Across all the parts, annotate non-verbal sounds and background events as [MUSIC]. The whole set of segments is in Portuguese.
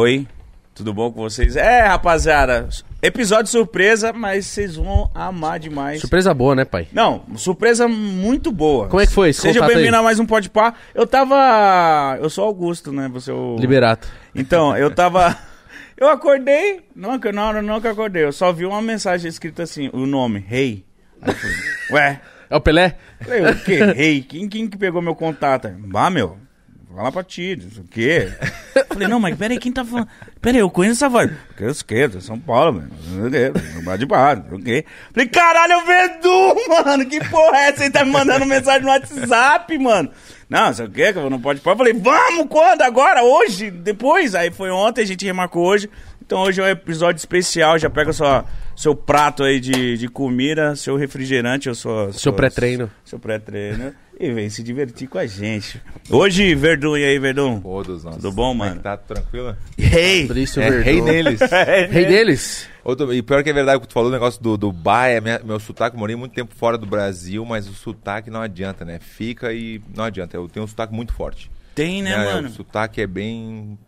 Oi, tudo bom com vocês? É, rapaziada, episódio surpresa, mas vocês vão amar demais. Surpresa boa, né, pai? Não, surpresa muito boa. Como é que foi esse Seja bem-vindo a mais um Pode Pá. Eu tava. Eu sou Augusto, né? Você é o. Liberato. Então, eu [LAUGHS] tava. Eu acordei. Não, que- na hora não que eu acordei. Eu só vi uma mensagem escrita assim: o nome, Rei. Falei, [LAUGHS] Ué. É o Pelé? Falei, o quê? Rei? Quem, quem que pegou meu contato? Ah, meu. Lá pra ti, não sei o quê. Falei, não, mas peraí, quem tá falando? Peraí, eu conheço essa voz. Porque eu esquerdo, São Paulo, mano. O bate de sei o quê. Falei, caralho, eu Vedu, mano. Que porra é essa? Ele tá me mandando mensagem no WhatsApp, mano. Não, não sei o quê, que eu não pode pôr. Falei, vamos, quando? Agora? Hoje? Depois? Aí foi ontem, a gente remarcou hoje. Então hoje é um episódio especial. Já pega sua, seu prato aí de, de comida, seu refrigerante, ou sua, Seu pré-treino. seu pré-treino e vem se divertir com a gente. Hoje, Verdun, e aí, Verdun? Todos nós. Tudo bom, é mano? que Tá tranquilo? Rei! Fabrício [LAUGHS] É Verdun. rei deles. Rei deles? Outro- e pior que é verdade o que tu falou, o negócio do, do bar, é minha- meu sotaque, eu morei muito tempo fora do Brasil, mas o sotaque não adianta, né? Fica e não adianta. Eu tenho um sotaque muito forte. Tem, né, É, mano? O sotaque é bem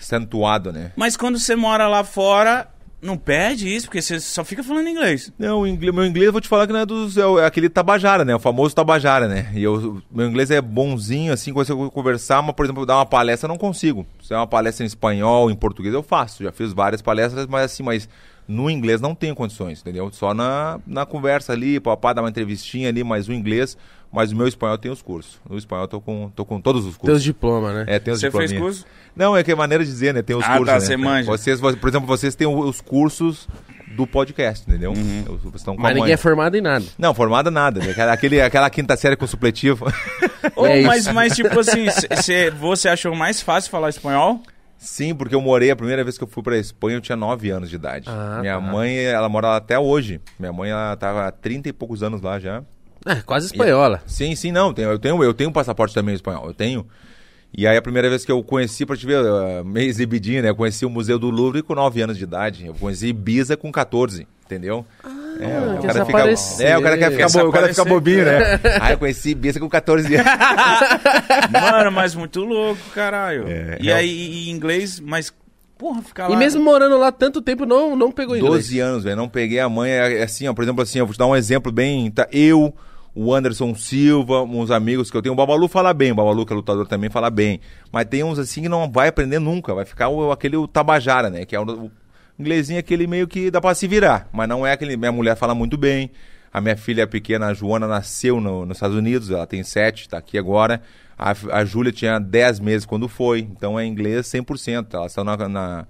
acentuado, né? Mas quando você mora lá fora, não perde isso, porque você só fica falando inglês. Não, o inglês, meu inglês eu vou te falar que não é dos. É, é aquele tabajara, né? O famoso tabajara, né? E eu, meu inglês é bonzinho, assim, quando eu conversar, mas, por exemplo, dar uma palestra eu não consigo. Se é uma palestra em espanhol, em português, eu faço. Já fiz várias palestras, mas assim, mas no inglês não tenho condições, entendeu? Só na, na conversa ali, papá, dar uma entrevistinha ali, mas o inglês, mas o meu espanhol tem os cursos. No espanhol eu tô com, tô com todos os cursos. Teus diplomas, né? É, tem os Você fez curso? Não, é que é maneira de dizer, né? Tem os Ah, cursos, tá, né? você manja. Vocês, vo- por exemplo, vocês têm os cursos do podcast, entendeu? Uhum. Vocês estão Mas mãe. ninguém é formado em nada. Não, formada nada. Né? Aquela- Aquele, aquela quinta série com supletivo. [LAUGHS] É mas, mas, tipo assim, cê- cê- você achou mais fácil falar espanhol? Sim, porque eu morei, a primeira vez que eu fui pra Espanha, eu tinha 9 anos de idade. Ah, Minha tá. mãe, ela mora lá até hoje. Minha mãe, ela tava há 30 e poucos anos lá já. É, quase espanhola. Sim, sim, não. tenho- eu, tenho, eu tenho um passaporte também espanhol. Eu tenho. E aí a primeira vez que eu conheci, pra te ver, uh, meio exibidinho, né? Eu conheci o Museu do Louvre com 9 anos de idade. Eu conheci Ibiza com 14, entendeu? é, quer desaparecer. é, o cara quer ficar, bo... o cara fica bobinho, né? [LAUGHS] aí eu conheci Ibiza com 14 anos. [LAUGHS] Mano, mas muito louco, caralho. É, e é. aí, e inglês, mas, porra, ficar lá... E mesmo morando lá tanto tempo, não, não pegou inglês. 12 anos, velho. Não peguei a mãe. É, é assim, ó, por exemplo, assim, eu vou te dar um exemplo bem. Tá, eu, o Anderson Silva, uns amigos que eu tenho. O Babalu fala bem, o Babalu, que é lutador, também fala bem. Mas tem uns assim que não vai aprender nunca. Vai ficar o, aquele o Tabajara, né? Que é o, o inglesinho aquele meio que dá pra se virar. Mas não é aquele. Minha mulher fala muito bem. A minha filha pequena, a Joana, nasceu no- nos Estados Unidos. Ela tem 7, tá aqui agora. A, a Júlia tinha 10 meses quando foi. Então é inglês 100%. Elas estão na, na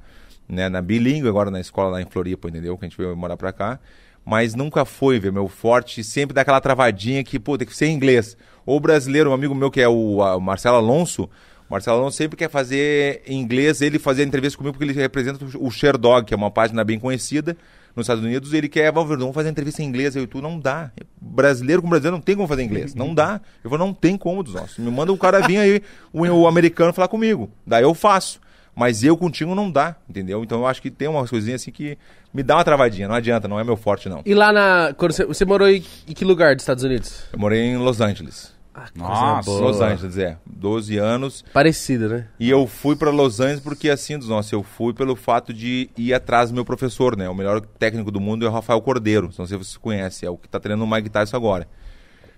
né, na bilíngue agora na escola lá em Floripa, entendeu? Que a gente veio morar pra cá. Mas nunca foi, ver meu forte, sempre dá aquela travadinha que, pô, tem que ser inglês. Ou brasileiro, um amigo meu que é o, o Marcelo Alonso, o Marcelo Alonso sempre quer fazer em inglês, ele fazer entrevista comigo porque ele representa o Sherdog, que é uma página bem conhecida nos Estados Unidos, ele quer, ver, vamos fazer entrevista em inglês, eu e tu, não dá. Brasileiro com brasileiro não tem como fazer inglês, não dá. Eu falo, não tem como dos nossos. Me manda um cara vir aí, o, o americano falar comigo, daí eu faço. Mas eu contigo não dá, entendeu? Então eu acho que tem umas coisinhas assim que me dá uma travadinha, não adianta, não é meu forte não. E lá na... Quando você, você morou em, em que lugar dos Estados Unidos? Eu morei em Los Angeles. Ah, Nossa, boa. Los Angeles, é. 12 anos. Parecido, né? E eu fui pra Los Angeles porque, assim, dos nossos, eu fui pelo fato de ir atrás do meu professor, né? O melhor técnico do mundo é o Rafael Cordeiro. Não sei se você conhece, é o que tá treinando o Mike Tyson agora.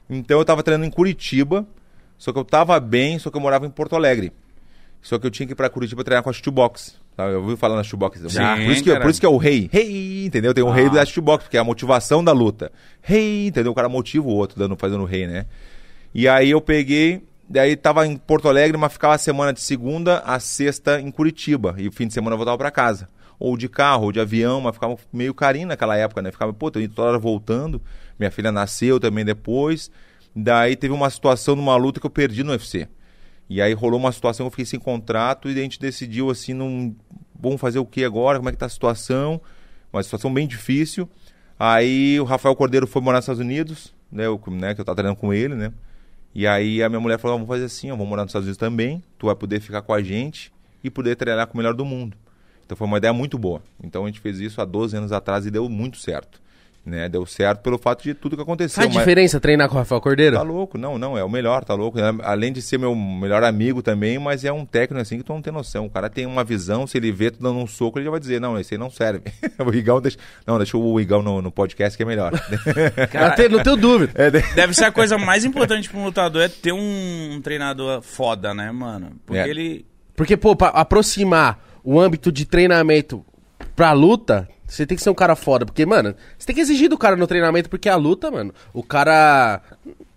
Então eu tava treinando em Curitiba, só que eu tava bem, só que eu morava em Porto Alegre. Só que eu tinha que ir pra Curitiba treinar com a shootbox. Tá? Eu ouvi falar na shootbox. Já. por, isso que, Sim, por isso que é o rei. Rei, entendeu? Tem o rei da shootbox, porque é a motivação da luta. Rei, entendeu? O cara motiva o outro dando, fazendo o rei, né? E aí eu peguei, daí tava em Porto Alegre, mas ficava a semana de segunda a sexta em Curitiba. E o fim de semana eu voltava pra casa. Ou de carro, ou de avião, mas ficava meio carinho naquela época, né? Ficava, pô, tô indo toda hora voltando. Minha filha nasceu também depois. Daí teve uma situação numa luta que eu perdi no UFC. E aí rolou uma situação eu fiquei sem contrato e a gente decidiu assim, num... vamos fazer o que agora? Como é que tá a situação? Uma situação bem difícil. Aí o Rafael Cordeiro foi morar nos Estados Unidos, né, eu, né, que eu tava treinando com ele, né? E aí a minha mulher falou, vamos fazer assim, vamos morar nos Estados Unidos também, tu vai poder ficar com a gente e poder treinar com o melhor do mundo. Então foi uma ideia muito boa. Então a gente fez isso há 12 anos atrás e deu muito certo. Né? Deu certo pelo fato de tudo que aconteceu. Faz mas- diferença treinar com o Rafael Cordeiro? Tá louco, não, não, é o melhor, tá louco. É, Além de ser meu melhor amigo também, mas é um técnico assim que tu não tem noção. O cara tem uma visão, se ele vê tu dando um soco, ele já vai dizer, não, esse aí não serve. [LAUGHS] o Igão deixa. Não, deixa o Igão no, no podcast que é melhor. [LAUGHS] Não tenho- não tenho dúvida. É, de- Deve ser a coisa [LAUGHS] mais importante pra um lutador é ter um treinador foda, né, mano? Porque É. ele. Porque, pô, pra aproximar o âmbito de treinamento pra luta, você tem que ser um cara foda. Porque, mano, você tem que exigir do cara no treinamento, porque a luta, mano, o cara.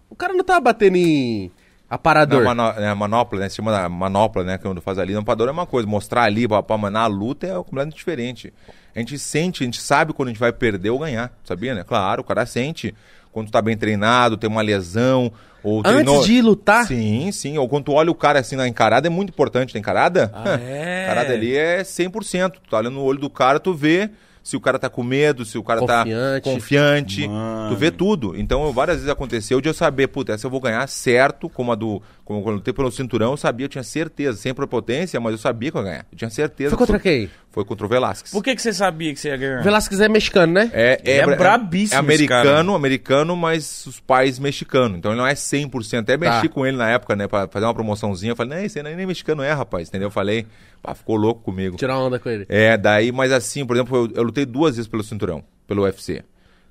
O cara não tá batendo em Não, aparador. mano, é, manopla, né? Se chama manopla, né? Quando faz ali. Lampador é uma coisa, mostrar ali pra, pra manar a luta é completamente diferente. A gente sente, a gente sabe quando a gente vai perder ou ganhar, sabia, né? Claro, o cara sente. Quando tu tá bem treinado, tem uma lesão, ou Antes treinou- de lutar? Sim, sim. Ou quando tu olha o cara assim na encarada, é muito importante. Na encarada? Ah, é? [LAUGHS] encarada ali é 100%. Tu tá olhando no olho do cara, tu vê se o cara tá com medo, se o cara Confiante. tá confiante. Mano. Tu vê tudo. Então, eu- várias vezes aconteceu de eu saber, puta, essa eu vou ganhar certo, como a do. Como quando eu lutei pelo cinturão, eu sabia, eu tinha certeza, sem prepotência, mas eu sabia que eu ia ganhar. Eu tinha certeza. Foi contra que foi, quem? Foi contra o Velasquez. Por que, que você sabia que você ia ganhar? Velasquez é mexicano, né? É, é brabíssimo É esse cara. americano, americano, mas os pais mexicanos. Então ele não é 100%. Até mexi Tá. com ele na época, né, pra fazer uma promoçãozinha. Eu falei, não, esse aí nem mexicano é, rapaz, entendeu? Eu falei, pá, ficou louco comigo. Tirar onda com ele. É, daí, mas assim, por exemplo, eu, eu lutei duas vezes pelo cinturão, pelo UFC.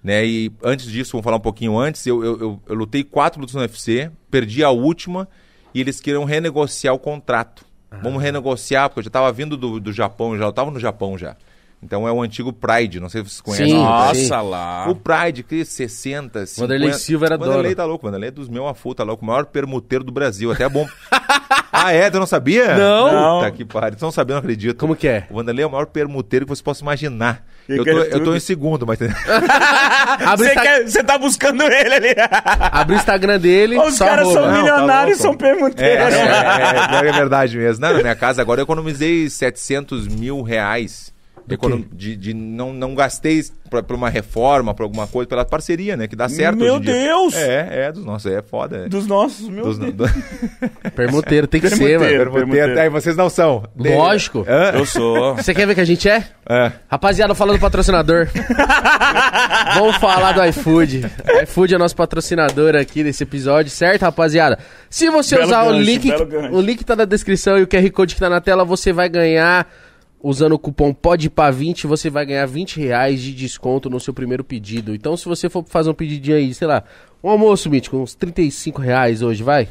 Né? E antes disso, vamos falar um pouquinho antes, eu, eu, eu, eu lutei quatro lutas no UFC, perdi a última e eles queriam renegociar o contrato. Vamos renegociar, porque eu já tava vindo do, do Japão, já eu tava no Japão já. Então é o antigo Pride, não sei se vocês conhecem. Sim, o. Nossa lá. O Pride, que 60, 50... Vanderlei Silva era Vanderlei dono. tá louco, Vanderlei é dos meus afu, tá louco. O maior permuteiro do Brasil, até é bom... [LAUGHS] ah, é? Tu não sabia? Não. Puta que pariu. Tu não sabia, não acredito. Como que é? O Vanderlei é o maior permuteiro que você possa imaginar. Eu que tô, é eu tô em segundo, mas... [LAUGHS] Você, Insta- tá buscando ele ali. [LAUGHS] abre o Instagram dele. Os só caras são Não, tá milionários e louco. são É, é, permunteiros. é, é verdade mesmo. Não, na minha casa agora eu economizei 700 mil reais. Econom- de, de não, não gastei pra, pra uma reforma, pra alguma coisa, pela parceria, né? Que dá certo Meu hoje em dia. Deus! É, é, dos nossos, é foda. É. Dos nossos, meu Dos, Deus. do, [LAUGHS] Permuteiro, tem que ser, Permuteiro. mano. permuteiro, permuteiro. até aí vocês não são. De- Lógico. Hã? Eu sou. Você quer ver que a gente é? É. Rapaziada, falando do patrocinador. [LAUGHS] Vamos falar do iFood. iFood é nosso patrocinador aqui desse episódio, certo, rapaziada? Se você Belo usar o gancho, link, belo gancho. o link tá na descrição e o QR Code que tá na tela, você vai ganhar, usando o cupom PODPA20, você vai ganhar 20 reais de desconto no seu primeiro pedido. Então, se você for fazer um pedidinho aí, sei lá, um almoço, Mítico, uns 35 reais hoje, vai?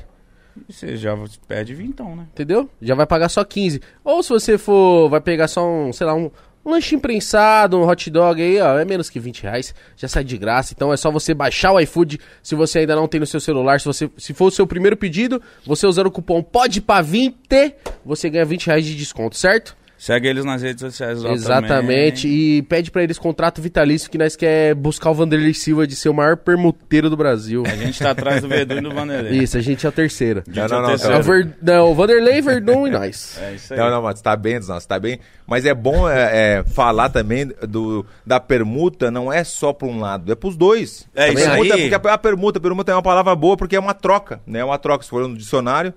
Você já pede vintão, né? Entendeu? Já vai pagar só 15. Ou se você for, vai pegar só um, sei lá, um, um lanchinho prensado, um hot dog aí, ó, é menos que 20 reais, já sai de graça. Então é só você baixar o iFood se você ainda não tem no seu celular. Se, você, se for o seu primeiro pedido, você usando o cupom PODPA20, você ganha 20 reais de desconto, certo? Segue eles nas redes sociais lá Exatamente. também. E pede pra eles contrato vitalício que nós quer buscar o Vanderlei Silva de ser o maior permuteiro do Brasil. A gente tá atrás do Verdun e do Vanderlei. Isso, a gente é o terceiro. A gente Não, é o não, não, terceiro. É o, Ver... não, o Vanderlei, Verdun e nós. É isso aí. Não, não, mas tá bem, não, tá bem. Mas é bom é, é, falar também do, da permuta, não é só para um lado, é pros dois. É A isso permuta, aí. Porque a, a permuta, a permuta é uma palavra boa porque é uma troca, né? É uma troca. Se for no dicionário,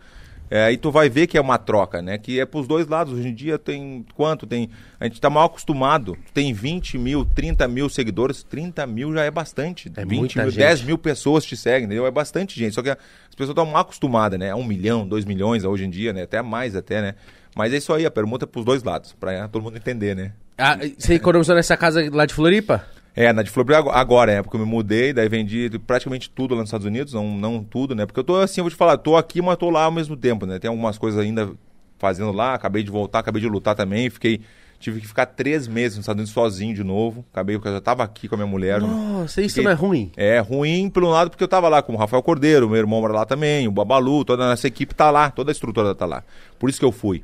é, aí tu vai ver que é uma troca, né? Que é pros dois lados. Hoje em dia tem quanto? Tem, a gente tá mal acostumado. Tem 20 mil, 30 mil seguidores. 30 mil já é bastante. É 20 muita mil, gente. 10 mil pessoas te seguem, entendeu? É bastante gente. Só que as pessoas estão mal acostumadas, né? Um milhão, dois milhões hoje em dia, né? Até mais, até, né? Mas é isso aí, a permuta é pros dois lados, pra todo mundo entender, né? Ah, você economizou nessa casa lá de Floripa? É, na de Floripa ago- agora, né? Porque eu me mudei, daí vendi praticamente tudo lá nos Estados Unidos, não, não tudo, né? Porque eu tô assim, eu vou te falar, tô aqui, mas tô lá ao mesmo tempo, né? Tem algumas coisas ainda fazendo lá, acabei de voltar, acabei de lutar também, fiquei. Tive que ficar três meses nos Estados Unidos sozinho de novo. Acabei, porque eu já tava aqui com a minha mulher. Nossa, isso Fiquei- não é ruim. É ruim pelo lado porque eu tava lá com o Rafael Cordeiro, meu irmão mora lá também, o Babalu, toda a nossa equipe tá lá, toda a estrutura tá lá. Por isso que eu fui.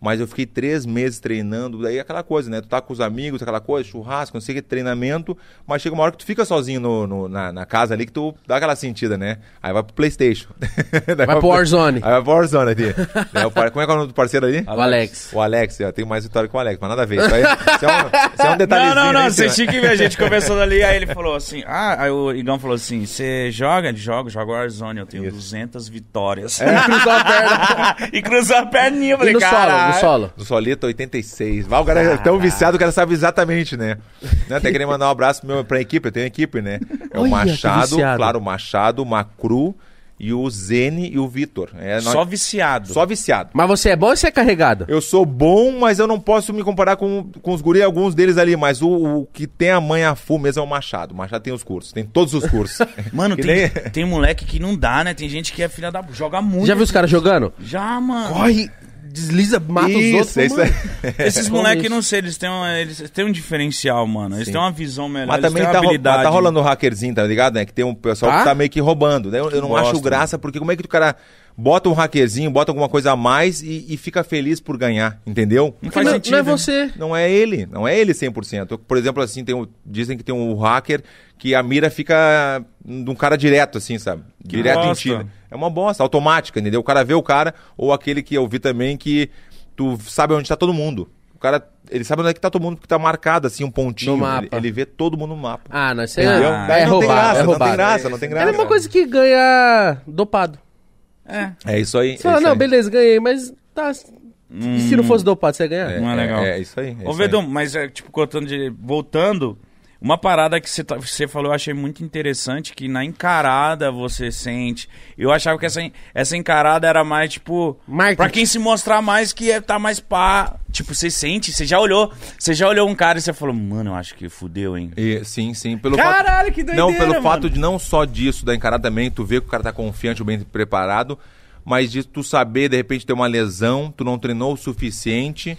Mas eu fiquei três meses treinando, daí é aquela coisa, né? Tu tá com os amigos, aquela coisa, churrasco, não sei o que, treinamento, mas chega uma hora que tu fica sozinho no, no- na, na casa ali que tu dá aquela sentida, né? Aí vai pro Playstation. [LAUGHS] Daí Vai pro Warzone. Aí vai pro Warzone o par- Como é que é o nome do parceiro ali? O Alex. O Alex, eu tenho mais vitória que o Alex, mas nada a ver. Isso, aí, isso é um, isso é um detalhezinho. Não, não, não, né? você tinha que ver a gente conversando ali, aí ele falou assim, ah, aí o Igão falou assim, você joga? Joga, joga Warzone, eu tenho 200 vitórias. E cruzou a perna. [LAUGHS] e cruzou a perninha, eu falei, no No solo. No Solito 86. Vai, o cara é tão viciado que o cara sabe exatamente, né? né? Até queria mandar um abraço pro meu, pra equipe, eu tenho equipe, né? É o Olha, Machado, claro, o Machado, o Macru e o Zene e o Vitor. É, nós- Só viciado. só viciado. Mas você é bom ou você é carregado? Eu sou bom, mas eu não posso me comparar com, com os guri, alguns deles ali. Mas o, o que tem a mãe a full mesmo é o Machado. O Machado tem os cursos, tem todos os cursos. [LAUGHS] Mano, tem, nem- tem moleque que não dá, né? Tem gente que é filha da... Joga muito. Já viu os caras jogando? Já, mano. Corre, desliza, mata os Isso, outros. isso mano. é. Esses É, moleques, não sei, eles têm, um, eles têm um diferencial, mano. Eles Sim. têm uma visão melhor, Mas eles também têm tá, ro- tá rolando um hackerzinho, tá ligado? Né? Que tem um pessoal Tá? que tá meio que roubando. né? Eu, eu não Gosto. acho graça, porque como é que o cara bota um hackerzinho, bota alguma coisa a mais e, e fica feliz por ganhar, entendeu? Não faz não, sentido. não é né? você. Não é ele, não é ele 100%. Eu, Por exemplo, assim, tem um- dizem que tem um hacker que a mira fica de um cara direto, assim, sabe? Que direto em ti. É uma bosta, automática, entendeu? O cara vê o cara, ou aquele que eu vi também que tu sabe onde tá todo mundo. O cara, ele sabe onde é que tá todo mundo, porque tá marcado, assim, um pontinho. No mapa. Ele, ele vê todo mundo no mapa. Ah, não, isso Entendeu? é, é não tem roubado, graça, é não roubado. tem graça, não tem É graça. a mesma coisa que ganhar dopado. É, É isso aí. Você fala, é isso não, aí. beleza, ganhei, mas tá. E se não fosse dopado, você ia ganhar? Não é legal. É, isso aí. é Ô, isso aí. Vedum, mas é, tipo, contando de, voltando, uma parada que você tá- você falou eu achei muito interessante, que na encarada você sente. Eu achava que essa, essa encarada era mais, tipo, Marketing. pra quem se mostrar mais que é, tá mais pá. Tipo, você sente, você já olhou, você já olhou um cara e você falou, mano, eu acho que fudeu, hein? E- sim, sim. Pelo Caralho, fato... que doideira, Não, pelo mano. fato de não só disso, da encarada também, tu vê que o cara tá confiante, bem preparado, mas de tu saber, de repente, ter uma lesão, tu não treinou o suficiente,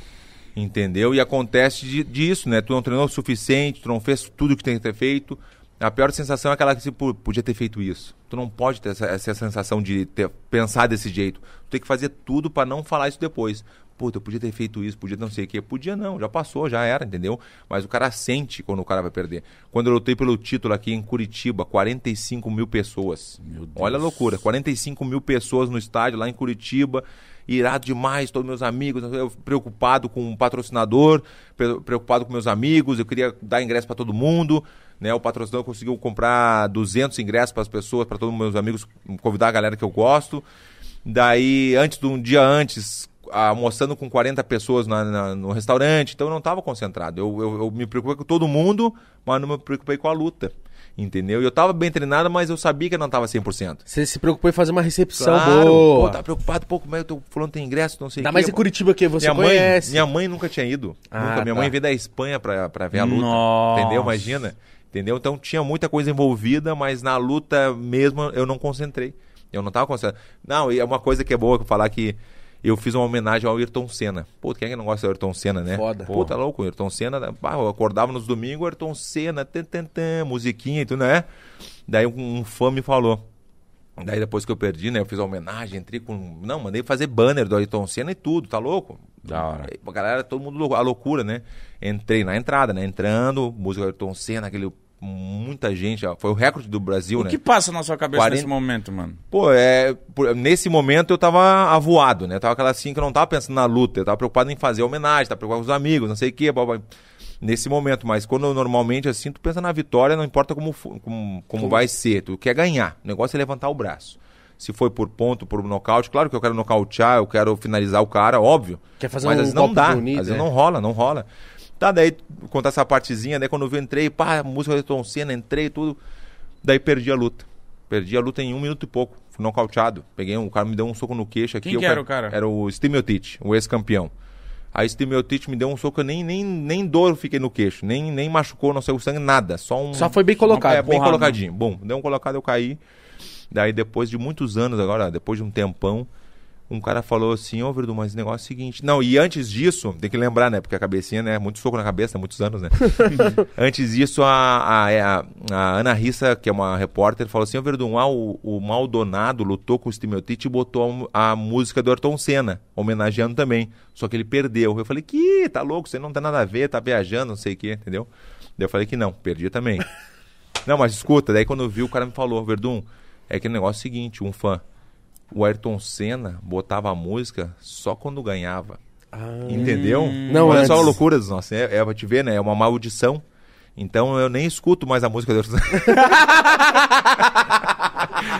entendeu? E acontece de- disso, né? Tu não treinou o suficiente, tu não fez tudo que tem que ter feito. A pior sensação é aquela que, tipo, podia ter feito isso. Tu não pode ter essa, essa sensação de ter, pensar desse jeito. Tu tem que fazer tudo pra não falar isso depois. Puta, eu podia ter feito isso, podia não sei o quê. Podia não, já passou, já era, entendeu? Mas o cara sente quando o cara vai perder. Quando eu lutei pelo título aqui em Curitiba, 45 mil pessoas. Olha a loucura, 45 mil pessoas no estádio lá em Curitiba. Irado demais, todos meus amigos, eu preocupado com o patrocinador, pre- preocupado com meus amigos, eu queria dar ingresso para todo mundo, né? O patrocinador conseguiu comprar 200 ingressos para as pessoas, para todos os meus amigos, convidar a galera que eu gosto. Daí, antes de um dia antes, almoçando com 40 pessoas na- na- no restaurante, então eu não estava concentrado. Eu, eu- eu me preocupei com todo mundo, mas não me preocupei com a luta. Entendeu? E eu estava bem treinado, mas eu sabia que eu não estava 100%. Você se preocupou em fazer uma recepção Claro, boa. Pô, tá preocupado, pô, como é que o fulano tem ingresso, não sei o Ainda mais em Curitiba que você minha conhece. Mãe, minha mãe nunca tinha ido. Ah, nunca. Minha tá. mãe veio da Espanha pra, pra ver a luta. Nossa. Entendeu? Imagina. Entendeu? Então tinha muita coisa envolvida, mas na luta mesmo eu não concentrei. Eu não tava concentrado. Não, e é uma coisa que é boa falar que eu fiz uma homenagem ao Ayrton Senna. Pô, quem é que não gosta do Ayrton Senna, né? Foda. Pô, tá louco, o Ayrton Senna. pá, eu acordava nos domingos, Ayrton Senna, tan, tan, tan, musiquinha e tudo, né? Daí um, um fã me falou. Daí depois que eu perdi, né? Eu fiz a homenagem, entrei com. Não, mandei fazer banner do Ayrton Senna e tudo, tá louco? Da hora. Aí, A galera, todo mundo lou- a loucura, né? Entrei na entrada, né? Entrando, música do Ayrton Senna, aquele. Muita gente, foi o recorde do Brasil, O né? que passa na sua cabeça 40 nesse momento, mano? Pô, é, nesse momento eu tava avoado, né? Tava aquela assim que eu não tava pensando na luta, eu tava preocupado em fazer homenagem, tava preocupado com os amigos, não sei o quê, blá, blá. nesse momento. Mas quando eu, normalmente assim, tu pensa na vitória, não importa como, fu- como, como vai ser, tu quer ganhar. O negócio é levantar o braço. Se foi por ponto, por nocaute, claro que eu quero nocautear, eu quero finalizar o cara, óbvio. Quer fazer mas um às vezes não dá, bonito, às vezes é. não rola, não rola. Tá, daí contar essa partezinha, daí quando eu vi, eu entrei, pá, música do Tom Senna, entrei tudo. Daí perdi a luta. Perdi a luta em um minuto e pouco. Fui nocauteado. Peguei um o cara me deu um soco no queixo aqui. Quem que era o cara? Era o Stimiotic, o ex-campeão. Aí Stimiotic me deu um soco, eu nem, nem, nem dor fiquei no queixo. Nem, nem machucou, não saiu sangue, nada. Só um. Só foi bem colocado. É, bem porrada. colocadinho. Bom, deu um colocado, eu caí. Daí depois de muitos anos agora, depois de um tempão, um cara falou assim, ô Verdun, mas o negócio é o seguinte. Não, e antes disso, tem que lembrar, né? Porque a cabecinha, né? Muito soco na cabeça, muitos anos, né? [LAUGHS] antes disso, a, a, a, a Ana Rissa, que é uma repórter, falou assim, ô Verdun, ah, o, o Maldonado lutou com o Stimiotic e botou a, a música do Ayrton Senna, homenageando também. Só que ele perdeu. Eu falei, que tá louco, você não tem nada a ver, tá viajando, não sei o quê, entendeu? Daí eu falei que não, perdi também. [LAUGHS] Não, mas escuta, daí quando eu vi, o cara me falou, Verdun, é que o negócio é o seguinte, um fã, o Ayrton Senna botava a música só quando ganhava. Entendeu? Não Olha só a antes. loucura dos nossos. É, é pra te ver, né? É uma maldição. Então eu nem escuto mais a música do Ayrton Senna.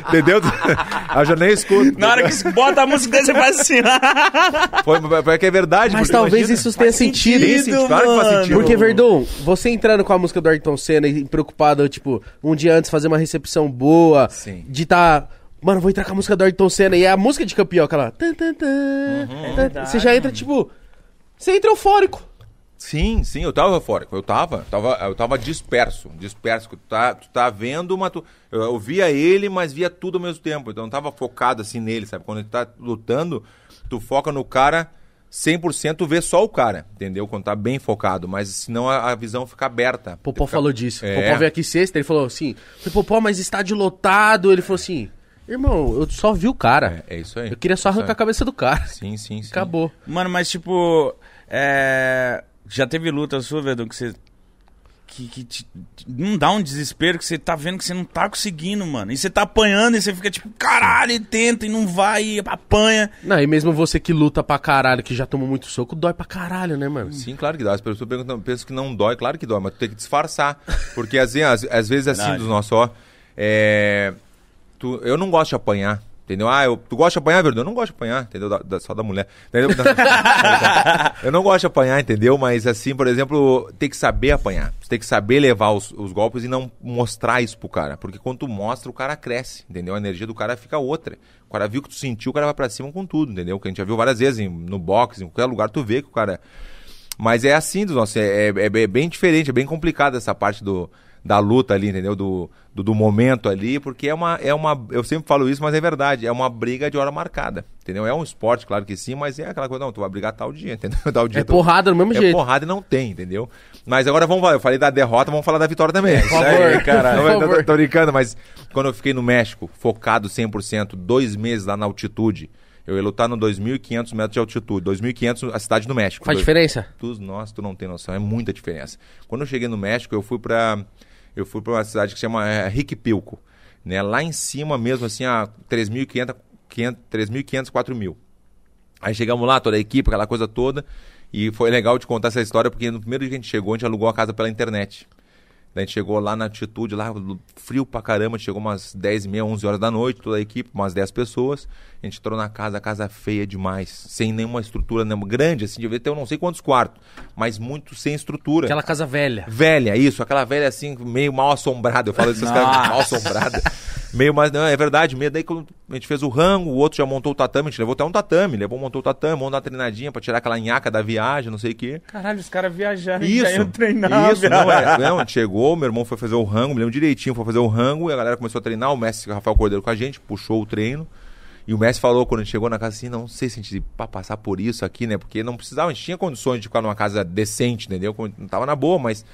Entendeu? Eu já nem escuto. Na hora que você bota a música dele, você faz assim. Foi, foi que é verdade. Mas talvez imagina- isso tenha sentido. Tem sentido, claro que faz mano. sentido. Porque, Verdun, você entrando com a música do Ayrton Senna e preocupado, tipo, um dia antes fazer uma recepção boa, Sim. de tá. Mano, vou entrar com a música do Ayrton Senna e é a música de. Tan, tan, tan, tan. você já entra, tipo. Você entra eufórico. Sim, sim, eu tava eufórico. Eu tava, tava, eu tava disperso. Disperso. Tu tá, tu tá vendo, mas tu, eu, eu via ele, mas via tudo ao mesmo tempo. Então eu não tava focado assim nele, sabe? Quando ele tá lutando, tu foca no cara 100%, tu vê só o cara, entendeu? Quando tá bem focado. Mas senão a, a visão fica aberta. Popó Fica- falou disso. É. Popó veio aqui sexta, ele falou assim: falei, Popó, mas estádio lotado. Ele falou assim: irmão, eu só vi o cara. É, é isso aí. Eu queria só Isso arrancar a cabeça do cara. Sim, sim, sim. Acabou. Mano, mas tipo. É... Já teve luta sua, Verdun, que você. Que, que te- não dá um desespero que você tá vendo que você não tá conseguindo, mano. E você tá apanhando e você fica tipo, caralho, e tenta e não vai, e apanha. Não, e mesmo você que luta pra caralho, que já tomou muito soco, dói pra caralho, né, mano? Sim, claro que dá. As pessoas perguntam, pensam que não dói, claro que dói, mas tu tem que disfarçar. [LAUGHS] Porque às, vezes- às, às vezes assim, dos nossos, ó, é, tu, eu não gosto de apanhar. Entendeu? Ah, eu, tu gosta de apanhar, verdade? Eu não gosto de apanhar, entendeu? Da- da- só da mulher. Entendeu? [LAUGHS] eu não gosto de apanhar, entendeu? Mas assim, por exemplo, tem que saber apanhar. Você tem que saber levar os, os golpes e não mostrar isso pro cara. Porque quando tu mostra, o cara cresce, entendeu? A energia do cara fica outra. O cara viu que tu sentiu, o cara vai pra cima com tudo, entendeu? Que a gente já viu várias vezes em- no boxe, em qualquer lugar, tu vê que o cara. Mas é assim, do é, é, é bem diferente, é bem complicado essa parte do, da luta ali, entendeu? Do, do, do momento ali, porque é uma, é uma. Eu sempre falo isso, mas é verdade, é uma briga de hora marcada. Entendeu? É um esporte, claro que sim, mas é aquela coisa, não, tu vai brigar tal dia, [LAUGHS] entendeu? Tal dia É tu- porrada do mesmo é jeito. porrada e não tem, entendeu? Mas agora vamos falar, eu falei da derrota, vamos falar da vitória também. [LAUGHS] Por favor, [LAUGHS] caralho. por Não, favor. tô, tô brincando, mas quando eu fiquei no México, focado 100%, dois meses lá na altitude, eu ia lutar no 2.500 metros de altitude, 2.500 a cidade do México. Faz Dois- diferença? Tu, nossa, tu não tem noção, é muita diferença. Quando eu cheguei no México, eu fui pra eu fui para uma cidade que se chama é, Riquipilco, né? Lá em cima mesmo assim, a 3.500, 500, 3.500, 4.000. Aí chegamos lá, toda a equipe, aquela coisa toda, e foi legal te contar essa história porque no primeiro dia que a gente chegou, a gente alugou a casa pela internet. Daí a gente chegou lá na altitude, lá frio pra caramba, chegou umas 10 e meia, 11 horas da noite, toda a equipe, umas 10 pessoas. A gente entrou na casa, a casa feia demais, sem nenhuma estrutura nenhuma, grande, assim, devia ter eu não sei quantos quartos, mas muito sem estrutura. Aquela casa velha. Velha, isso, aquela velha assim, meio mal assombrada. Eu falo dessas caras mal assombrada. Meio mais. Não, é verdade, meio. Daí quando a gente fez o rango, o outro já montou o tatame, a gente levou até um tatame, levou, montou o tatame, montou uma treinadinha pra tirar aquela nhaca da viagem, não sei o quê. Caralho, os caras viajaram Isso, já iam treinar. isso, não, é, não, a meu irmão foi fazer o rango, me lembro direitinho, foi fazer o rango, e a galera começou a treinar, o mestre Rafael Cordeiro com a gente, puxou o treino, e o mestre falou quando a gente chegou na casa assim, não sei se a gente pra passar por isso aqui, né, porque não precisava, a gente tinha condições de ficar numa casa decente, entendeu, não tava na boa, mas...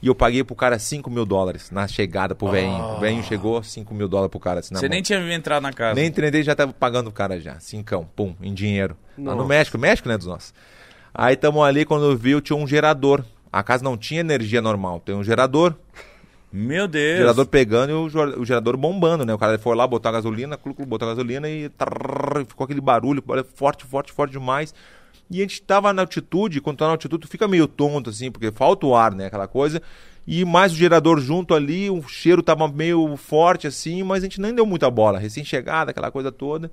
E eu paguei pro cara 5 mil dólares na chegada pro velhinho. O velhinho chegou, 5 mil dólares pro cara assim na Você mão. nem tinha entrado na casa. Nem treinei, já tava pagando o cara já. Cincão, pum, em dinheiro. Lá no Nossa. México, México, né, dos nossos. Aí tamo ali, quando viu, tinha um gerador. A casa não tinha energia normal. Tem um gerador, Meu Deus. gerador pegando e o, o gerador bombando, né? O cara foi lá, botou a gasolina, clu, clu, botou a gasolina e ficou aquele barulho, forte, forte, forte demais. E a gente tava na altitude, quando tá na altitude, tu fica meio tonto, assim, porque falta o ar, né? Aquela coisa. E mais o gerador junto ali, o cheiro tava meio forte, assim, mas a gente nem deu muita bola. Recém-chegada, aquela coisa toda.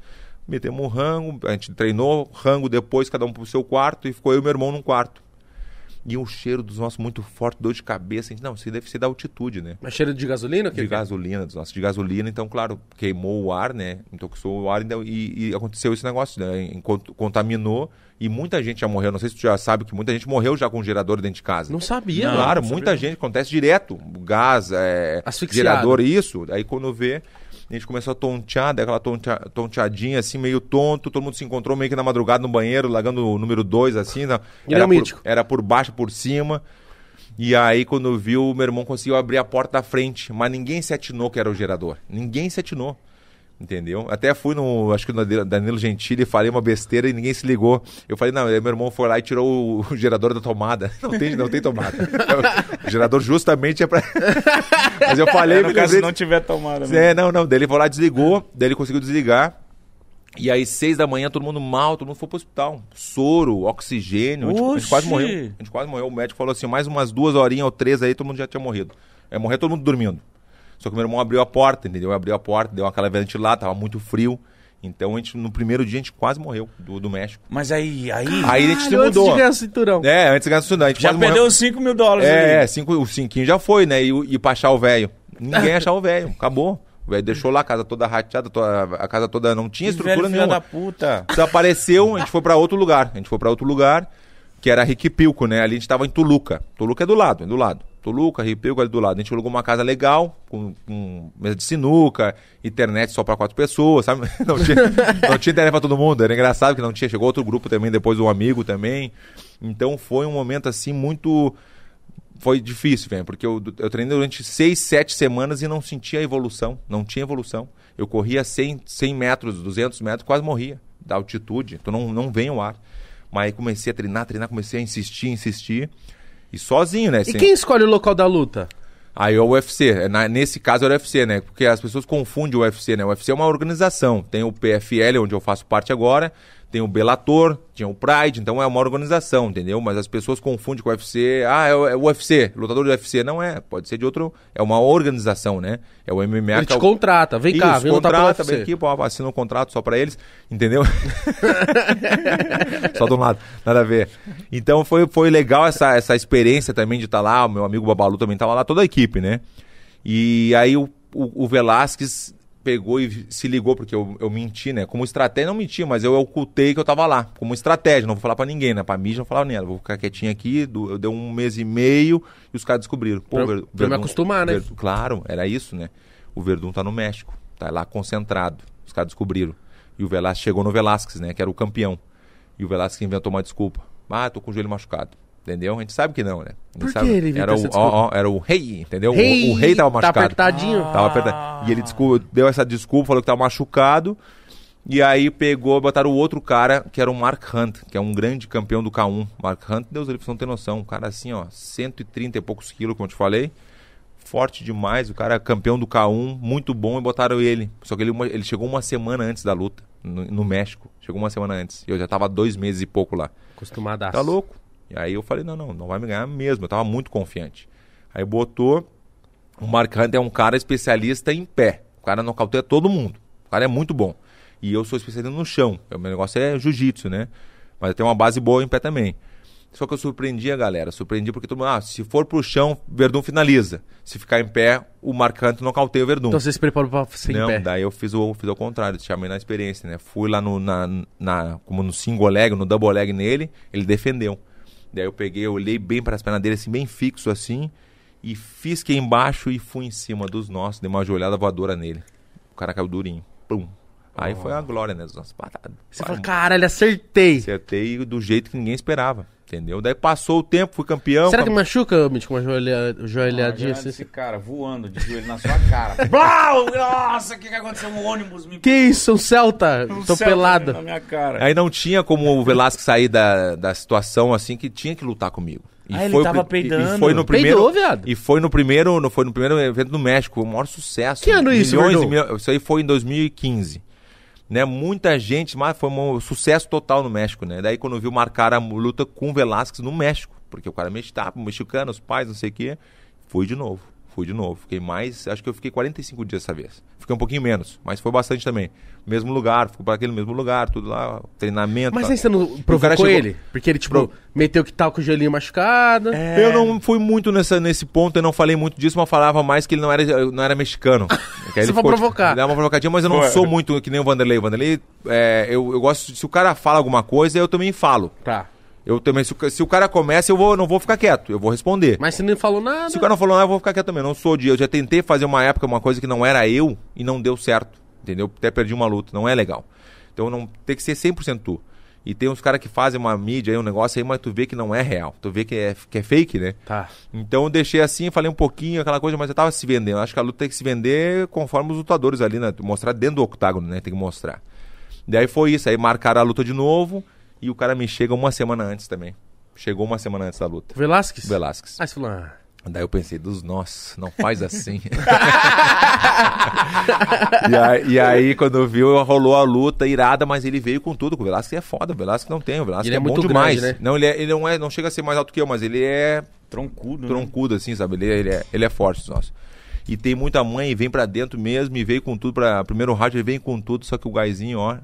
Metemos um rango, a gente treinou, rango depois, cada um pro seu quarto, e ficou eu e meu irmão num quarto. E um cheiro dos nossos muito forte, dor de cabeça. Não, isso deve ser da altitude, né? Mas cheiro de gasolina? de Que gasolina, dos nossos de gasolina, então, claro, queimou o ar, né? Intoxicou o ar então, e, e aconteceu esse negócio, né? Contaminou e muita gente já morreu. Não sei se tu já sabe que muita gente morreu já com gerador dentro de casa. Não sabia, Não. claro, muita gente, acontece direto. Gás, é, gerador, isso. Aí quando vê, a gente começou a tontear, daí aquela tontea, tonteadinha assim, meio tonto, todo mundo se encontrou meio que na madrugada no banheiro, largando o número 2, assim. né? É Era, por, mítico. era por baixo, por cima. E aí, quando viu, meu irmão conseguiu abrir a porta da frente, mas ninguém se atinou que era o gerador. Ninguém se atinou. Entendeu? Até fui no, acho que no Danilo Gentili falei uma besteira e ninguém se ligou. Eu falei, não, aí meu irmão foi lá e tirou o, o gerador da tomada. [LAUGHS] Não tem, não tem tomada. o gerador justamente é pra. [LAUGHS] Mas eu falei, É, no caso, se não tiver tomada. É, não, não. Daí ele foi lá, desligou, daí ele conseguiu desligar. E aí, seis da manhã, todo mundo mal, todo mundo foi pro hospital. Soro, oxigênio, a gente, a gente quase morreu. A gente quase morreu. O médico falou assim, mais umas duas horinhas ou três aí, todo mundo já tinha morrido. É morrer todo mundo dormindo. Só que meu irmão abriu a porta, entendeu? Abriu a porta, deu aquela ventilada, tava muito frio. Então, a gente, no primeiro dia, a gente quase morreu do, do México. Mas aí, aí. Aí a gente se Caralho, antes mudou. de ganhar o cinturão. É, antes de ganhar o cinturão, a gente já quase perdeu os 5 mil dólares. É, ali. cinco, o cinquinho já foi, né? E, e pra achar o velho. Ninguém achava o velho, acabou. O velho deixou lá a casa toda rateada, a casa toda não tinha velho estrutura filho nenhuma. da puta. Desapareceu, a gente foi pra outro lugar. A gente foi pra outro lugar, que era Riquipilco, né? Ali a gente tava em Toluca. Toluca é do lado, é do lado. Toluca, Riquipilco ali do lado. A gente alugou uma casa legal, com, com mesa de sinuca, internet só pra quatro pessoas, sabe? [LAUGHS] Não tinha, não tinha internet pra todo mundo. Era engraçado que não tinha. Chegou outro grupo também, depois um amigo também. Então foi um momento assim muito foi difícil, velho, porque eu, eu treinei durante seis, sete semanas e não sentia evolução, não tinha evolução. Eu corria 100, 100 metros, 200 metros, quase morria da altitude, então não, não vem o ar. Mas aí comecei a treinar, treinar, comecei a insistir, insistir, e sozinho, né? E sem- quem escolhe o local da luta? Aí é o UFC. É, na- nesse caso é o UFC, né? Porque as pessoas confundem o UFC, né? O UFC é uma organização. Tem o PFL, onde eu faço parte agora. Tem o Bellator, tinha o Pride, então é uma organização, entendeu? Mas as pessoas confundem com o UFC. Ah, é o, é o UFC, lutador do UFC. Não é, pode ser de outro. É uma organização, né? É o MMA. Ele é te o- contrata, vem cá, Isso, vem contrata, vem aqui, pô, assina um contrato só pra eles, entendeu? [LAUGHS] só de um lado, nada a ver. Então foi, foi legal essa, essa experiência também de estar lá, o meu amigo Babalu também tava lá, toda a equipe, né? E aí o, o, o Velasquez pegou e se ligou, porque eu, eu menti, né? Como estratégia, não menti, mas eu ocultei que eu tava lá, como estratégia, não vou falar pra ninguém, né? Pra mídia não falava nem, vou ficar quietinho aqui, do- eu dei um mês e meio e os caras descobriram. Pô, Pra- Ver- pra me acostumar, né? Ver- Claro, era isso, né? O Verdun tá no México, tá lá concentrado. Os caras descobriram. E o Velasquez chegou no Velasquez, né? Que era o campeão. E o Velasquez inventou uma desculpa. Ah, tô com o joelho machucado. Entendeu? A gente sabe que não, né? Por que ele era o, ó, ó, era o rei, entendeu? O- Rei, o, rei tava tá machucado. apertadinho. Tava apertado. E ele descul- deu essa desculpa, falou que tava machucado. E aí pegou, botaram o outro cara, que era o Mark Hunt, que é um grande campeão do K1. Mark Hunt, Deus, ele não tem noção. Um cara assim, ó, 130 e poucos quilos, como eu te falei. Forte demais, o cara é campeão do K1, muito bom, e botaram ele. Só que ele, ele chegou uma semana antes da luta, no, no México. Chegou uma semana antes. E eu já tava dois meses e pouco lá. Acostumadaço. Tá louco? E aí eu falei, não, não, não vai me ganhar mesmo. Eu tava muito confiante. Aí botou. O Mark Hunt é um cara especialista em pé. O cara nocauteia todo mundo. O cara é muito bom. E eu sou especialista no chão. O meu negócio é jiu-jitsu, né? Mas eu tenho uma base boa em pé também. Só que eu surpreendi a galera. Surpreendi porque todo mundo, ah, se for pro chão, Verdun finaliza. Se ficar em pé, o Mark Hunt nocauteia o Verdun. Então você se preparou pra ser em Não, pé. daí eu fiz o, fiz ao contrário, chamei na experiência, né? Fui lá no, na, na, como no single leg, no double leg nele, ele defendeu. Daí eu peguei, eu olhei bem para as pernas dele, assim, bem fixo assim, e fisquei embaixo e fui em cima dos nossos, dei uma joelhada voadora nele. O cara caiu durinho. Pum. Aí foi a glória, né? As nossas patadas. Você fala, caralho, acertei. Acertei do jeito que ninguém esperava, entendeu? Daí passou o tempo, fui campeão. Será que cam- machuca, Mitch, com uma joelha, joelhadinha assim? esse cara voando de joelho na sua cara. [LAUGHS] Blau! Nossa, o que, que aconteceu? Um ônibus me Que isso, um Celta? [LAUGHS] um Tô. Na minha cara. Aí não tinha como o Velasco sair da, da situação assim que tinha que lutar comigo. E Ah, ele foi o tava peidando. E foi no primeiro. Peidou, viado? E foi no primeiro, no, foi no primeiro evento no México, o maior sucesso. Que ano isso, Milhões milhões, Isso aí foi em 2015. Né, muita gente, mas foi um sucesso total no México, né? Daí quando viu marcar a luta com Velasquez no México, porque o cara é mexicano, mexicano, os pais, não sei o quê, fui de novo. Fui de novo. Fiquei mais, acho que eu fiquei 45 dias dessa vez. Fiquei um pouquinho menos, mas foi bastante também. Mesmo lugar, ficou para aquele mesmo lugar, tudo lá, treinamento. Mas aí você não provocou chegou- ele? Porque ele, tipo, meteu que tal com o joelhinho machucado. Eu não fui muito nessa, nesse ponto, eu não falei muito disso, mas falava mais que ele não era, não era mexicano. [LAUGHS] Que pra ficou, provocar. Tipo, dá uma provocadinha, mas eu não sou muito que nem o Vanderlei. O Vanderlei, é, eu, eu gosto, de- se o cara fala alguma coisa, eu também falo. Tá. Eu também, se o, se o cara começa, eu vou, não vou ficar quieto, eu vou responder. Mas você nem falou nada. Se o cara não falou nada, eu vou ficar quieto também. Eu Não sou de. Eu já tentei fazer uma época uma coisa que não era eu e não deu certo. Entendeu? Até perdi uma luta. Não é legal. Então não tem que ser 100% tu. E tem uns caras que fazem uma mídia aí, um negócio aí, mas tu vê que não é real. Tu vê que é, que é fake, né? Tá. Então eu deixei assim, falei um pouquinho, aquela coisa, mas eu tava se vendendo. Acho que a luta tem que se vender conforme os lutadores ali, né? Mostrar dentro do octágono, né? Tem que mostrar. Daí foi isso, aí marcaram a luta de novo e o cara me chega uma semana antes também. Chegou uma semana antes da luta. Velasquez? Velasquez. Aí você falou, ah, Daí eu pensei, dos nós, não faz assim. [LAUGHS] e, aí, e aí, quando viu, rolou a luta irada, mas ele veio com tudo. O Velasquez é foda, o Velasquez não tem, o Velasquez Ele é é, bom muito demais. grande, né? Não, ele, é, ele não, é, não chega a ser mais alto que eu, mas ele é Troncudo, né? troncudo, assim, sabe? Ele, é- ele, é, ele é forte, nossa. E tem muita mãe e vem pra dentro mesmo e veio com tudo para primeiro round, ele vem com tudo, só que o gásinho, ó,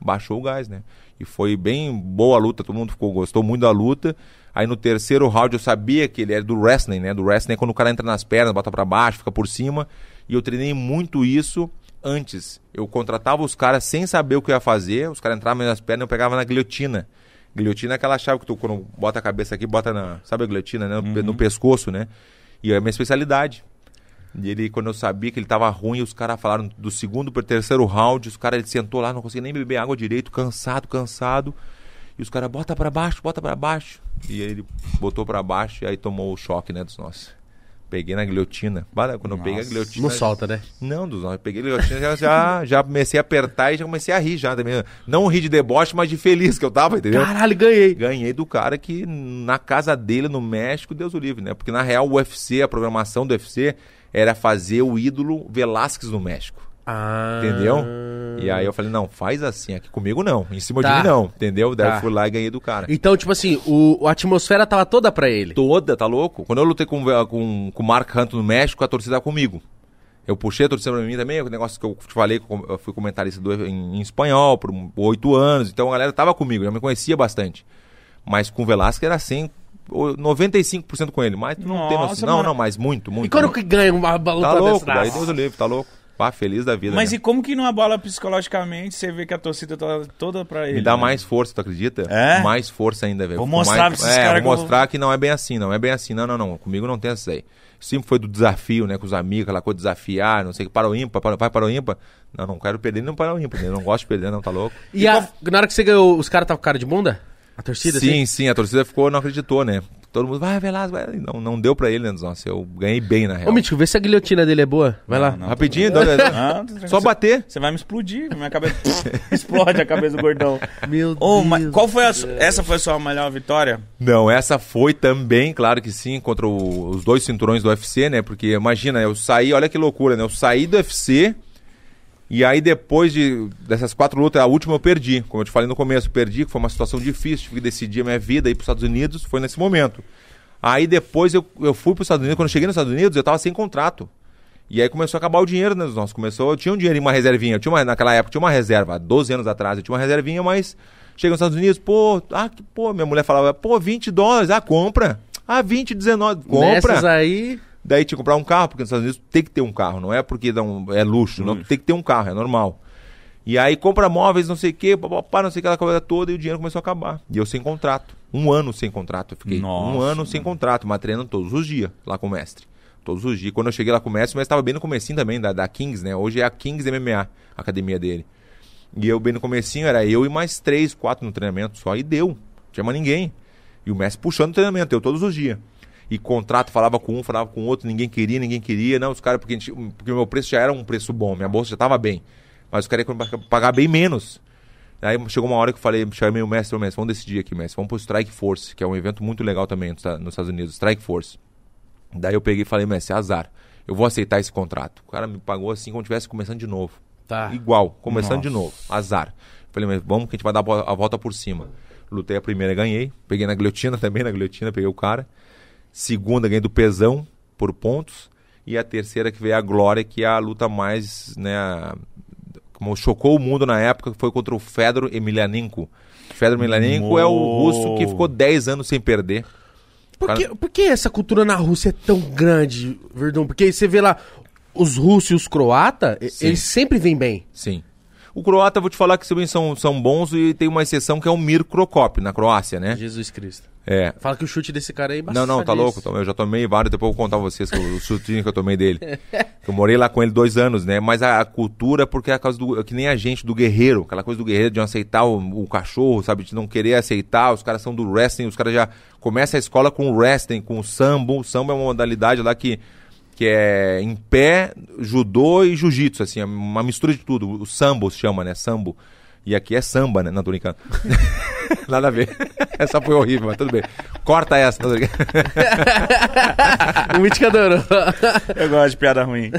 baixou o gás, né? E foi bem boa a luta, todo mundo ficou, gostou muito da luta. Aí no terceiro round eu sabia que ele era do wrestling, né? Do wrestling é quando o cara entra nas pernas, bota para baixo, fica por cima. E eu treinei muito isso antes. Eu contratava os caras sem saber o que eu ia fazer, os caras entravam nas pernas e eu pegava na guilhotina. Guilhotina é aquela chave que tu, quando bota a cabeça aqui, bota na. Sabe a guilhotina, né? No, no pescoço, né? E é a minha especialidade. E ele, quando eu sabia que ele tava ruim, os caras falaram do segundo pro terceiro round, os caras, ele sentou lá, não conseguia nem beber água direito, cansado, cansado. E os caras, bota pra baixo, bota pra baixo. E ele botou pra baixo e aí tomou o choque, né, dos nossos. Peguei na guilhotina. Quando eu peguei a Nossa. guilhotina. Não solta, né? Não, dos nossos. Peguei a guilhotina já, já, [LAUGHS] já comecei a apertar e já comecei a rir já também. Não rir de deboche, mas de feliz que eu tava, entendeu? Caralho, ganhei. Ganhei do cara que na casa dele, no México, Deus o livre, né? Porque na real o UFC, a programação do UFC era fazer o ídolo Velasquez no México. Ah. Entendeu? E aí eu falei, não, faz assim, aqui comigo não. Em cima Tá. de mim não, entendeu? Daí Tá. eu fui lá e ganhei do cara. Então, tipo assim, o, a atmosfera tava toda pra ele. Toda, tá louco? Quando eu lutei com, com, com o Mark Hunt no México, a torcida comigo. Eu puxei a torcida pra mim também, o negócio que eu te falei, eu fui comentarista do, em, em espanhol por oito anos, então a galera tava comigo, já me conhecia bastante. Mas com o Velasquez era 100, ou 95% com ele, mas tu não tem Nossa, noção. Não, não, mas muito, muito. E quando que ganha uma luta Tá louco, dessa? daí Deus o livre, tá louco. Pá, feliz da vida. Mas né? e como que numa bola psicologicamente você vê que a torcida tá toda pra ele? Me dá né? mais força, tu acredita? É? Mais força ainda, velho. Vou mostrar mais... pra esses é, caras vou mostrar que não é bem assim, não é bem assim. Não, não, não. Comigo não tem essa aí. Sempre foi do desafio, né? Com os amigos, aquela coisa de desafiar, não sei o que, para o ímpar, para, vai para o ímpar. Não, não quero perder nem para o ímpar, né? Eu não gosto de perder, não, tá louco? E a- na hora que você ganhou, os caras estavam com cara de bunda? A torcida, sim, assim? sim, a torcida ficou, não acreditou, né? Todo mundo, vai, Velasco, vai. Não, não deu pra ele, né? Nossa, eu ganhei bem, na real. Ô, Mítico, vê se a guilhotina dele é boa. Vai lá. Não, não. Rapidinho, dá- Ah, tá só bater. Você vai me explodir, minha cabeça [LAUGHS] explode a cabeça do gordão. Meu Ô, mas qual foi a essa foi a sua melhor vitória? Não, essa foi também, claro que sim, contra o- os dois cinturões do UFC, né? Porque imagina, eu saí, olha que loucura, né? Eu saí do UFC e aí depois de, dessas quatro lutas, a última eu perdi. Como eu te falei no começo, perdi, que foi uma situação difícil, que decidir a minha vida, ir para os Estados Unidos, foi nesse momento. Aí depois eu, eu fui para os Estados Unidos, quando eu cheguei nos Estados Unidos, eu tava sem contrato. E aí começou a acabar o dinheiro, né? Nossa, começou, eu tinha um dinheiro em uma reservinha, eu tinha uma, naquela época, tinha uma reserva, há 12 anos atrás, eu tinha uma reservinha, mas chega nos Estados Unidos, pô, ah, que, pô, minha mulher falava, pô, 20 dólares, ah, compra. Ah, 20, 19, compra. Nessas aí... Daí tinha que comprar um carro, porque nos Estados Unidos tem que ter um carro, não é porque não, é luxo, não tem que ter um carro, é normal. E aí compra móveis, não sei o quê, papapá, não sei aquela coisa toda, e o dinheiro começou a acabar. E eu sem contrato. Um ano sem contrato, eu fiquei. um Nossa, ano sem contrato, mas treinando todos os dias lá com o mestre. Todos os dias. Quando eu cheguei lá com o mestre, mas estava bem no comecinho também, da, da Kings, né? Hoje é a Kings MMA, a academia dele. E eu bem no comecinho, era eu e mais três, quatro no treinamento só, e deu. Não tinha mais ninguém. E o mestre puxando o treinamento, eu todos os dias. E contrato, falava com um, falava com o outro, ninguém queria, ninguém queria. Não, os caras, porque, gente- porque o meu preço já era um preço bom, minha bolsa já estava bem. Mas os caras iam pagar bem menos. Aí chegou uma hora que eu falei, chamei o mestre, o mestre, vamos decidir aqui, mestre, vamos pro Strike Force, que é um evento muito legal também nos nos Estados Unidos, Strike Force. Daí eu peguei e falei, mestre, azar, eu vou aceitar esse contrato. O cara me pagou assim como se estivesse começando de novo. Tá. Igual, começando Nossa. de novo. Azar. Falei, mas vamos que a gente vai dar a volta por cima. Lutei a primeira, ganhei. Peguei na guilhotina [LAUGHS] também, na guilhotina, peguei o cara. Segunda, ganhei do pesão, por pontos. E a terceira, que veio a Glória, que é a luta mais, né, como chocou o mundo na época, que foi contra o Fedor Emelianenko. Fedor Emelianenko é o russo que ficou 10 anos sem perder. Por que, por que essa cultura na Rússia é tão grande, Verdun? Porque você vê lá, os russos e os croatas, eles sempre vêm bem. Sim. O croata, vou te falar que também são, são bons e tem uma exceção que é o Mir Krokop, na Croácia, né? Jesus Cristo. É. Fala que o chute desse cara aí é Não, não, tá louco. Eu já tomei vários, depois eu vou contar pra vocês o chutinho que eu tomei dele. [LAUGHS] eu morei lá com ele dois anos, né? Mas a, a cultura, porque é a causa do. Que nem a gente, do guerreiro, aquela coisa do guerreiro de não aceitar o, o cachorro, sabe? De não querer aceitar. Os caras são do wrestling, os caras já começam a escola com o wrestling, com o sambo. O sambo é uma modalidade lá que. Que é em pé, judô e jiu-jitsu, assim, é uma mistura de tudo. O sambo se chama, né? Sambo. E aqui é samba, né? Não, tô brincando. [LAUGHS] Nada a ver. [LAUGHS] Essa foi horrível, mas tudo bem. Corta essa, tô brincando. [LAUGHS] o Mítico adorou. Eu gosto de piada ruim.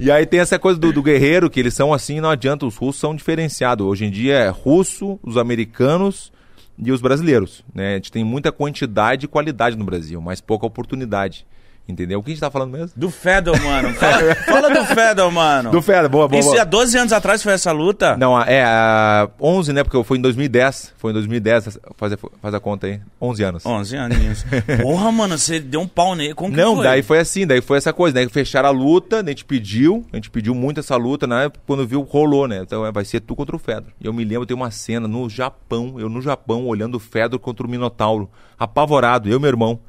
E aí tem essa coisa do, do guerreiro, que eles são assim, não adianta, os russos são diferenciados. Hoje em dia é russo, os americanos e os brasileiros, né? A gente tem muita quantidade e qualidade no Brasil, mas pouca oportunidade. Entendeu? O que a gente tá falando mesmo? Do Fedor, mano. [LAUGHS] Fala, fala do Fedor, mano. Do Fedor, boa, boa, Isso boa. há 12 anos atrás foi essa luta? Não, é, a 11, né? Porque foi em 2010. Foi em 2010, faz, a- faz a conta aí. 11 anos. 11 [LAUGHS] aninhos. Porra, mano, você deu um pau nele. Como Não, foi? daí foi assim, daí foi essa coisa, né? Fecharam a luta, a gente pediu, a gente pediu muito essa luta, na época, quando viu, rolou, né? Então é, vai ser tu contra o Fedor. E eu me lembro, tem uma cena no Japão, eu no Japão, olhando o Fedor contra o Minotauro, apavorado, eu e meu irmão.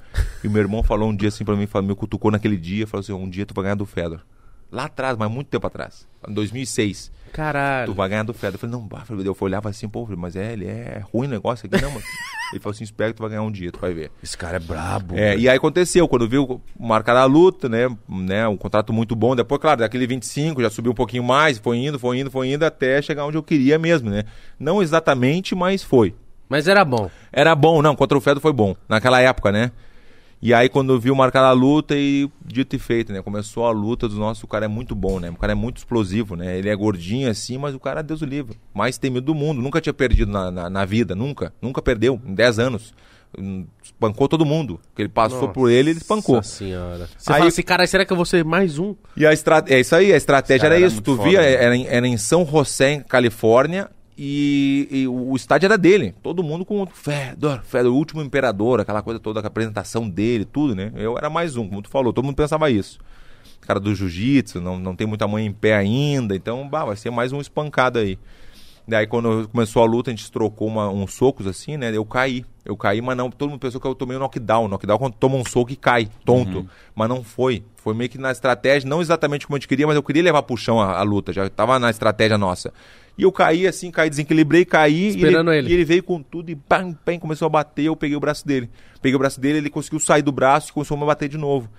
E meu irmão falou um dia assim pra mim, falou, me cutucou naquele dia, falou assim, um dia tu vai ganhar do Fedor. Lá atrás, mas muito tempo atrás, em 2006. Caralho. Tu vai ganhar do Fedor. Eu falei, não, bah, eu olhava assim, pô, mas é, ele é ruim o negócio aqui, não, mano. [LAUGHS] Ele falou assim, espera que tu vai ganhar um dia, tu vai ver. Esse cara é brabo. É, e aí aconteceu, quando viu marcar a luta, né, né, um contrato muito bom, depois, claro, daquele 25 já subiu um pouquinho mais, foi indo, foi indo, foi indo, até chegar onde eu queria mesmo, né. Não exatamente, mas foi. Mas era bom. Era bom, não, contra o Fedor foi bom, naquela época, né. E aí quando viu marcar a luta e dito e feito, né, começou a luta dos nossos, o cara é muito bom, né, o cara é muito explosivo, né, ele é gordinho assim, mas o cara, Deus o livre, mais temido do mundo, nunca tinha perdido na, na, na vida, nunca, nunca perdeu, em 10 anos. Hum, Espancou todo mundo. Que ele passou por ele, ele espancou. Nossa senhora. Você Aí- fala assim, cara, será que eu vou ser mais um? E a estratégia, é isso aí, a estratégia era era isso. Tu foda, via, né? era em, era em São José, em Califórnia, e, e o estádio era dele. Todo mundo com o Fedor, Fedor, o último imperador, aquela coisa toda, a apresentação dele, tudo, né? Eu era mais um, como tu falou, todo mundo pensava isso. Cara do jiu-jitsu, não, não tem muita mãe em pé ainda, então, bah, vai ser mais um espancado aí. Daí quando começou a luta, a gente trocou uma- uns socos assim, né? Eu caí. Eu caí, mas não. Todo mundo pensou que eu tomei um knockdown. Knockdown quando toma um soco e cai, tonto. Mas não foi. Foi meio que na estratégia, não exatamente como a gente queria, mas eu queria levar pro chão a, a luta. Já tava na estratégia nossa. E eu caí assim, caí, desequilibrei, caí. Esperando e ele. E ele veio com tudo e pam, pam, começou a bater. Eu peguei o braço dele. Peguei o braço dele, ele conseguiu sair do braço e começou a me bater de novo.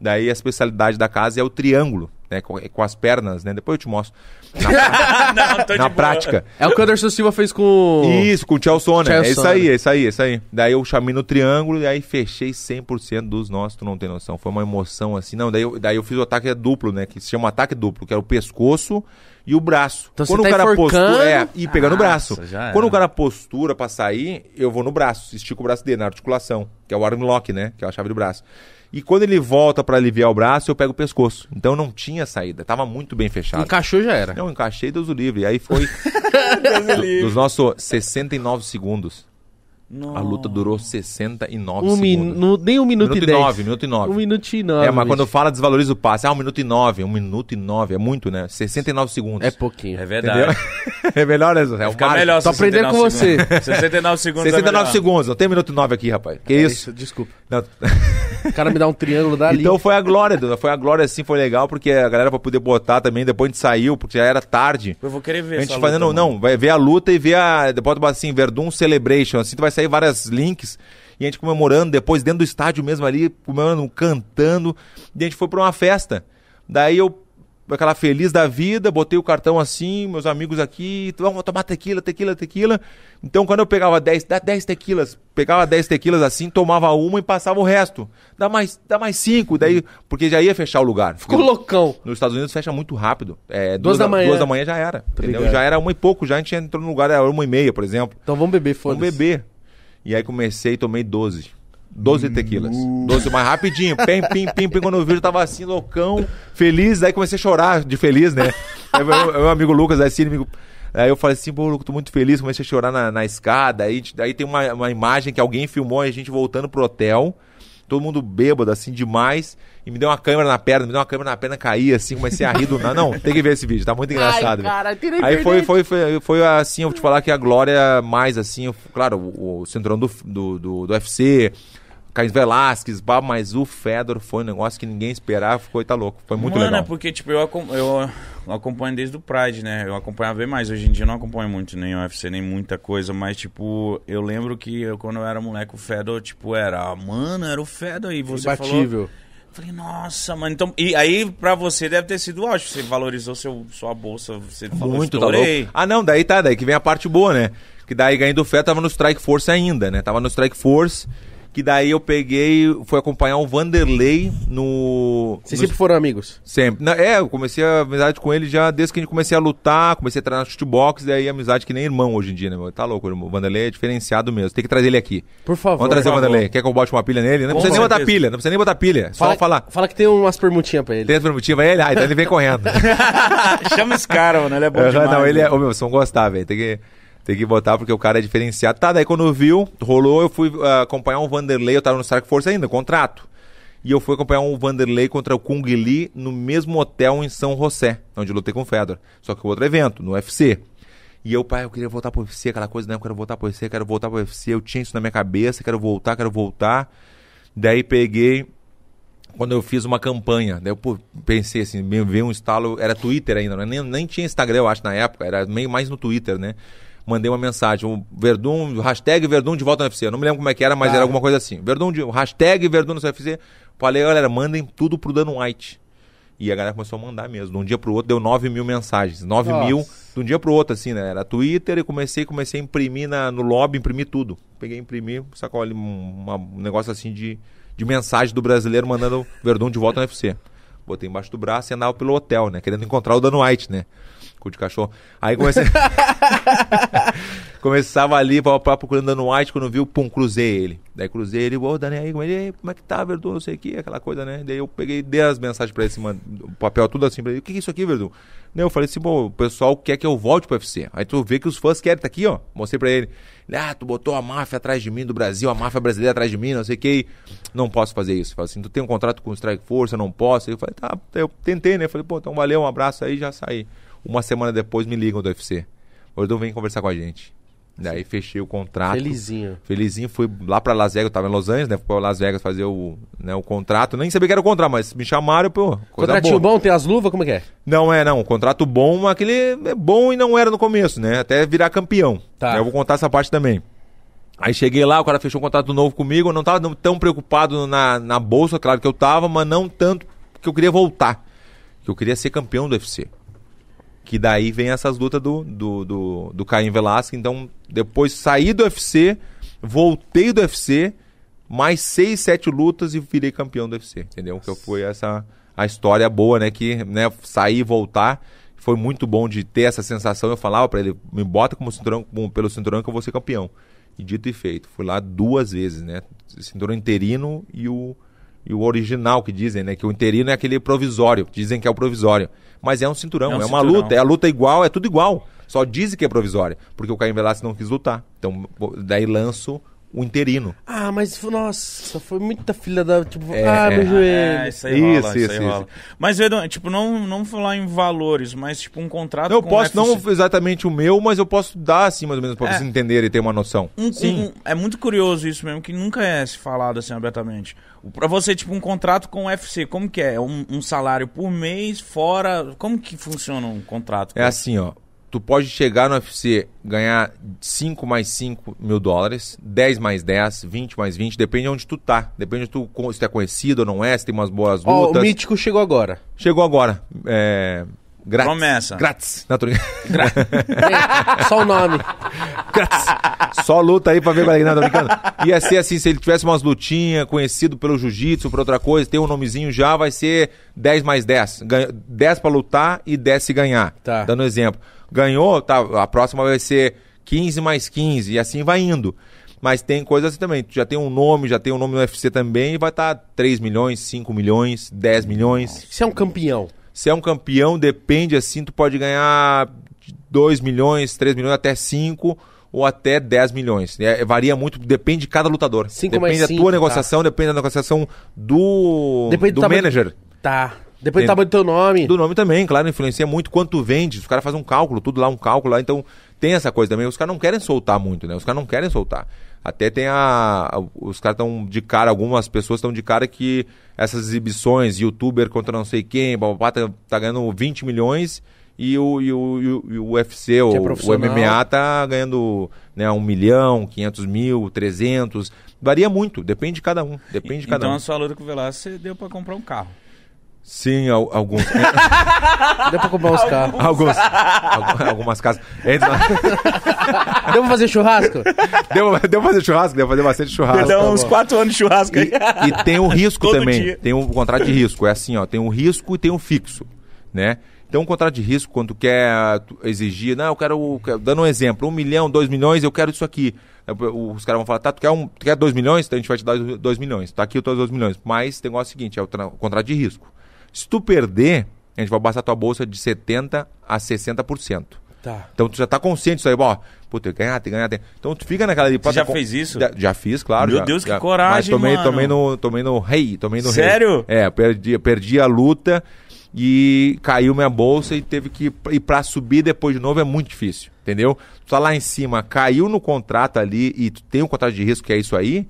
Daí a especialidade da casa é o triângulo, né? Com, com as pernas, né? Depois eu te mostro. Na, [LAUGHS] Não, tô de na boa. prática. É o que o Anderson Silva fez com. Isso, com o Chelsea Sonnen. Chael É isso aí, é isso aí, é isso aí. Daí eu chamei no triângulo e aí fechei 100% dos nossos, tu não tem noção. Foi uma emoção assim. Não, daí eu, daí eu fiz o ataque duplo, né? Que se chama ataque duplo, que era o pescoço e o braço. Então Quando você o tá cara enforcando? postura, é, e pegando o braço. Quando o cara postura pra sair, eu vou no braço, estico o braço dele na articulação, que é o arm lock, né? Que é a chave do braço. E quando ele volta pra aliviar o braço, eu pego o pescoço. Então não tinha saída, tava muito bem fechado. Encaixou já era. Não, encaixei Deus o livre. E aí foi [LAUGHS] do- dos nossos 69 segundos. A luta durou 69 Um segundos. minu... Nem um minuto, Minuto e dez. nove, minuto e nove. Um minuto e nove. É, mas quando bicho. fala desvaloriza o passe, ah, um minuto e nove, um minuto e nove, é muito, né? 69 segundos. É pouquinho. É verdade. [LAUGHS] é melhor, né? É o Fica margem. melhor Tô aprendendo 69 com você. segundos. 69 segundos é 69 melhor. segundos, não tem minuto e nove aqui, rapaz. Que É isso? Desculpa. Não. [LAUGHS] O cara me dá um triângulo dali. Então foi a glória, Duda. Foi a glória, assim, foi legal, porque a galera pra poder botar também, depois a gente saiu, porque já era tarde. Eu vou querer ver A gente essa fazendo, luta, não, vai ver a luta e ver a. Depois tu bota assim, Verdun Celebration, assim, tu vai sair vários links. E a gente comemorando, depois dentro do estádio mesmo ali, comemorando, cantando. E a gente foi pra uma festa. Daí eu, aquela feliz da vida, botei o cartão assim, meus amigos aqui, vamos tomar tequila, tequila, tequila. Então quando eu pegava 10, dá 10 tequilas, pegava 10 tequilas assim, tomava uma e passava o resto. Dá mais, dá mais 5, daí, porque já ia fechar o lugar. Ficou loucão. Nos Estados Unidos fecha muito rápido. É, Duas duas, da manhã. Duas da manhã já era. Entendeu? Já era uma e pouco, já a gente entrou no lugar, era uma e meia, por exemplo. Então vamos beber, foda-se. Vamos beber. E aí comecei e tomei 12. 12 tequilas. 12 mais rapidinho. Pim, pim, pim, pim. Quando eu vi, eu tava assim, loucão, feliz. Aí comecei a chorar de feliz, né? aí meu, meu amigo Lucas, assim, amigo. Aí eu falei assim, pô, Lucas, tô muito feliz. Comecei a chorar na, na escada. Aí, aí tem uma, uma imagem que alguém filmou a gente voltando pro hotel. Todo mundo bêbado, assim, demais. E me deu uma câmera na perna, me deu uma câmera na perna, caí assim, comecei a rir do nada. Não, tem que ver esse vídeo, tá muito engraçado. velho. cara, Aí foi, foi, foi, foi assim, eu vou te falar que a Glória mais assim, eu- claro, o, o cinturão do, do, do, do UFC, Caio Velasquez, bah, mas o Fedor foi um negócio que ninguém esperava, ficou e tá louco. Foi muito Mano, legal. é porque, tipo, eu, acom- eu acompanho desde o Pride, né? Eu acompanhava bem mais. Hoje em dia eu não acompanho muito nem UFC, nem muita coisa. Mas, tipo, eu lembro que eu, quando eu era moleque, o Fedor, tipo, era... Mano, era o Fedor. E você falou... Imbatível. Falei, nossa, mano. Então, e aí, pra você, deve ter sido ótimo. Você valorizou seu, sua bolsa. Você falou, Muito, tá estourei. louco. Ah, não, daí tá, daí que vem a parte boa, né? Que daí ganhei do Fé tava no Strike Force ainda, né? Tava no Strike Force, Que daí eu peguei, fui acompanhar o Vanderlei no. Vocês no- sempre foram amigos? Sempre. Na- é, eu comecei a amizade com ele já desde que a gente comecei a lutar, comecei a treinar chutebox, daí amizade que nem irmão hoje em dia, né? meu? Tá louco, o Vanderlei é diferenciado mesmo. Tem que trazer ele aqui. Por favor. Vamos trazer o. Vanderlei. Quer que eu bote uma pilha nele? Não precisa nem botar pilha, não precisa nem botar pilha. Só Fala, falar. fala que tem umas permutinhas pra ele. Tem permitivo é ele? Ah, então ele vem correndo. [LAUGHS] Chama esse cara, mano. Ele é bom demais. não, ele é. Ô, meu, vocês vão gostar, velho. Tem que, tem que botar porque o cara é diferenciado. Tá, daí quando viu, rolou, eu fui ah, acompanhar um Vanderlei, eu tava no Strike Force ainda, contrato. E eu fui acompanhar um Vanderlei contra o Kung Lee no mesmo hotel em São José, onde eu lutei com o Fedor. Só que outro evento, no UFC. E eu, pai, eu queria voltar pro UFC, aquela coisa, né? Eu quero voltar pro UFC, quero voltar pro UFC. Eu tinha isso na minha cabeça, quero voltar, quero voltar. Daí peguei, quando eu fiz uma campanha, daí eu pensei assim, veio um estalo, era Twitter ainda, né? nem, nem tinha Instagram, eu acho, na época, era meio mais no Twitter, né? Mandei uma mensagem, o Verdun, hashtag Verdun de volta no UFC. Eu não me lembro como é que era, mas Tá. era alguma coisa assim. Verdun de, hashtag Verdun no UFC. Falei, galera, mandem tudo pro Dan White. E a galera começou a mandar mesmo. De um dia pro outro deu 9 mil mensagens. 9 Nossa. mil de um dia pro outro, assim, né? Era Twitter e comecei, comecei a imprimir na, no lobby, imprimir tudo. Peguei, imprimi, sacou ali um, uma- um negócio assim de, de mensagem do brasileiro mandando Verdun de volta no UFC. Botei embaixo do braço e andava pelo hotel, né? Querendo encontrar o Dan White, né? Cu de cachorro. Aí comecei. [LAUGHS] Começava ali, pá, pá, procurando Dan White, quando viu, pum, cruzei ele. Daí cruzei ele, ô, Dani, aí, como é- aí, como é que tá, Verdun, não sei o que, aquela coisa, né? Daí eu peguei, dei as mensagens pra ele, assim, mano, o papel tudo assim pra ele, o que que é isso aqui, Verdun? Daí eu falei assim, pô, o pessoal quer que eu volte pro UFC. Aí tu vê que os fãs querem, tá aqui, ó, mostrei pra ele. Ah, tu botou a máfia atrás de mim do Brasil, a máfia brasileira atrás de mim, não sei o que, não posso fazer isso. Falei assim, tu tem um contrato com o Strike Force, eu não posso. Eu falei, tá, eu tentei, né? Falei, pô, então valeu, um abraço aí, já saí. Uma semana depois me ligam do UFC. O Verdun vem conversar com a gente. Daí fechei o contrato. Felizinho. Felizinho, fui lá pra Las Vegas, eu tava em Los Angeles, né? Fui pra Las Vegas fazer o, né, o contrato. Nem sabia que era o contrato, mas me chamaram, pô, Contratinho boa. bom, tem as luvas, como é que é? Não é, não. Contrato bom, mas aquele é bom e não era no começo, né? Até virar campeão. Tá. Eu vou contar essa parte também. Aí cheguei lá, o cara fechou um contrato novo comigo, eu não tava tão preocupado na, na bolsa, claro que eu tava, mas não tanto que eu queria voltar. Que eu queria ser campeão do UFC. Que daí vem essas lutas do, do, do, do Caim Velasquez. Então, depois saí do UFC, voltei do UFC, mais seis, sete lutas e virei campeão do UFC. Entendeu? Que foi essa a história boa, né? Que né, sair e voltar. Foi muito bom de ter essa sensação. Eu falava pra ele, me bota como cinturão, como- pelo cinturão que eu vou ser campeão. E dito e feito. Fui lá duas vezes, né? Cinturão interino e o, e o original, que dizem, né? Que o interino é aquele provisório. Dizem que é o provisório. Mas é um cinturão, É é, um uma cinturão. luta, é a luta igual, é tudo igual. Só dizem que é provisório. Porque o Caim Velasquez não quis lutar. Então, daí lanço o interino. Ah, mas, nossa, foi muita filha da... Tipo, É, ah, meu é. joelho. É, isso aí rola, Isso, isso, isso, aí isso. rola. Mas, tipo, não, não falar em valores, mas tipo um contrato Eu com posso, não exatamente o meu, mas eu posso dar assim, mais ou menos, pra É. vocês entenderem e ter uma noção. Um- um- é muito curioso isso mesmo, que nunca é se falado assim abertamente. O- Pra você, tipo, um contrato com o UFC, como que é? É Um, um salário por mês, fora... Como que funciona um contrato? É assim, ó. Tu pode chegar no UFC, ganhar 5 mais 5 mil dólares, 10 mais 10, 20 mais 20, depende de onde tu tá. Depende de tu, se tu é conhecido ou não é, se tem umas boas Ó, o lutas. Mítico chegou agora. Chegou agora. É. Grátis. Promessa. Grátis. Não, tô brincando. Só o nome. Grátis. Só luta aí pra ver qual é que não, tô brincando. Ia ser assim, se ele tivesse umas lutinhas, conhecido pelo jiu-jitsu, por outra coisa, tem um nomezinho já, vai ser 10 mais 10. Ganha, 10 pra lutar e 10 se ganhar. Tá. Dando um exemplo. Ganhou, tá, a próxima vai ser 15 mais 15, e assim vai indo. Mas tem coisas assim também. Tu já tem um nome, já tem um nome no UFC também, e vai estar tá 3 milhões, 5 milhões, 10 milhões. Você é um campeão. Se é um campeão, depende assim, tu pode ganhar 2 milhões, 3 milhões, até 5 ou até 10 milhões. É, varia muito, depende de cada lutador. Cinco depende mais da cinco, tua tá. negociação, depende da negociação do, Depende do do manager. Tá. Depois do tamanho do teu nome. Do nome também, claro, influencia muito quanto vende. Os caras fazem um cálculo, tudo lá, um cálculo lá. Então, tem essa coisa também. Os caras não querem soltar muito, né? Os caras não querem soltar. Até tem a. a- os caras estão de cara, algumas pessoas estão de cara que essas exibições, youtuber contra não sei quem, babá, tá, tá ganhando 20 milhões e o, e o, e o, e o UFC, o, é o profissional. MMA tá ganhando né, 1 milhão, 500 mil, 300. Varia muito, depende de cada um. Depende de cada então um. a sua luta com o você deu pra comprar um carro. Sim, al- alguns. [LAUGHS] Deu pra comprar uns carros. alguns. Algu- Algumas casas. Entra. [LAUGHS] Deu pra fazer churrasco? Deu, deu pra fazer churrasco? Deu pra fazer bastante churrasco. Dá uns quatro anos de churrasco aí. E tem o risco Todo também. dia. Tem um contrato de risco. É assim, ó. Tem o risco e tem o fixo, né? Então, um contrato de risco, quando tu quer exigir, não, eu quero, quero- dando um exemplo, um milhão, dois milhões, eu quero isso aqui. O- Os caras vão falar, tá, tu quer, um, tu quer dois milhões? Então a gente vai te dar dois- milhões. Tá aqui os dois milhões. Mas tem o negócio seguinte, é o, tra- o contrato de risco. Se tu perder, a gente vai a tua bolsa de 70% a 60%. Tá. Então tu já tá consciente disso aí, ó. Pô, tem que ganhar, tem que ganhar. Tem... Então tu fica naquela ali. pô, já com- fez isso? Já, já fiz, claro. Meu já- Deus, que já. coragem, Mas tomei, mano. tomei no, tomei no rei, tomei no Sério? rei. É, perdi, perdi a luta e caiu minha bolsa e teve que e para subir depois de novo é muito difícil, entendeu? Tu tá lá em cima, caiu no contrato ali e tu tem um contrato de risco que é isso aí,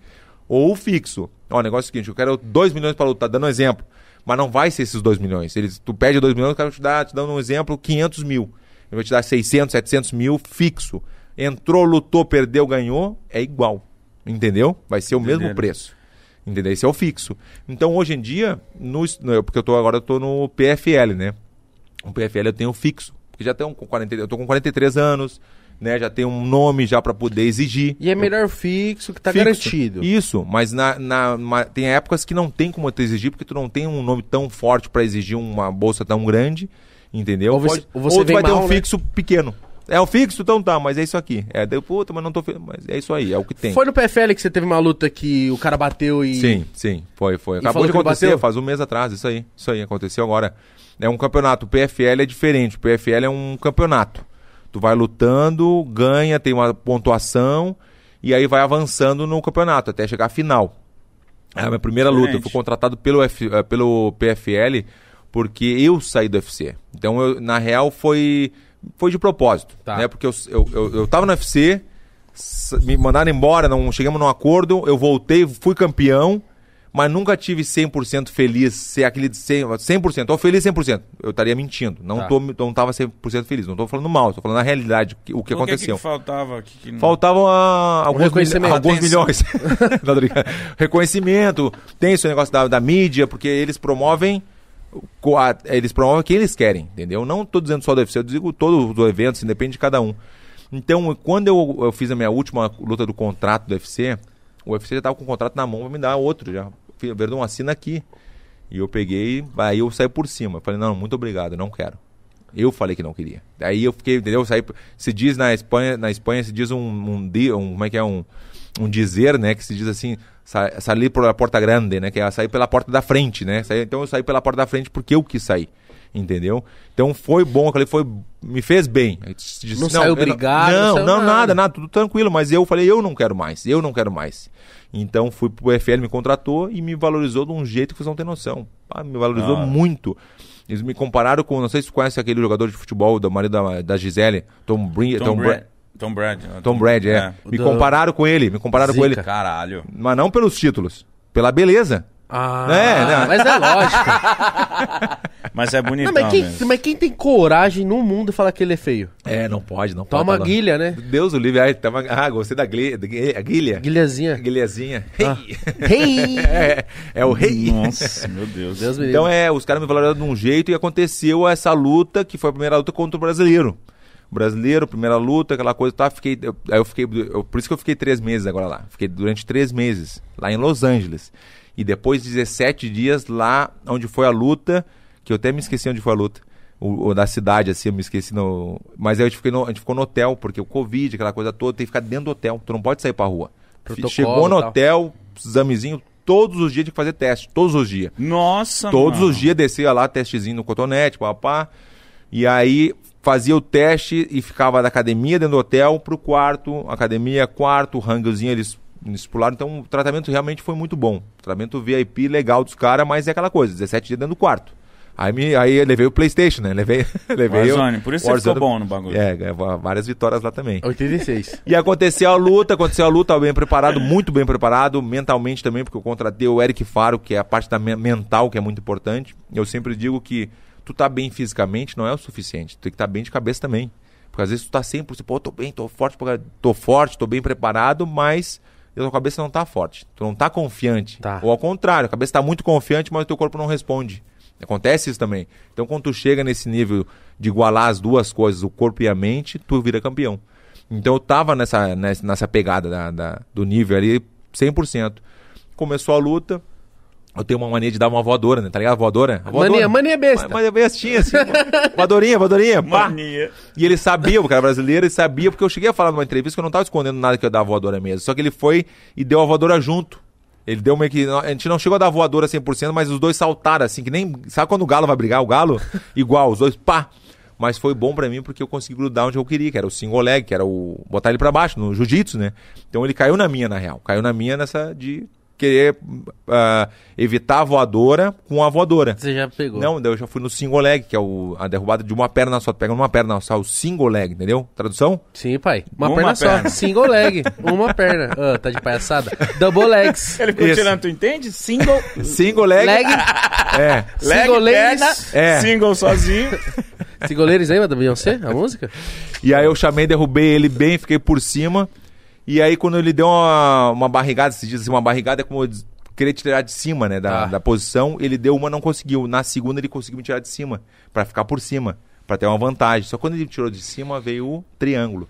ou fixo. Ó, o negócio é o seguinte, eu quero 2 milhões para lutar, dando um exemplo. Mas não vai ser esses 2 milhões. Eles, tu pede 2 milhões, eu quero te dar, te dando um exemplo, 500 mil. Eu vou te dar 600, 700 mil fixo. Entrou, lutou, perdeu, ganhou, é igual. Entendeu? Vai ser o mesmo Entenderam. preço. Entendeu? Esse é o fixo. Então, hoje em dia, no, no- porque eu tô agora eu tô no PFL, né? O PFL eu tenho fixo. Porque já tenho com 40, eu tô com 43 anos, né? Já tenho um nome já para poder exigir. E é melhor fixo que tá Fixo. garantido. Isso, mas na, na- ma- tem épocas que não tem como tu exigir, porque tu não tem um nome tão forte para exigir uma bolsa tão grande, entendeu? Ou você- ou você ou tu vai ter mal, um né? fixo pequeno. É o fixo, então tá, mas é isso aqui. É, deu puta, mas não tô. Mas é isso aí, é o que tem. Foi no PFL que você teve uma luta que o cara bateu e. Sim, sim, foi, foi. Acabou de acontecer, faz um mês atrás, isso aí. Isso aí aconteceu agora. É um campeonato, o PFL é diferente. O PFL é um campeonato. Tu vai lutando, ganha, tem uma pontuação e aí vai avançando no campeonato até chegar à final. É a minha primeira luta. Eu fui contratado pelo, F- eh, pelo PFL porque eu saí do UFC. Então, eu, na real, foi, foi de propósito. Tá. Né? Porque eu, eu, eu, eu tava no UFC, me mandaram embora, não chegamos num acordo, eu voltei, fui campeão, mas nunca tive 100% feliz, ser aquele de 100%, 100%, ou feliz 100%. Eu estaria mentindo. Não, Tá. tô, não tava 100% feliz, não tô falando mal, tô falando a realidade, o que, o que Por aconteceu. Que que faltava? Que que não- Faltavam ah, alguns, reconhecimento. milho- alguns milhões. [LAUGHS] Reconhecimento, tem esse negócio da, da mídia, porque eles promovem. Eles promovem quem eles querem, entendeu? Não estou dizendo só do UFC, eu digo todos os eventos, independe de cada um. Então, quando eu, eu fiz a minha última luta do contrato do UFC, o UFC já estava com o contrato na mão, vai me dar outro já. Filho, Verdão, assina aqui. E eu peguei, aí eu saí por cima. Falei, não, muito obrigado, não quero. Eu falei que não queria. Daí eu fiquei, entendeu? Eu saí, se diz na Espanha, na Espanha se diz um, um, um como é que é um, um dizer, né, que se diz assim, sa, sair pela porta grande, né, que é sair pela porta da frente, né? Saí- então eu saí pela porta da frente porque eu quis sair. Entendeu? Então foi bom, aquele foi me fez bem. Disse, Não eu saiu brigado, não Não, não, nada. nada, nada, tudo tranquilo, mas eu falei, eu não quero mais, eu não quero mais. Então fui pro FL, me contratou e me valorizou de um jeito que vocês não têm noção. Ah, me valorizou Ah. muito. Eles me compararam com, não sei se você conhece aquele jogador de futebol do marido da, da Gisele, Tom, Brin, Tom, Tom, Brad. Bra- Tom Brad. Tom Brady, é. Me Do- compararam com ele, me compararam com Zica. ele. Caralho. Mas não pelos títulos, pela beleza. Ah, É, não. mas é lógico. [LAUGHS] Mas é bonitão Não, mas, quem, mesmo. mas quem tem coragem no mundo falar que ele é feio? É, não pode, não Toma pode. uma guilha, né? Deus o livre. Ai, tava... Ah, gostei da guilha. Da guilha. guilha. Guilhazinha. Guilhazinha. Ah. [LAUGHS] É, é o rei. Nossa, meu Deus. Deus Então é, os caras me valorizaram de um jeito e aconteceu essa luta, que foi a primeira luta contra o brasileiro. Brasileiro, primeira luta, aquela coisa, tá, fiquei, eu, aí eu fiquei, eu- por isso que eu fiquei três meses agora lá. Fiquei durante três meses, lá em Los Angeles. E depois 17 dias lá onde foi a luta, que eu até me esqueci onde foi a luta. O, o da cidade, assim, eu me esqueci no. Mas aí eu fiquei no- a gente ficou no hotel, porque o Covid, aquela coisa toda, tem que ficar dentro do hotel. Tu não pode sair pra rua. Protocolo Chegou no hotel, examezinho, todos os dias tinha que fazer teste, todos os dias. Nossa, Todos mano. os dias descia lá, testezinho no cotonete, papá. E aí fazia o teste e ficava da academia dentro do hotel pro quarto, academia, quarto, rangozinho, eles, eles pularam. Então o tratamento realmente foi muito bom. Tratamento VIP legal dos caras, mas é aquela coisa, 17 dias dentro do quarto. Aí, me, aí eu levei o Playstation, né? Levei, [LAUGHS] levei o- Warzone, por isso você ficou bom no bagulho. É, várias vitórias lá também. 86. E aconteceu a luta, aconteceu a luta, bem preparado, muito bem preparado, mentalmente também, porque eu contratei o Eric Faro, que é a parte da me- mental, que é muito importante. Eu sempre digo que tu tá bem fisicamente não é o suficiente, tu tem que estar bem de cabeça também. Porque às vezes tu tá 100%, pô, tô bem, tô forte, tô forte, tô bem preparado, mas a tua cabeça não tá forte, tu não tá confiante. Tá. Ou ao contrário, a cabeça tá muito confiante, mas o teu corpo não responde. Acontece isso também. Então, quando tu chega nesse nível de igualar as duas coisas, o corpo e a mente, tu vira campeão. Então, eu tava nessa, nessa, nessa pegada da, da- do nível ali 100%. Começou a luta. Eu tenho uma mania de dar uma voadora, né? Tá ligado? Voadora? A voadora. Mania, mania besta. Mas, mas bestinha, assim. [LAUGHS] voadorinha, voadorinha. Pá. Mania. E ele sabia, o cara brasileiro, ele sabia, porque eu cheguei a falar numa entrevista que eu não tava escondendo nada que eu dava voadora mesmo. Só que ele foi e deu a voadora junto. Ele deu meio que. A gente não chegou a dar voadora 100%, mas os dois saltaram, assim, que nem. Sabe quando o galo vai brigar? O galo, [LAUGHS] igual, os dois, pá! Mas foi bom pra mim porque eu consegui grudar onde eu queria, que era o single leg, que era o. botar ele pra baixo, no jiu-jitsu, né? Então ele caiu na minha, na real. Caiu na minha nessa de querer ah, evitar a voadora com a voadora. Você já pegou. Não, eu já fui no single leg, que é o, a derrubada de uma perna só. Tu pega numa perna só, o single leg, entendeu? Tradução? Sim, pai. Uma, Uma perna, perna. só. [LAUGHS] Single leg. Uma perna. Ah, tá de palhaçada. Double legs. [LAUGHS] Ele ficou Isso. tirando, tu entende? Single, [LAUGHS] Single leg. Leg. É. leg, Single perna, legs. É. single sozinho. Single ladies lembra da Beyoncé? A música? E aí eu chamei, derrubei ele bem, fiquei por cima. E aí quando ele deu uma, uma barrigada, se diz assim, uma barrigada é como eu querer te tirar de cima, né, da, Tá. da posição. Ele deu uma, não conseguiu. Na segunda ele conseguiu me tirar de cima, pra ficar por cima, pra ter uma vantagem. Só quando ele tirou de cima veio o triângulo.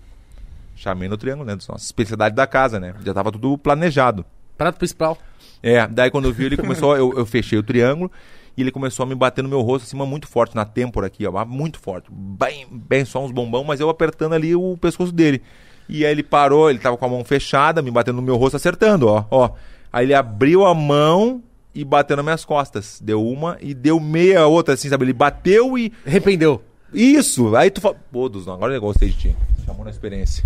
Chamei no triângulo, né, nossa especialidade da casa, né? Já tava tudo planejado. Prato principal. É, daí quando eu vi, ele começou, eu, eu fechei o triângulo e ele começou a me bater no meu rosto acima muito forte, na têmpora aqui, ó, muito forte. Bem, bem só uns bombão, mas eu apertando ali o pescoço dele. E aí ele parou, ele tava com a mão fechada, me batendo no meu rosto, acertando, ó, ó. Aí ele abriu a mão e bateu nas minhas costas. Deu uma e deu meia outra, assim, sabe? Ele bateu e. Arrependeu. Isso! Aí tu fala. Pô, Duzão, agora eu gostei de ti. Chamou na experiência.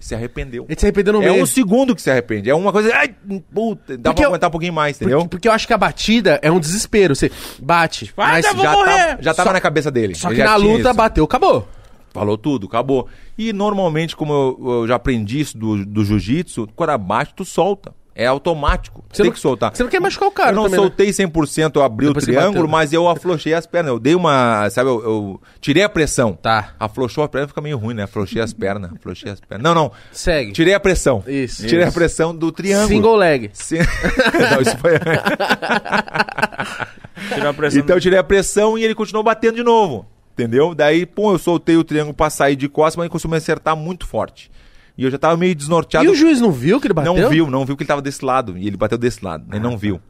Se arrependeu. Ele se arrependeu no É meio. um segundo que se arrepende. É uma coisa. Ai, puta, dá Porque pra eu- aguentar um pouquinho mais, entendeu? Porque, porque eu acho que a batida é um desespero. Você bate, Ai, mas já, tava, já tava Só- na cabeça dele. só que na luta isso. bateu, acabou. Falou tudo, acabou. E normalmente, como eu, eu já aprendi isso do, do jiu-jitsu, quando abate, tu solta. É automático. Você tem não- que soltar. Você não quer machucar o cara eu não também, né? soltei 100%, eu abri Depois o triângulo, bateu. mas eu afrouxei as pernas. Eu dei uma, sabe, eu, eu tirei a pressão. Tá. Afrouxou a perna, fica meio ruim, né? Afrouxei as pernas, afrouxei as pernas. Não, não. Segue. Tirei a pressão. Isso. Tirei a Isso. pressão do triângulo. Single leg. Sim. [LAUGHS] não, isso foi... Tirou a pressão. Então eu tirei a pressão e ele continuou batendo de novo. Entendeu? Daí, pum, eu soltei o triângulo pra sair de costas, mas ele começou a me acertar muito forte. E eu já tava meio desnorteado. E o juiz não viu que ele bateu? Não viu, não viu que ele tava desse lado. E ele bateu desse lado. Ele não viu.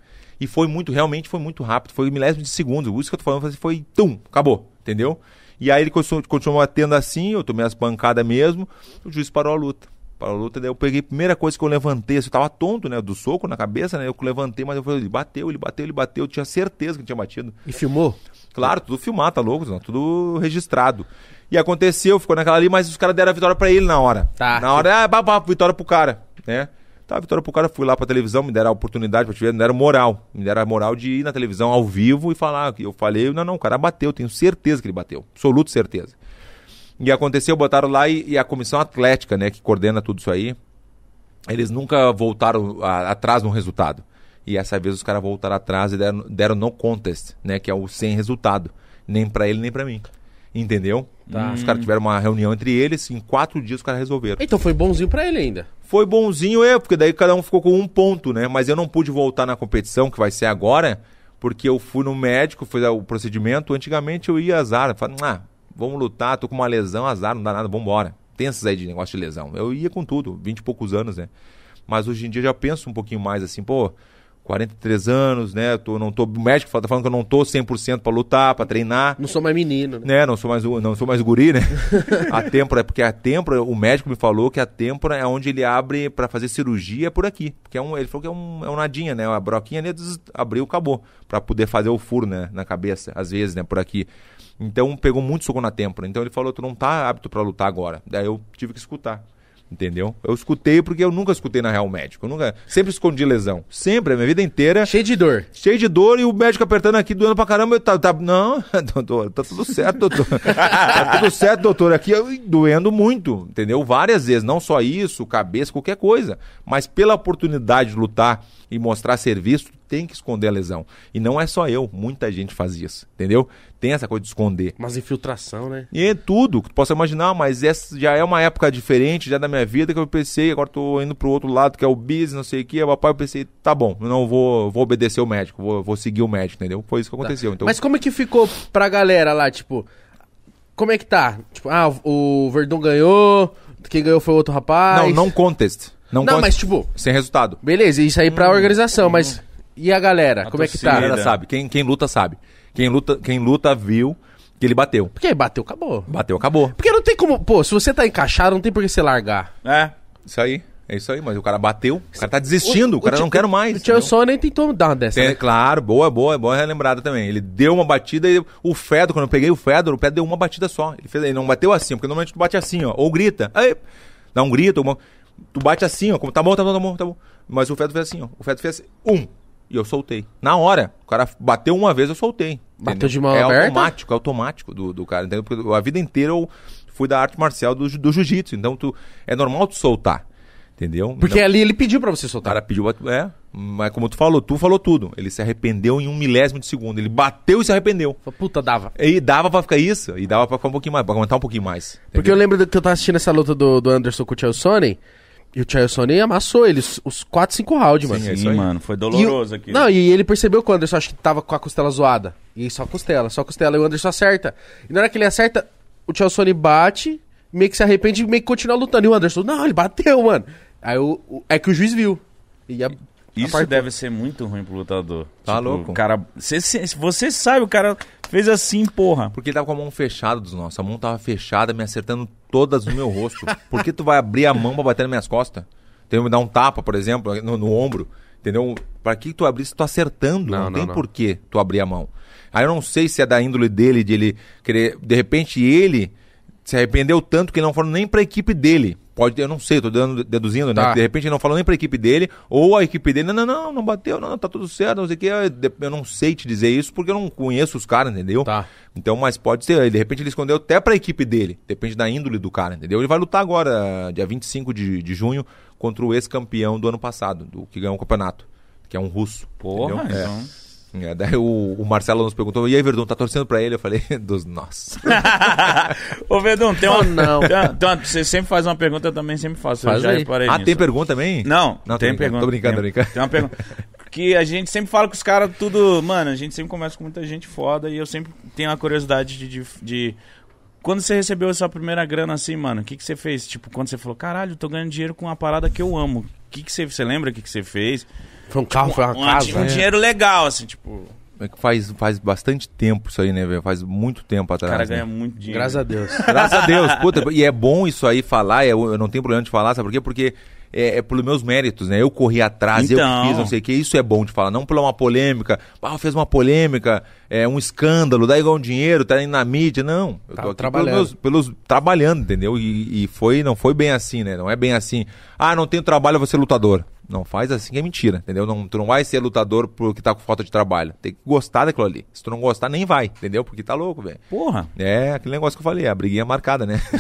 E foi muito, realmente foi muito rápido. Foi milésimo de segundo. Isso que eu tô falando foi, foi tum, acabou. Entendeu? E aí ele continuou, continuou batendo assim, eu tomei as pancadas mesmo. O juiz parou a luta. Parou a luta, daí eu peguei a primeira coisa que eu levantei, assim, eu tava tonto, né? Do soco na cabeça, né? Eu levantei, mas eu falei, ele bateu, ele bateu, ele bateu. Eu tinha certeza que ele tinha batido. E filmou? Claro, tudo filmado, tá louco? Não, tudo registrado. E aconteceu, ficou naquela ali, mas os caras deram a vitória pra ele na hora. Tá. Na hora, ah, pá, vitória pro cara, né? Tá, vitória pro cara, fui lá pra televisão, me deram a oportunidade, pra te ver, me deram moral. Me deram a moral de ir na televisão ao vivo e falar. que Eu falei, não, não, o cara bateu, tenho certeza que ele bateu. Absoluta certeza. E aconteceu, botaram lá e, e a comissão atlética, né, que coordena tudo isso aí, eles nunca voltaram a- atrás no resultado. E essa vez os caras voltaram atrás e deram, deram no contest, né? Que é o sem resultado. Nem pra ele, nem pra mim. Entendeu? Os caras tiveram uma reunião entre eles, em quatro dias os caras resolveram. Então foi bonzinho pra ele ainda. Foi bonzinho, é, porque daí cada um ficou com um ponto, né? Mas eu não pude voltar na competição, que vai ser agora, porque eu fui no médico, fiz o procedimento. Antigamente eu ia azar, falei, ah, vamos lutar, tô com uma lesão, azar, não dá nada, vambora. Tem esses aí de negócio de lesão. Eu ia com tudo, 20 e poucos anos, né? Mas hoje em dia eu já penso um pouquinho mais assim, pô, 43 anos, né? Tô, não tô, o médico tá falando que eu não tô 100% pra lutar, pra treinar Não sou mais menino, né? né? Não sou mais não sou mais guri, né? [LAUGHS] a têmpora, porque a têmpora, o médico me falou que a têmpora é onde ele abre pra fazer cirurgia por aqui, porque é um, ele falou que é um, é um nadinha, né? A broquinha ali zzz, abriu, acabou, Pra poder fazer o furo, né, na cabeça, às vezes, né, por aqui. Então pegou muito soco na têmpora. Então ele falou, tu não tá apto pra lutar agora. Daí eu tive que escutar. Entendeu? Eu escutei porque eu nunca escutei na real médico. Eu nunca, sempre escondi lesão. Sempre, a minha vida inteira Cheio de dor. cheio de dor e o médico apertando aqui, doendo pra caramba. Eu tá, tá- não, [LAUGHS] doutor, tá tudo certo, doutor. tá tudo certo, doutor. Aqui eu- doendo muito, entendeu? Várias vezes, não só isso, cabeça, qualquer coisa. Mas pela oportunidade de lutar e mostrar serviço, tem que esconder a lesão. E não é só eu, muita gente faz isso, entendeu? Tem essa coisa de esconder. Mas infiltração, né? E é tudo que tu possa imaginar, mas essa já é uma época diferente já da minha vida que eu pensei, agora tô indo pro outro lado que é o business, não sei o que, papai eu pensei, tá bom, eu não vou, vou obedecer o médico, vou, vou seguir o médico, entendeu? Foi isso que aconteceu. Então, Mas como é que ficou pra galera lá, tipo... Como é que tá? Tipo, ah, o Verdun ganhou, quem ganhou foi o outro rapaz... não, não contest. Não, Não, mas tipo... sem resultado. Beleza, isso aí Hum, pra organização, mas... E a galera, A como é que A tá? torcida. galera sabe, quem, quem luta sabe. Quem luta, quem luta viu que ele bateu. Porque aí bateu, acabou. Bateu, acabou. Porque não tem como... Pô, se você tá encaixado, não tem por que você largar. É. Isso aí, é isso aí, mas o cara bateu, o cara tá desistindo, o, cara não quer mais. O Tio nem tentou dar uma dessa, Tem- né? Claro, boa, boa, boa relembrada também. Ele deu uma batida e o Fedor, quando eu peguei o Fedor, o Fedor deu uma batida só. Ele, fez, ele não bateu assim, porque normalmente tu bate assim, ó. Ou grita. Aí, dá um grito, uma- tu bate assim, ó. Como, tá bom, tá bom, tá bom, tá bom. Mas o Fedor fez assim, ó. O Fedor fez um. E eu soltei. Na hora. O cara bateu uma vez, eu soltei. Bateu entendeu? de mão é aberta? automático, é automático do, do cara. Entendeu? Porque a vida inteira eu fui da arte marcial do, do jiu-jitsu. Então tu, é normal tu soltar. Entendeu? Porque Não- ali ele pediu pra você o soltar. cara pediu. É, mas como tu falou, tu falou tudo. Ele se arrependeu em um milésimo de segundo. Ele bateu e se arrependeu. Puta, dava. E dava pra ficar isso. E dava pra ficar um pouquinho mais, pra aguentar um pouquinho mais. Porque eu entendeu? lembro que eu tava assistindo essa luta do, do Anderson com o Chael e o Chael amassou ele os- os 4, 5 rounds, mano. Sim, é isso Sim, aí. mano. Foi doloroso aqui. Não, e ele percebeu que o Anderson acho que tava com a costela zoada. E só costela, só costela. E o Anderson acerta. E na hora que ele acerta, o Chael bate, meio que se arrepende e meio que continua lutando. E o Anderson, não, ele bateu, mano. Aí o, o- é que o juiz viu. E a, Isso apartou. deve ser muito ruim pro lutador. Tá louco. O cara. Você, você- você sabe, o cara fez assim, porra. Porque ele tava com a mão fechada dos nossos. A mão tava fechada, me acertando todas no meu rosto. [LAUGHS] Por que tu vai abrir a mão pra bater nas minhas costas? Entendeu? Me dar um tapa, por exemplo, no, no ombro. Entendeu? Pra que tu abrir se tu tá acertando? Não, Não, não, tem não. por que tu abrir a mão. Aí eu não sei se é da índole dele, de ele querer. De repente ele se arrependeu tanto que ele não falou nem pra equipe dele. Pode, eu não sei, tô dando, deduzindo, Tá. né? De repente ele não falou nem pra equipe dele, ou a equipe dele, não, não, não, não bateu, não, tá tudo certo, não sei o que. Eu, eu não sei te dizer isso porque eu não conheço os caras, entendeu? Tá. Então, mas pode ser, de repente ele escondeu até pra equipe dele, depende da índole do cara, entendeu? Ele vai lutar agora, dia 25 de, de junho, contra o ex-campeão do ano passado, do que ganhou o campeonato, que é um russo. Porra, entendeu? É. então. É, daí o, o Marcelo nos perguntou, e aí, Verdun, tá torcendo pra ele? Eu falei, [LAUGHS] dos nós. [LAUGHS] Ô, Vedão, tem uma. Oh, não. tem uma- tem uma- você sempre faz uma pergunta, eu também sempre faço. Faz eu já reparei ah, nisso. tem pergunta também? Não, Não, tem pergunta. tô brincando, tem, tô brincando. Tem uma pergunta. Que a gente sempre fala com os caras tudo. Mano, a gente sempre conversa com muita gente foda e eu sempre tenho a curiosidade de. de, de- Quando você recebeu essa primeira grana assim, mano, o que, que você fez? Tipo, quando você falou, caralho, eu tô ganhando dinheiro com uma parada que eu amo. O que, que você. Você lembra o que, que você fez? Foi um carro, foi uma Um, casa. um né? dinheiro legal, assim, tipo. É que faz, faz bastante tempo isso aí, né, velho? Faz muito tempo O atrás. cara né? ganha muito dinheiro. Graças a Deus. [LAUGHS] Graças a Deus. Puta, e é bom isso aí falar, eu, eu não tenho problema de falar, sabe por quê? Porque é, é pelos meus méritos, né? Eu corri atrás, eu Então. que fiz, não sei o que. Isso é bom de falar, não por uma polêmica. Ah, fez uma polêmica, é um escândalo, dá igual um dinheiro, tá indo na mídia. Não. Eu Tá tô aqui trabalhando. Pelos, pelos- trabalhando, entendeu? E, e foi, não foi bem assim, né? Não é bem assim. Ah, não tenho trabalho, eu vou ser lutador. Não faz assim que é mentira, entendeu? Não, tu não vai ser lutador porque tá com falta de trabalho. Tem que gostar daquilo ali. Se tu não gostar, nem vai, entendeu? Porque tá louco, velho. Porra. É, aquele negócio que eu falei, a briguinha marcada, né? [LAUGHS]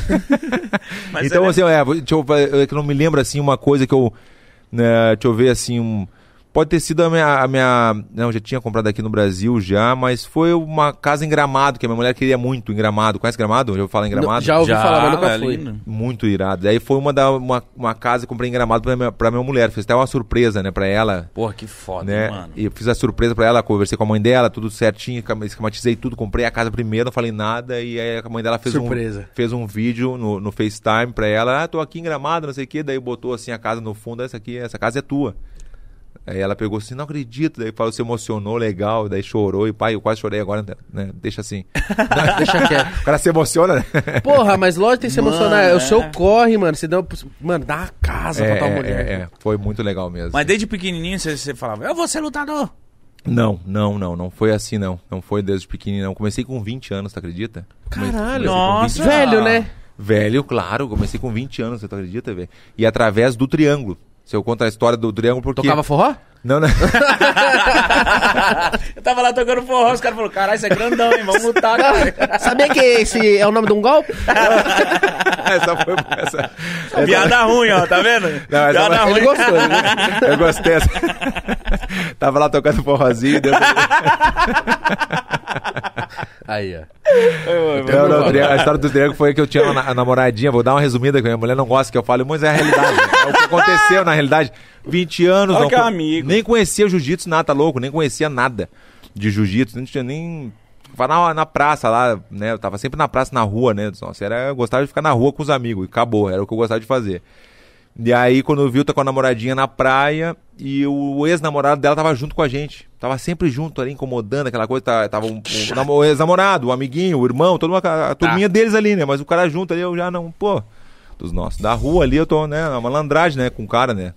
Então, é- assim, é, deixa eu, é que não me lembro, assim, uma coisa que eu... Né, deixa eu ver, assim, um, pode ter sido a minha, a minha... Não, eu já tinha comprado aqui no Brasil já, mas foi uma casa em Gramado, que a minha mulher queria muito em Gramado. Conhece Gramado? Já vou falar em Gramado? Já ouvi Já, falar, mas nunca fui. lindo. Muito irado. Daí foi uma, da, uma, uma casa que comprei em Gramado pra minha, pra minha mulher. Fiz até uma surpresa, né, pra ela Porra, que foda, né? mano. E eu fiz a surpresa pra ela, conversei com a mãe dela, tudo certinho, esquematizei tudo, comprei a casa primeiro, não falei nada, e aí a mãe dela fez, Surpresa. um, fez um vídeo no, no FaceTime pra ela, ah, tô aqui em Gramado, não sei o que, daí botou assim a casa no fundo, essa aqui, essa casa é tua. Aí ela pegou assim, não acredito, daí falou, se emocionou, legal, daí chorou, e pai, eu quase chorei agora, né? Deixa assim. [LAUGHS] Deixa quieto. O cara se emociona, né? Porra, mas lógico tem que se Mano, emocionar. É o seu é. corre, mano. Você deu. Mano, dá uma casa É, pra tua é, mulher. é, é, foi muito legal mesmo. Mas desde pequenininho você, você falava, eu vou ser lutador. Não, não, não, não foi assim não. Não foi desde pequenininho, não. Comecei com 20 anos, tu acredita? Caralho. Nossa. 20 Velho, né? Velho, claro, comecei com 20 anos, você tu acredita, velho? E através do triângulo. Se eu conto a história do triângulo, porque. Tocava forró? Não, não. [LAUGHS] Eu tava lá tocando forró, os caras falaram, caralho, isso é grandão, hein? Vamos lutar, cara. [LAUGHS] Sabia que esse é o nome de um golpe? [LAUGHS] essa foi. Essa, essa- Piada ruim, ó, tá vendo? Não, Piada ruim. Ele gostou, gostou. Eu gostei dessa. Tava lá tocando forrozinho. Deu... Aí, ó. Não, não, o triângulo- a história do triângulo foi que eu tinha uma na- namoradinha, vou dar uma resumida, que minha mulher não gosta que eu fale, mas é a realidade. é o que aconteceu na realidade. 20 anos, Olha não que é amigo. nem conhecia jiu-jitsu, nada, tá louco, nem conhecia nada de jiu-jitsu, não tinha nem. Na, na praça lá, né? Eu tava sempre na praça, na rua, né? Nossa, era, eu gostava de ficar na rua com os amigos, e acabou, era o que eu gostava de fazer. E aí, quando eu vi, eu tô com a namoradinha na praia e o ex-namorado dela tava junto com a gente. Tava sempre junto ali, incomodando aquela coisa. Tava, tava um, um o ex-namorado, o amiguinho, o irmão, toda uma, a Tá. turminha deles ali, né? Mas o cara junto ali, eu já não, pô, dos nossos. Da rua ali, eu tô, né? Uma malandragem, né? Com o cara, né?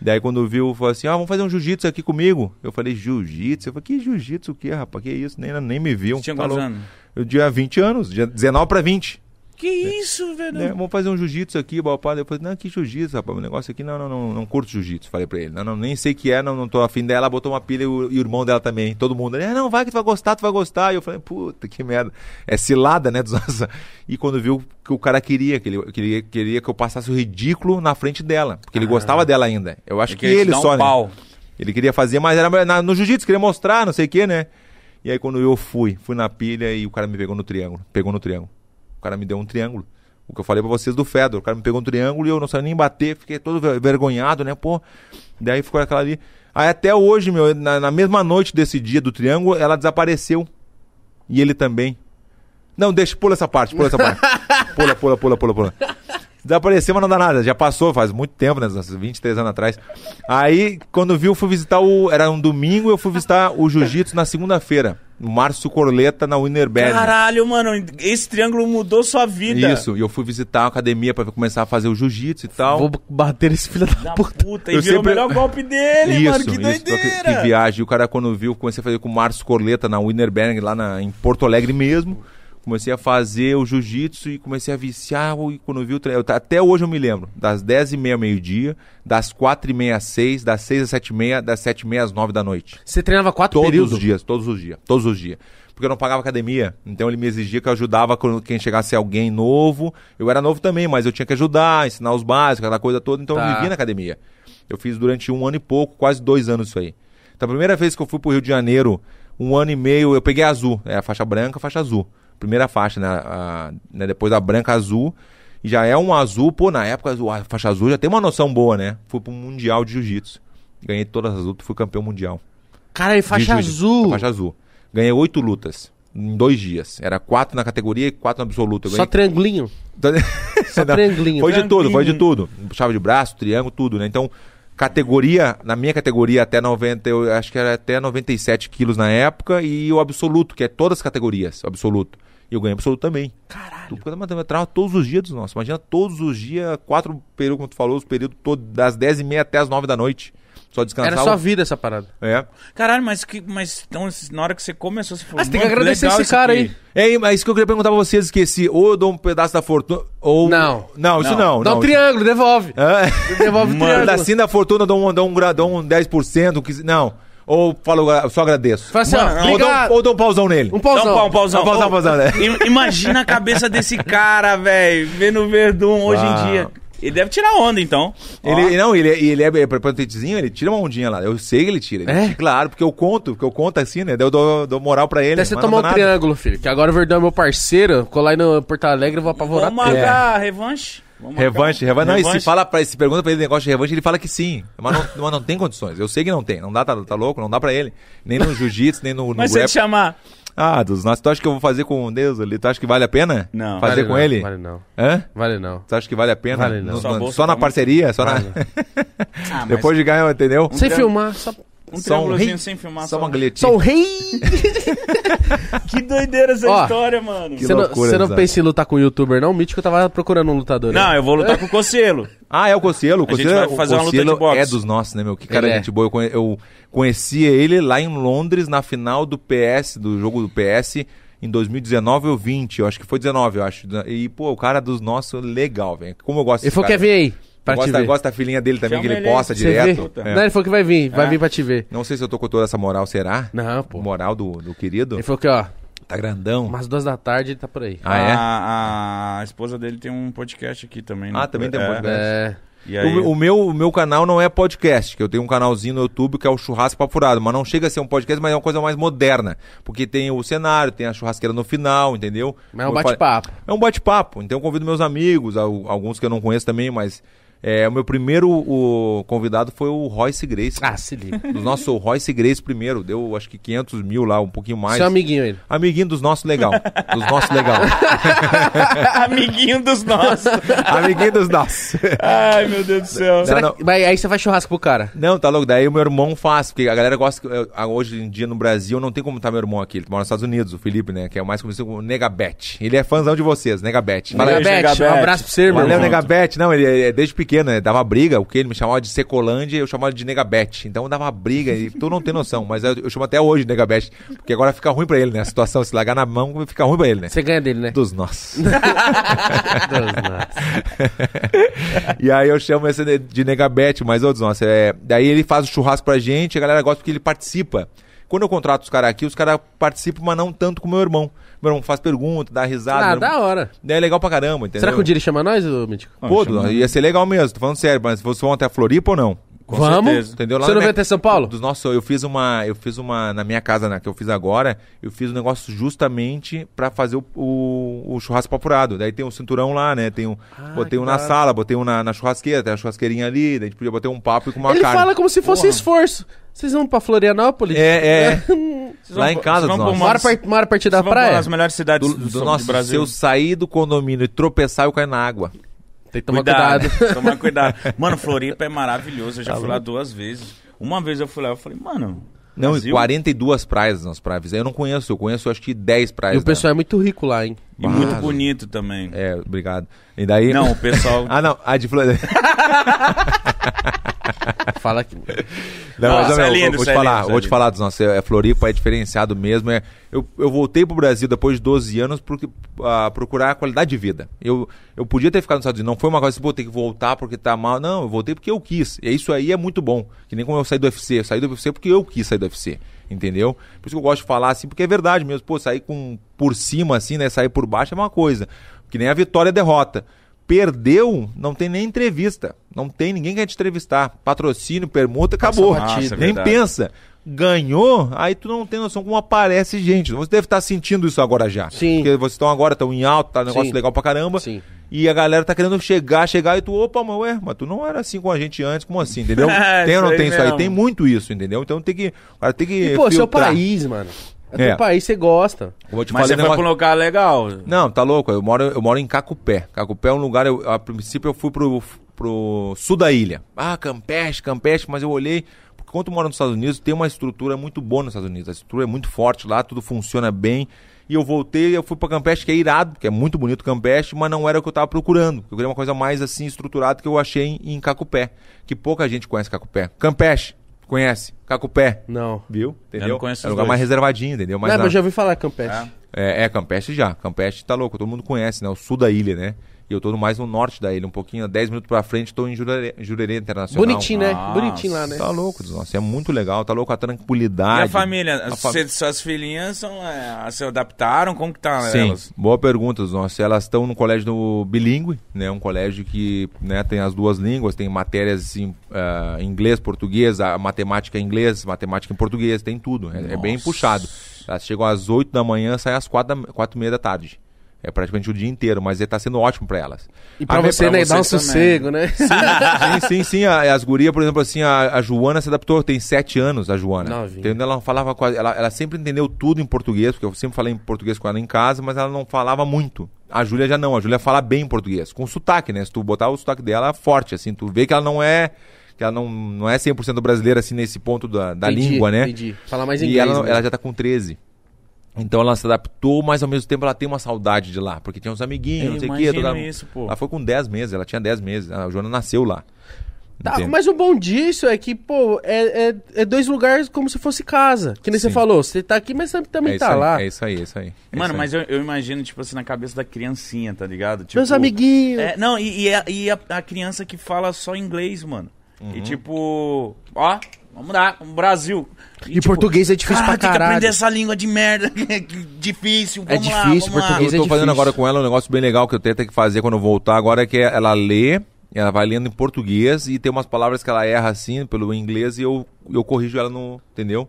Daí quando viu, falou assim, ah, vamos fazer um jiu-jitsu aqui comigo. Eu falei, jiu-jitsu? Eu falei, que jiu-jitsu o quê, rapaz? Que isso? Nem, nem me viu. Você tinha quantos anos? Eu tinha 20 anos, dia 19 pra 20 Que isso, velho? né? Vamos fazer um jiu-jitsu aqui, balpada. Eu falei, não, que jiu-jitsu, rapaz. O negócio aqui, não, não, não, não curto jiu-jitsu. Falei pra ele, não, não, nem sei o que é, não, não tô afim dela. Botou uma pilha e o, e o irmão dela também. Todo mundo, ah, não, vai que tu vai gostar, tu vai gostar. E eu falei, puta, que merda. É cilada, né? [LAUGHS] E quando viu que o cara queria, que ele queria, queria que eu passasse o ridículo na frente dela. Porque ele gostava dela ainda. Eu acho Ele que ele dar um só, né? pau. Ele queria fazer, mas era na- no jiu-jitsu, queria mostrar, não sei o que, né? E aí quando eu fui, fui na pilha e o cara me pegou no triângulo. Pegou no triângulo. O cara me deu um triângulo. O que eu falei pra vocês do Fedor. O cara me pegou no triângulo e eu não sabia nem bater, fiquei todo ver- vergonhado, né? Pô. Daí ficou aquela ali. Aí até hoje, meu, na, na mesma noite desse dia do triângulo, ela desapareceu. E ele também. Não, deixa, pula essa parte, pula essa parte. [LAUGHS] pula, pula, pula, pula, pula. Desapareceu, mas não dá nada. Já passou, faz muito tempo, né? uns 23 anos atrás. Aí, quando viu, eu fui visitar o. Era um domingo, eu fui visitar o jiu-jitsu na segunda-feira. O Márcio Corleta na Winnerberg. Caralho, mano, esse triângulo mudou sua vida. Isso, e eu fui visitar a academia pra começar a fazer o jiu-jitsu e tal. Vou bater esse filho da Da puta. puta, e Eu virou sempre- o melhor golpe dele, mano, que que, doideira. que viagem. O cara, quando viu, comecei a fazer com o Márcio Corleta na Winnerberg, lá na, em Porto Alegre mesmo. Comecei a fazer o jiu-jitsu e comecei a viciar. E quando viu, o tre- eu- até hoje eu me lembro. Das 10h30 ao meio-dia, das 4h30 às 6 das 6 às 7h30, das 7h30 às 9 da noite. Você treinava quatro Todos períodos? os dias, todos os dias, todos os dias. Porque eu não pagava academia. Então ele me exigia que eu ajudava quando quem chegasse alguém novo. Eu era novo também, mas eu tinha que ajudar, ensinar os básicos, aquela coisa toda. Então eu Tá. vivia na academia. Eu fiz durante um ano e pouco, quase dois anos isso aí. Então a primeira vez que eu fui pro Rio de Janeiro, um ano e meio, eu peguei azul. É a faixa branca, faixa azul. Primeira faixa, né? A- né, Depois da branca azul. E já é um azul, pô, na época a faixa azul já tem uma noção boa, né? Fui pro Mundial de Jiu-Jitsu. Ganhei todas as lutas, fui campeão mundial. Cara, e faixa azul. Faixa azul. Ganhei oito lutas em dois dias. Era quatro na categoria e quatro no absoluto. Eu Só ganhei... triangulinho. Só Não, [LAUGHS] triangulinho. Foi de tudo, foi de tudo. Chave de braço, triângulo, tudo, né? Então, categoria, na minha categoria até 90, eu acho que era até 97 quilos na época, e o absoluto, que é todas as categorias, o absoluto. E eu ganhei absoluto também. Caralho. Tudo porque eu trava todos os dias dos nossos. Imagina todos os dias, quatro períodos, como tu falou, os períodos todos, das 10 e meia até as 9 da noite. Só descansar. Era sua vida essa parada. É. Caralho, mas, que, mas então, na hora que você começou, você falou. Ah, você tem que "Mano, agradecer legal esse cara aqui." aí. É, mas isso que eu queria perguntar pra vocês, esqueci. Ou eu dou um pedaço da fortuna, ou... Não. Não, isso Não. não. Dá não. um triângulo, devolve. É. Devolve o Um triângulo. pedacinho da fortuna, dou um, dou um, dou um 10%, que, não. Ou falo, só agradeço. Fala assim, Mano, ó, não, ou, dou, obrigado. ou dou um pauzão nele. Um Dá um pauzão. pau, um pauzão. Um pauzão, pauzão, né? im- Imagina a cabeça desse cara, velho, vendo o Verdun hoje Ah. em dia. Ele deve tirar onda, então. Ele, não, ele, ele é preponentezinho, ele tira uma ondinha lá. Eu sei que ele tira. Ele É? tira, Claro, porque eu conto, porque eu conto assim, né? Daí Eu dou, dou moral pra ele. Até você mas tomar um nada. triângulo, filho. Que agora o Verdão é meu parceiro. Colar aí no Porto Alegre, eu vou apavorar Vamos tudo. marcar revanche? Vamos marcar. Revanche, revanche. Não, e se Revanche. fala pra ele, se pergunta pra ele negócio de revanche, ele fala que sim. Mas não, mas não tem condições. Eu sei que não tem. Não dá, tá, tá louco? Não dá pra ele. Nem no jiu-jitsu, nem no, no Mas se ele rap. te chamar. Ah, dos nossos. Tu acha que eu vou fazer com Deus ali? Tu acha que vale a pena? Não. Fazer Vale com não, ele? Vale não. Hã? Vale não. Tu acha que vale a pena? Vale não. No- no- bolsa só na parceria? Só Vale na... Ah, mas [LAUGHS] Depois de ganhar, entendeu? Sem triângulo. filmar, só, um só um triângulozinho rei. sem filmar. Só Só uma galhetinha. só o rei. [LAUGHS] Que doideira essa Ó, história, mano. Você não, você não pensa em lutar com o youtuber, não? O Mítico tava procurando um lutador. Não, aí. eu vou lutar com o Cocelo. Ah, é o Cocielo. O A gente Cocielo, vai fazer o uma luta de Cocielo boxe. é dos nossos, né, meu? Que cara Ele é. gente boa. Eu, conhe- eu conhecia ele lá em Londres, na final do PS, do jogo do PS, em 2019 ou 20. Eu acho que foi 19, eu acho. E, pô, o cara dos nossos, legal, velho. Como eu gosto Ele falou quer vir aí, pra te gosta, ver. gosta da filhinha dele também, Chama que ele ele, posta direto. É. Não, ele falou que vai vir, vai É. vir pra te ver. Não sei se eu tô com toda essa moral, será? Não, pô. Moral do, do querido? Ele falou que, ó, Tá grandão. umas duas da tarde ele tá por aí. Ah, é? A, a esposa dele tem um podcast aqui também. né? Ah, também tem um É. podcast. É. E aí? O, o meu, o meu canal não é podcast, que eu tenho um canalzinho no YouTube que é o Churrasco Papo Furado, mas não chega a ser um podcast, mas é uma coisa mais moderna, porque tem o cenário, tem a churrasqueira no final, entendeu? Mas é um bate-papo. É um bate-papo, então eu convido meus amigos, al- alguns que eu não conheço também, mas é, o meu primeiro o convidado foi o Royce Grace. Ah, se liga. Dos nossos, o Royce Grace primeiro, deu acho que 500 mil lá, um pouquinho mais. Seu amiguinho ele. Amiguinho dos nossos legal. Dos nossos legal. [LAUGHS] Amiguinho dos nossos. Amiguinho dos nossos. Ai, meu Deus do céu. Será não. que- Mas aí você faz churrasco pro cara. Não, tá louco. Daí o meu irmão faz, porque a galera gosta. que, Hoje em dia no Brasil não tem como tá meu irmão aqui. Ele mora nos Estados Unidos, o Felipe, né? Que é o mais conhecido como Negabete. Ele é fãzão de vocês, Negabete. Valeu, Valeu, Beth. Um abraço pra você, meu Valeu, irmão. Negabete. Não, ele é desde pequeno, né? Dava briga. O que? Ele me chamava de Secolândia eu chamava de Negabete. Então dava briga. E tu não tem noção, mas eu, eu chamo até hoje de Negabete. Porque agora fica ruim pra ele, né? A situação, se largar na mão, fica ruim pra ele, né? Você ganha dele, né? Dos nossos. [LAUGHS] Deus, nossa. e aí eu chamo esse de- de Negabete, mas outros, nossa, é... daí ele faz o churrasco pra gente, a galera gosta porque ele participa. Quando eu contrato os caras aqui, os caras participam, mas não tanto com o meu irmão. Meu irmão faz pergunta, dá risada. Ah, meu da irmão- hora. Daí é legal pra caramba, entendeu? Será que o ele chama nós, ô Mítico? Pô, ia ser legal mesmo, tô falando sério, mas vocês vão até a Floripa ou não? Com Vamos? certeza. Entendeu? Você na não minha- veio até São Paulo? Dos nossos, eu fiz uma, eu fiz uma na minha casa, né, que eu fiz agora, eu fiz um negócio justamente pra fazer o, o, o churrasco apurado. Daí tem um cinturão lá, né? Tem um, Ah, botei um na sala, botei um na, na churrasqueira, tem a churrasqueirinha ali, daí a gente podia bater um papo e com uma Ele carne. fala como se fosse Porra. esforço. Vocês vão pra Florianópolis? É, é. [LAUGHS] Vocês Lá vão- em casa, vocês vão uma- Mora, per- mora da praia? As melhores cidades do, do, do sul- nosso, do Brasil. se eu sair do condomínio e tropeçar, eu caio na água. Tem que tomar cuidado. [LAUGHS] Tomar cuidado. Mano, Floripa é maravilhoso. Eu já Tá fui lá duas vezes. Uma vez eu fui lá, eu falei, mano. Não, Brasil? e 42 praias nas praias. Eu não conheço, eu conheço acho que 10 praias. E o pessoal é muito rico lá, hein? E muito Barra. bonito também. né? É, obrigado. E daí... Não, o pessoal. [LAUGHS] ah, não, a de Floripa. [LAUGHS] [LAUGHS] Fala aqui. Não, Não, mas, isso meu, é eu lindo, vou isso te é falar, lindo, vou é te falar dos nossos, é, Floripa é diferenciado mesmo. É, eu, eu voltei pro Brasil depois de 12 anos porque ah, procurar a qualidade de vida. Eu, eu podia ter ficado nos Estados Unidos, não foi uma coisa assim, pô, tem que voltar porque tá mal. Não, eu voltei porque eu quis. E isso aí é muito bom. Que nem como eu saí do UFC. Eu saí do UFC porque eu quis sair do UFC. Entendeu? Por isso que eu gosto de falar assim, porque é verdade mesmo. Pô, sair com, por cima assim, né? Sair por baixo é uma coisa. Que nem a vitória e a derrota. Perdeu, não tem nem entrevista. Não tem ninguém que quer te entrevistar. Patrocínio, permuta, acabou. Nossa, é nem verdade. pensa. Ganhou, aí tu não tem noção como aparece gente. Você deve estar sentindo isso agora já. Sim. Porque vocês estão agora, estão em alto, tá um negócio Sim. legal pra caramba. Sim. E a galera tá querendo chegar, chegar, e tu, opa, mas ué, mas tu não era assim com a gente antes, como assim, entendeu? [LAUGHS] tem ou não tem isso aí? Tem muito isso, entendeu? Então tem que. O cara tem que. E, pô, seu filtrar. país, mano. É É. teu país, você gosta. Eu vou te Mas falar você foi negócio- pra um lugar legal. Não, tá louco. Eu moro, eu moro em Cacupé. Cacupé é um lugar, eu, a princípio eu fui pro, pro sul da ilha. Ah, Campeche, Campeche, mas eu olhei. Porque quando mora nos Estados Unidos, tem uma estrutura muito boa nos Estados Unidos. A estrutura é muito forte lá, tudo funciona bem. E eu voltei, eu fui pra Campeche, que é irado, que é muito bonito Campeche, mas não era o que eu tava procurando. Eu queria uma coisa mais assim, estruturada que eu achei em, em Cacupé. Que pouca gente conhece Cacupé. Campeche, conhece? Cacupé. Não. Viu? Entendeu? não conheço é um lugar dois. mais reservadinho, entendeu? Mais não, mas eu já ouvi falar Campeche. É. é, é, Campeche já. Campeche tá louco, todo mundo conhece, né? O sul da ilha, né? E eu tô no- mais no norte da ilha, um pouquinho, 10 minutos pra frente, tô em Jurerê, Jurerê Internacional. Bonitinho, né? Nossa. Bonitinho lá, né? Tá louco, nossa, é muito legal, tá louco a tranquilidade. E a família? A suas filhinhas são, é, se adaptaram? Como que tá Sim, elas? boa pergunta, nossa. Elas estão no colégio do bilíngue, né? Um colégio que né, tem as duas línguas, tem matérias assim, ah, inglês, português, a matemática em inglês, matemática em português, tem tudo. É, é bem puxado. Elas chegam às 8 da manhã, saem às 4, da, 4 e meia da tarde. É praticamente o dia inteiro, mas está sendo ótimo para elas. E pra A minha- você, né? Dar um sossego, né? sim, sim, sim. a- as gurias, por exemplo, assim, a, a Joana se adaptou, tem sete anos, a Joana. Novinha. Entendeu? Ela falava quase. Ela, ela sempre entendeu tudo em português, porque eu sempre falei em português com ela em casa, mas ela não falava muito. A Júlia já não, a Júlia fala bem português, com sotaque, né? Se tu botar o sotaque dela forte, assim, tu vê que ela não é. Que ela não, não é 100% brasileira, assim, nesse ponto da, da Entendi, língua, né? Entendi. Falar mais e inglês. ela, mesmo. ela já tá com 13. Então ela se adaptou, mas ao mesmo tempo ela tem uma saudade de lá, porque tinha uns amiguinhos, Eu não sei o quê. toda- isso, pô. Ela foi com 10 meses, ela tinha 10 meses. A Joana nasceu lá. Tá, mas o bom disso é que, pô, é, é, é dois lugares como se fosse casa. Que nem você Sim. falou, você tá aqui, mas você também é tá aí, lá. É isso aí, é isso aí. é Mano, isso aí. mas eu, eu imagino, tipo assim, na cabeça da criancinha, tá ligado? Tipo, Meus amiguinhos. É, não, e, e a, e a- a criança que fala só inglês, mano. Uhum. E tipo, ó, vamos lá, Brasil. E português é difícil cara, pra tem que aprender caralho. essa língua de merda, [LAUGHS] que difícil, É vamos lá, difícil, lá. português eu tô é fazendo difícil. agora com ela um negócio bem legal que eu tenho que fazer quando eu voltar agora, que é ela lê Ela vai lendo em português e tem umas palavras que ela erra assim pelo inglês e eu, eu corrijo ela no. Entendeu?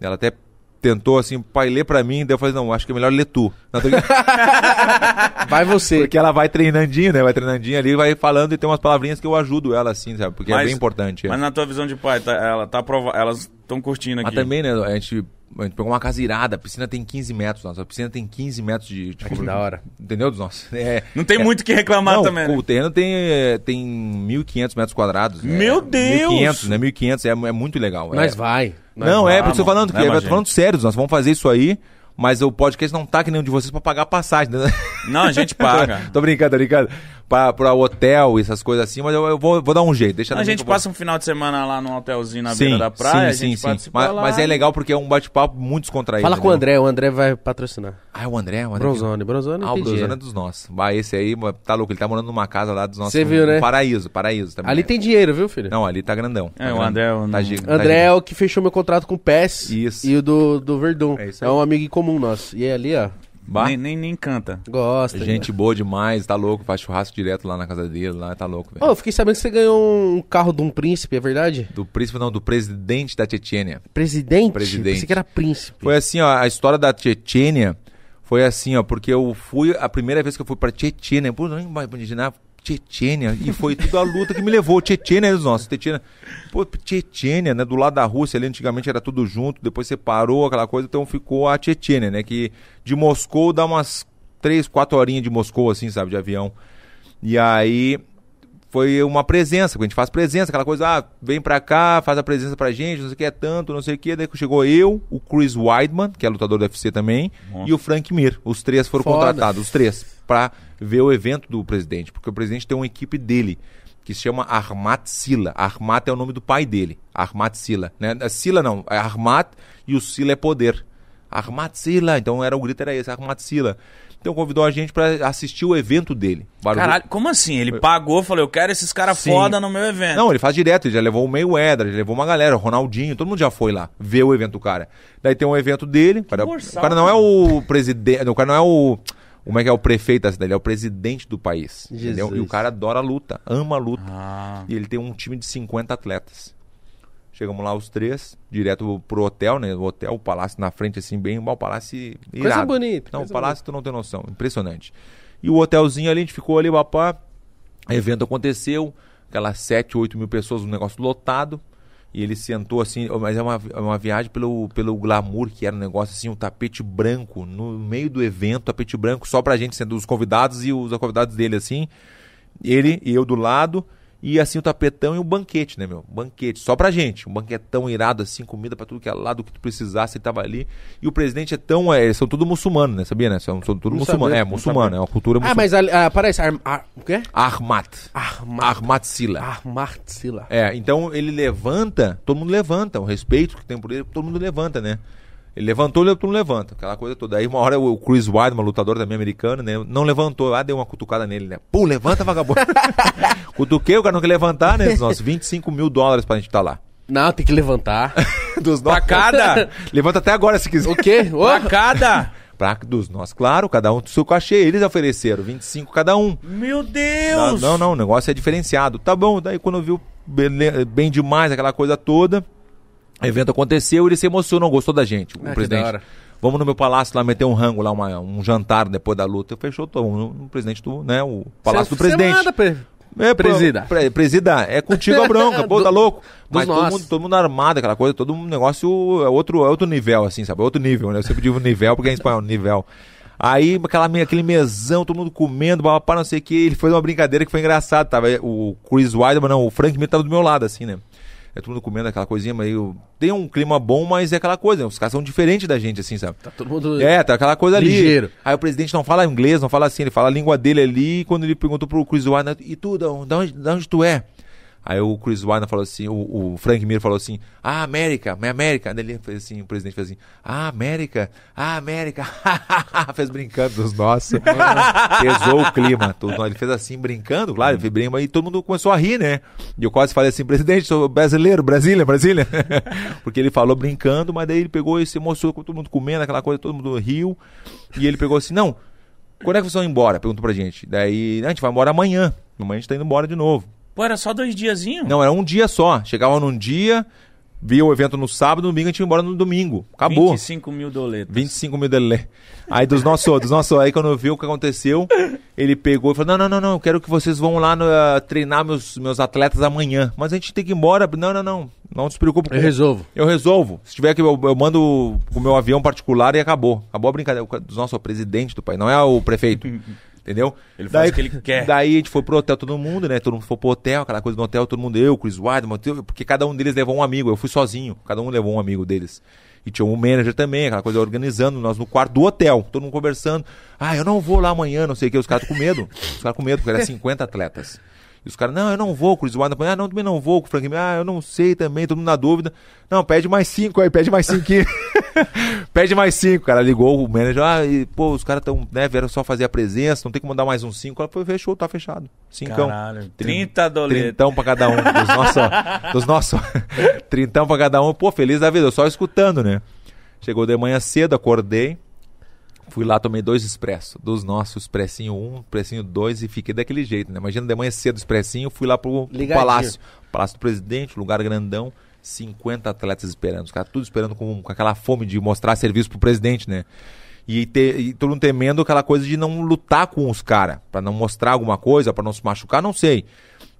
Ela até tentou assim, pai, lê pra mim, daí eu falei, não, acho que é melhor ler tu. Não, tô- [LAUGHS] Vai você. Porque ela vai treinandinho, né? Vai treinandinho ali, vai falando e tem umas palavrinhas que eu ajudo ela assim, sabe? Porque é Mas- bem importante. é. Mas na tua visão de pai, tá- ela tá aprova... elas estão curtindo Mas aqui. também, né? A gente, a gente pegou uma casa irada, a piscina tem 15 metros, nossa. A piscina tem 15 metros de. de que da hora. Entendeu? Dos nossos. É, Não tem é- muito o que reclamar Não, também. né? o terreno tem, é, tem 1.500 metros quadrados. Meu Deus! 1.500, né? 1.500 é, é muito legal. Nós é. vai. Nós Não, vai. é, porque eu tô falando, que, né, eu tô falando sério, nós vamos fazer isso aí, mas o podcast não tá que nem o de vocês pra pagar passagem. Né? Não, a gente paga. [LAUGHS] tô brincando, tô brincando. Pra, pra hotel e essas coisas assim, mas eu, eu vou, vou dar um jeito. Deixa A gente passa um final de semana lá num hotelzinho na Sim, beira da praia, sim, a gente sim, sim. Mas, lá. mas é legal porque é um bate-papo muito descontraído. Fala com o entendeu? André, o André vai patrocinar. Ah, é o André, o André. Bronzone, Bronzone Ah, o Brozano é dos nossos. Bah, esse aí, tá louco, ele tá morando numa casa lá dos nossos. Cê viu, um né? Paraíso, paraíso também. Ali tem dinheiro, viu, filho? Não, ali tá grandão. É, tá o grandão. André, o- Tá giga- tá André é giga. o que fechou meu contrato com o PES Isso. e o do, do Verdun. É É, isso aí. um amigo em comum nosso. E é ali, ó, Bah, Nem, nem, nem canta. gosta. Gente boa demais, tá louco, faz churrasco direto lá na casa dele, lá tá louco, Ô, velho. eu fiquei sabendo que você ganhou um carro de um príncipe, é verdade? Do príncipe, não, do presidente da Tchetchênia. Presidente? Presidente. Pensei que era príncipe. Foi assim, ó, a história da Tchetchênia foi assim, ó, porque eu fui, a primeira vez que eu fui pra Tchetchênia, pô, não imaginar Tchetchênia, e foi tudo a luta que me levou, Tchetchênia é dos nossos, Tchetchênia, pô, né, do lado da Rússia ali, antigamente era tudo junto, depois separou aquela coisa, então ficou a Tchetchênia, né, que de Moscou dá umas três, quatro horinhas de Moscou, assim, sabe, de avião, e aí foi uma presença, a gente faz presença, aquela coisa, ah, vem pra cá, faz a presença pra gente, não sei o que é tanto, não sei o que. Daí chegou eu, o Chris Weidman, que é lutador do UFC também, Nossa. e o Frank Mir. Os três foram Foda. contratados, os três, pra ver o evento do presidente, porque o presidente tem uma equipe dele. Que se chama Armat Sila. Armat é o nome do pai dele. Armat Sila. Né? Sila não, é Armat e o Sila é poder. Armat Sila. Então era, o grito era esse, Armat Sila. Então convidou a gente pra assistir o evento dele. Caralho, como assim? Ele pagou, falou, eu quero esses caras foda no meu evento. Não, ele faz direto, ele já levou o Mayweather, ele levou uma galera, o Ronaldinho, todo mundo já foi lá ver o evento do cara. Daí tem um evento dele, cara, borsal, o cara não é o presidente, o cara não é o como é que é o prefeito da cidade, ele é o presidente do país, entendeu? Jesus. E o cara adora a luta, ama a luta. Ah, E ele tem um time de 50 atletas. Chegamos lá os três, direto pro hotel, né? O hotel, o palácio na frente, assim, bem, o palácio irado. Coisa bonita. Não, coisa o palácio tu não tem noção, impressionante. E o hotelzinho ali, a gente ficou ali, papá. Evento aconteceu, aquelas 7, 8 mil pessoas, um negócio lotado. E ele sentou assim, mas é uma, é uma viagem pelo, pelo glamour, que era um negócio assim, um tapete branco, no meio do evento, tapete branco, só pra gente, sendo os convidados e os convidados dele, assim. Ele e eu do lado, e assim o tapetão e o banquete, né, meu? Banquete, só pra gente. Um banquetão irado, assim, comida pra tudo que é lado, o que tu precisasse, ele tava ali. E o presidente é tão. É, são tudo muçulmano, né? Sabia, né? São, são tudo muçulmano. É, muçulmano, é uma cultura Ah, muçulmana. mas ali- ah, aparece. Ar, ar, o quê? Armat. Armat. Armat Sila. Armat Sila. É, então ele levanta, todo mundo levanta, o respeito que tem por ele, todo mundo levanta, né? Ele levantou, todo mundo levanta, aquela coisa toda. Aí uma hora o Chris Weidman, lutador também americano, né? Não levantou, lá deu uma cutucada nele, né? Pô, levanta, vagabundo. [LAUGHS] Cutuquei, o cara não quer levantar, né? Nossa, 25 mil dólares pra gente estar lá. Não, tem que levantar. [LAUGHS] Dos Pra cada? [LAUGHS] Levanta até agora se quiser. o quê? Ô, pra cada? Pra dos nós, claro, cada um do seu cachê. Eles ofereceram 25 cada um. Meu Não, Deus! não, não, o negócio é diferenciado. Tá bom, daí quando viu bele- bem demais aquela coisa toda, o evento aconteceu, ele se emocionou, gostou da gente, o Ah, presidente. Vamos no meu palácio lá meter um rango lá, uma- um jantar depois da luta. Eu fechou, tô no, no presidente do, né, o palácio do Você- você presidente. manda, pre- É, presida. Pre, presida, é contigo a bronca, pô, [LAUGHS] Do- tá louco? Mas todo mundo, todo mundo armado, aquela coisa, todo um negócio é outro, é outro nível, assim, sabe? É outro nível, né? Eu sempre digo nível porque é em espanhol, nível. Aí, aquela, aquele mesão, todo mundo comendo, papapá, não sei o que. Ele fez uma brincadeira que foi engraçado. Tava o Chris Weidman, não, o Frank Mir tava do meu lado, assim, né? É todo mundo comendo aquela coisinha meio. Tem um clima bom, mas é aquela coisa? Os caras são diferentes da gente, assim, sabe? Tá todo mundo. É, tá aquela coisa ali. Ligeiro. Aí o presidente não fala inglês, não fala assim, ele fala a língua dele ali. E quando ele perguntou pro Chris Weidman, e tu, da onde, da onde tu é? Aí o Chris Weidman falou assim, o, o Frank Mir falou assim, ah, América, América. Daí ele fez assim, o presidente fez assim, ah, América, ah, América. [LAUGHS] fez brincando dos nossos. [LAUGHS] Pesou o clima. Tudo. Ele fez assim, brincando, claro, ele fez e todo mundo começou a rir, né? E eu quase falei assim, presidente, sou brasileiro, Brasília, Brasília. [LAUGHS] Porque ele falou brincando, mas daí ele pegou e se emocionou com todo mundo comendo, aquela coisa, todo mundo riu. E ele pegou assim, não, Quando é que vocês vão embora? Perguntou pra gente. Daí, a gente vai embora amanhã. Amanhã a gente tá indo embora de novo. Pô, era só dois diazinhos? Não, era um dia só. Chegava num dia, via o evento no sábado, no domingo a gente ia embora no domingo. Acabou. 25 mil doletas. 25 mil dele. Aí dos nossos, dos nossos, aí quando viu o que aconteceu, ele pegou e falou: Não, não, não, não, eu quero que vocês vão lá no, ah, treinar meus, meus atletas amanhã. Mas a gente tem que ir embora. Não, não, não. Não se preocupe. Eu resolvo. Eu resolvo. Se tiver que eu, eu mando o meu avião particular e acabou. Acabou a brincadeira. O nosso é o presidente do país, não é o prefeito. Entendeu? Ele faz o que ele quer. Daí a gente foi pro hotel, todo mundo, né? Todo mundo foi pro hotel, aquela coisa do hotel, todo mundo, eu, Chris Weidman, eu- porque cada um deles levou um amigo. Eu fui sozinho, cada um levou um amigo deles. E tinha um manager também, aquela coisa organizando, nós no quarto do hotel, todo mundo conversando. Ah, eu não vou lá amanhã, não sei o que, os caras com medo. Os caras com medo, porque era [LAUGHS] 50 atletas. E os caras, não, eu não vou, Chris Weidman. Ah, não, também não vou, Frank. Mir. Ah, eu não sei também, todo mundo na dúvida. Não, pede mais cinco aí, pede mais cinco. [LAUGHS] pede mais cinco, cara. Ligou o manager, ah, e, pô, os caras estão, né, vieram só fazer a presença, não tem que mandar mais uns cinco. Ela foi, fechou, tá fechado. Cincão. Caralho, 30 doletas. Trintão pra cada um. Dos nossos. dos nossos. [LAUGHS] Trintão pra cada um. Pô, feliz da vida, eu só escutando, né? Chegou de manhã cedo, acordei. Fui lá, tomei dois expressos. Dos nossos, expressinho 1, um, expressinho 2 e fiquei daquele jeito, né? Imagina de manhã cedo, expressinho, fui lá pro, pro palácio. Palácio do presidente, lugar grandão. 50 atletas esperando. Os caras tudo esperando com, com aquela fome de mostrar serviço pro presidente, né? E, ter, e todo mundo temendo aquela coisa de não lutar com os caras. Pra não mostrar alguma coisa, pra não se machucar, não sei.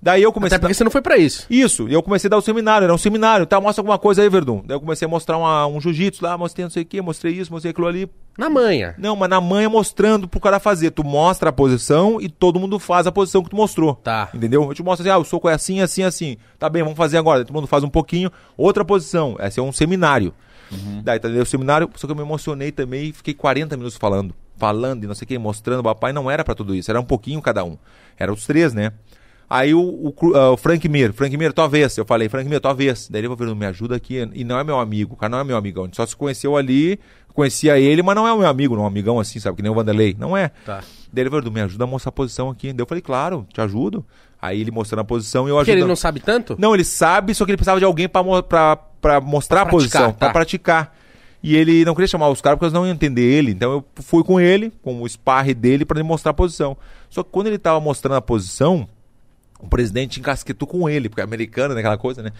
Daí eu comecei Até porque você não foi pra isso. isso, e eu comecei a dar o seminário, era um seminário, tá? Mostra alguma coisa aí, Verdun. Daí eu comecei a mostrar uma- um jiu-jitsu lá, mostrei não sei o que, mostrei isso, mostrei aquilo ali. Na manha. Não, mas na manha mostrando pro cara fazer. Tu mostra a posição e todo mundo faz a posição que tu mostrou. Tá. Entendeu? Eu te mostro assim, ah, o soco é assim, assim, assim. Tá bem, vamos fazer agora. Daí todo mundo faz um pouquinho, outra posição. Esse é um seminário. Daí tá o seminário, só que eu me emocionei também e fiquei 40 minutos falando. Falando e não sei o que, mostrando. Papai não era pra tudo isso, era um pouquinho cada um. Era os três, né? Aí o, o, ah, o Frank Mir, Frank Mir, tua vez. Eu falei, Frank Mir, tua vez. Daí ele falou, me ajuda aqui. E não é meu amigo, o cara não é meu amigão. A gente só se conheceu ali, conhecia ele, mas não é o meu amigo, não é um amigão assim, sabe? Que nem o Vanderlei. Não é. Tá. Daí ele falou, me ajuda a mostrar a posição aqui. Daí eu falei, claro, te ajudo. Aí ele mostrando a posição e eu Porque ajudando. ele não sabe tanto? Não, ele sabe, só que ele precisava de alguém pra, mo- pra, pra mostrar Pra a posição, praticar, pra tá. praticar. E ele não queria chamar os caras porque eles não iam entender ele. Então eu fui com ele, com o sparre dele, pra ele mostrar a posição. Só que quando ele tava mostrando a posição, o presidente encasquetou com ele, porque é americano, né, aquela coisa, né?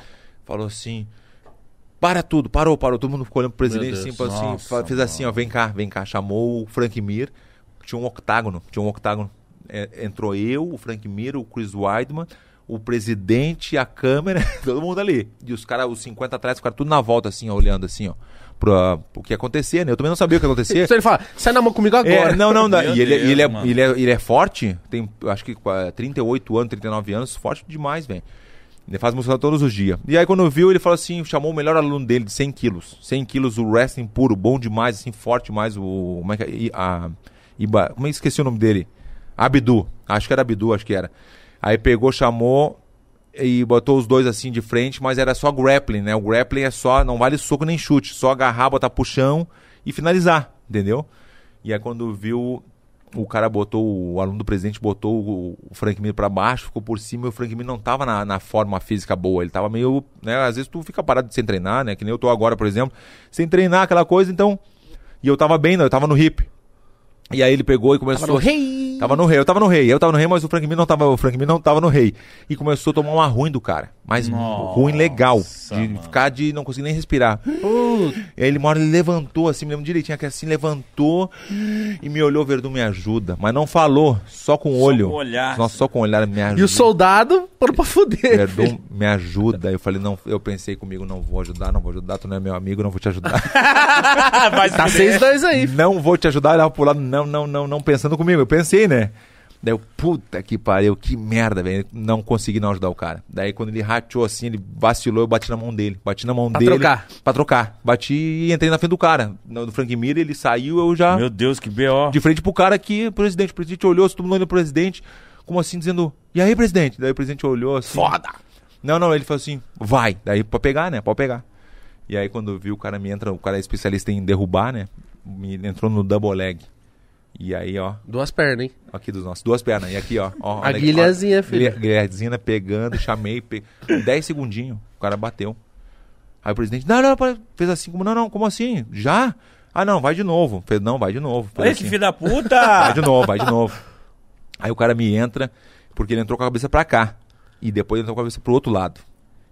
Falou assim: para tudo, parou, parou. Todo mundo ficou olhando pro presidente assim, assim, Nossa, fa- fez assim, ó, vem cá, vem cá. Chamou o Frank Mir, tinha um octágono, tinha um octágono. É, entrou eu, o Frank Mir, o Chris Weidman, o presidente, a câmera, [LAUGHS] todo mundo ali. E os caras, os 50 atletas, ficaram tudo na volta, assim, ó, olhando assim, ó, pra, o que ia acontecer, né? Eu também não sabia o que ia acontecer. Então ele fala, sai na mão comigo agora. É, não, não. Meu e ele, Deus, ele, é, mano. ele, é, ele é forte, tem acho que qua- 38 anos, 39 anos, forte demais, velho. Ele faz musculação todos os dias. E aí quando viu, ele falou assim, chamou o melhor aluno dele de 100 quilos. 100 quilos, o wrestling puro, bom demais, assim, forte demais, o... Como é que é? A, Iba, como é que esqueci o nome dele? Abdu. Acho que era Abdu, acho que era. Aí pegou, chamou e botou os dois assim de frente, mas era só grappling, né? O grappling é só, não vale soco nem chute, só agarrar, botar chão e finalizar, entendeu? E aí quando viu, o cara botou, o aluno do presidente botou o, Frank Mir pra baixo, ficou por cima e o Frank Mir não tava na, na forma física boa, ele tava meio, né? Às vezes tu fica parado sem treinar, né? Que nem eu tô agora, por exemplo, sem treinar aquela coisa, então... E eu tava bem, eu tava no hip. E aí ele pegou e começou... Tava no rei. Tava no rei, eu tava no rei, eu tava no rei, mas o Frank Mir não tava, o Frank Mir não tava no rei. E começou a tomar uma ruim do cara, mas Nossa, ruim legal, de mano. ficar de não conseguir nem respirar. E aí ele, uma hora ele levantou assim, me lembro direitinho, que assim levantou e me olhou, Verdun me ajuda, mas não falou, só com o Só olho. com o olhar. Nossa, só com o olhar me ajuda. E o soldado foram pra fuder. Verdun me ajuda. Eu falei, não, eu pensei comigo, não vou ajudar, não vou ajudar, tu não é meu amigo, não vou te ajudar. [LAUGHS] Vai Tá se fuder. 6-2 aí. não vou te ajudar, ele pro lado, não, não, não, não pensando comigo. Eu pensei, né? Daí eu, puta que pariu, que merda, velho. Não consegui não ajudar o cara. Daí quando ele rateou assim, ele vacilou, eu bati na mão dele. Bati na mão Pra dele. trocar. Pra trocar. Bati e entrei na frente do cara. No, do Frank Mir, ele saiu, eu já. Meu Deus, que B.O. De frente pro cara aqui, o presidente. O presidente olhou, todo mundo olhando pro presidente, como assim, dizendo, e aí, presidente? Daí o presidente olhou assim. Foda. Não, não, ele falou assim, vai. Daí pode pegar, né? Pode pegar. E aí quando viu o cara me entra, o cara é especialista em derrubar, né? Me entrou no double leg. E aí, ó, Duas pernas, hein? aqui dos nossos, duas pernas. E aqui, ó. ó A guilhazinha, filho. guilha- Guilhazinha pegando, chamei, pe... [LAUGHS] 10 segundinhos, o cara bateu. Aí o presidente, não, não, fez assim, como, não, não, como assim? Já? Ah, não, vai de novo. Falei, não, vai de novo. Falei Olha que assim, filho da [LAUGHS] Vai puta! de novo, vai de novo. Aí o cara me entra, porque ele entrou com a cabeça pra cá. E depois ele entrou com a cabeça pro outro lado.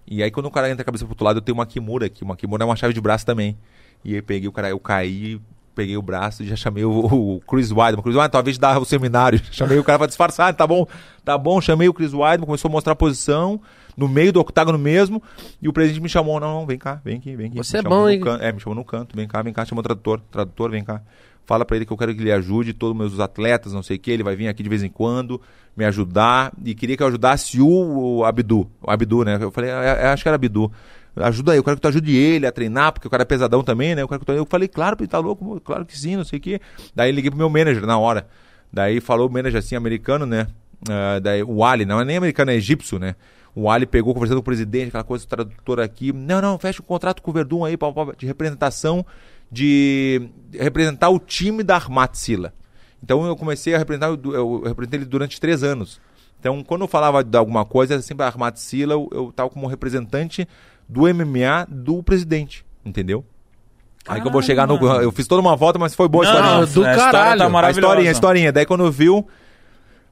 E aí quando o cara entra com a cabeça pro outro lado, eu tenho uma Kimura aqui. Uma Kimura é uma chave de braço também. E aí peguei o cara, eu caí, peguei o braço e já chamei o, o Chris Weidman. Chris Weidman talvez dava o seminário. [LAUGHS] Chamei o cara pra disfarçar, tá bom, tá bom. Chamei o Chris Weidman, começou a mostrar a posição. No meio do octágono mesmo, e o presidente me chamou, não, não, vem cá, vem aqui, vem aqui. Você Me é bom, hein? É, me chamou no canto, vem cá, vem cá, chamou o tradutor, tradutor, vem cá. Fala pra ele que eu quero que ele ajude todos os meus atletas, não sei o que, ele vai vir aqui de vez em quando, me ajudar, e queria que eu ajudasse o, o Abdu, o Abdu, né? Eu falei, "É, é, acho que era Abdu. Ajuda aí, eu quero que tu ajude ele a treinar, porque o cara é pesadão também, né? Eu, quero que tu... eu falei, claro, ele tá louco, claro que sim, não sei o que. Daí liguei pro meu manager na hora. Daí falou o manager assim, americano, né? Ah, daí o Ali, não é nem americano, é egípcio, né? O Ali pegou conversando com o presidente, aquela coisa, o tradutor aqui. Não, não, fecha um contrato com o Verdun aí pá, pá, de representação, de representar o time da Armat Sila. Então eu comecei a representar, eu, eu representei ele durante três anos. Então quando eu falava de alguma coisa, sempre a Armat Sila, eu, eu tava como representante do MMA do presidente, entendeu? Aí que eu vou chegar no. Eu fiz toda uma volta, mas foi boa a Não, história. do a história caralho. Tá A maravilhosa. historinha, a historinha. Daí quando viu,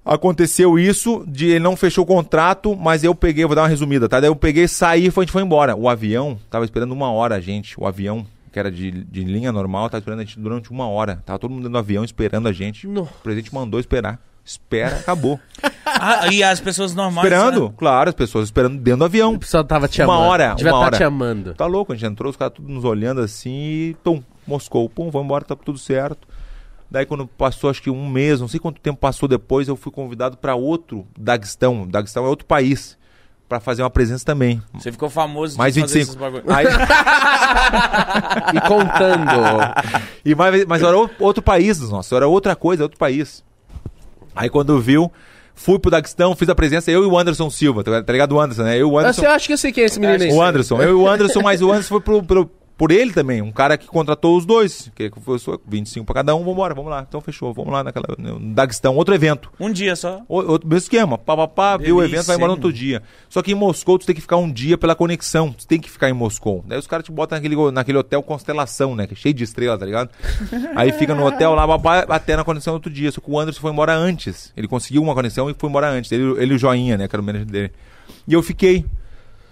aconteceu isso, de ele não fechou o contrato, mas eu peguei, vou dar uma resumida, tá? Daí eu peguei, saí e foi- a gente foi embora. O avião, tava esperando uma hora a gente, o avião, que era de, de linha normal, tava esperando a gente durante uma hora. Tava todo mundo dentro do avião esperando a gente. No. O presidente mandou esperar. Espera, acabou. [LAUGHS] Ah, e as pessoas normais. esperando, né? claro, as pessoas esperando dentro do avião. O pessoal tava te Uma amando. hora, Devia uma tá hora. te amando. Tá louco, a gente entrou, os caras tudo nos olhando assim e pum, Moscou, pum, vamos embora, tá tudo certo. Daí quando passou acho que um mês, não sei quanto tempo passou depois, eu fui convidado para outro Daguestão. Daguestão é outro país para fazer uma presença também. Você ficou famoso Mais de fazer 25. esses bagulho. Aí, [LAUGHS] E contando. e mais, mas era outro país, nossa, era outra coisa, outro país. Aí quando viu, fui pro Daguestão, fiz a presença, eu e o Anderson Silva, tá tá ligado o Anderson, né? Eu e o Anderson. Eu acho que eu sei quem é esse menino aí. O Anderson, eu e o Anderson, mas o Anderson foi pro, pro- por ele também, um cara que contratou os dois, que foi só 25 pra cada um, vambora, vamos lá. Então fechou, vamos lá naquela, no Daguestão, outro evento. Um dia só. O- Outro mesmo esquema, pá, pá, pá, viu o evento, vai embora no outro dia. Só que em Moscou tu tem que ficar um dia pela conexão, tu tem que ficar em Moscou. Daí os caras te botam naquele, naquele hotel Constelação, né, que é cheio de estrelas, tá ligado? [LAUGHS] Aí fica no hotel lá, babá, até na conexão no outro dia. Só que o Anderson foi embora antes. Ele conseguiu uma conexão e foi embora antes. Ele, ele o Joinha, né, que era o manager dele. E eu fiquei.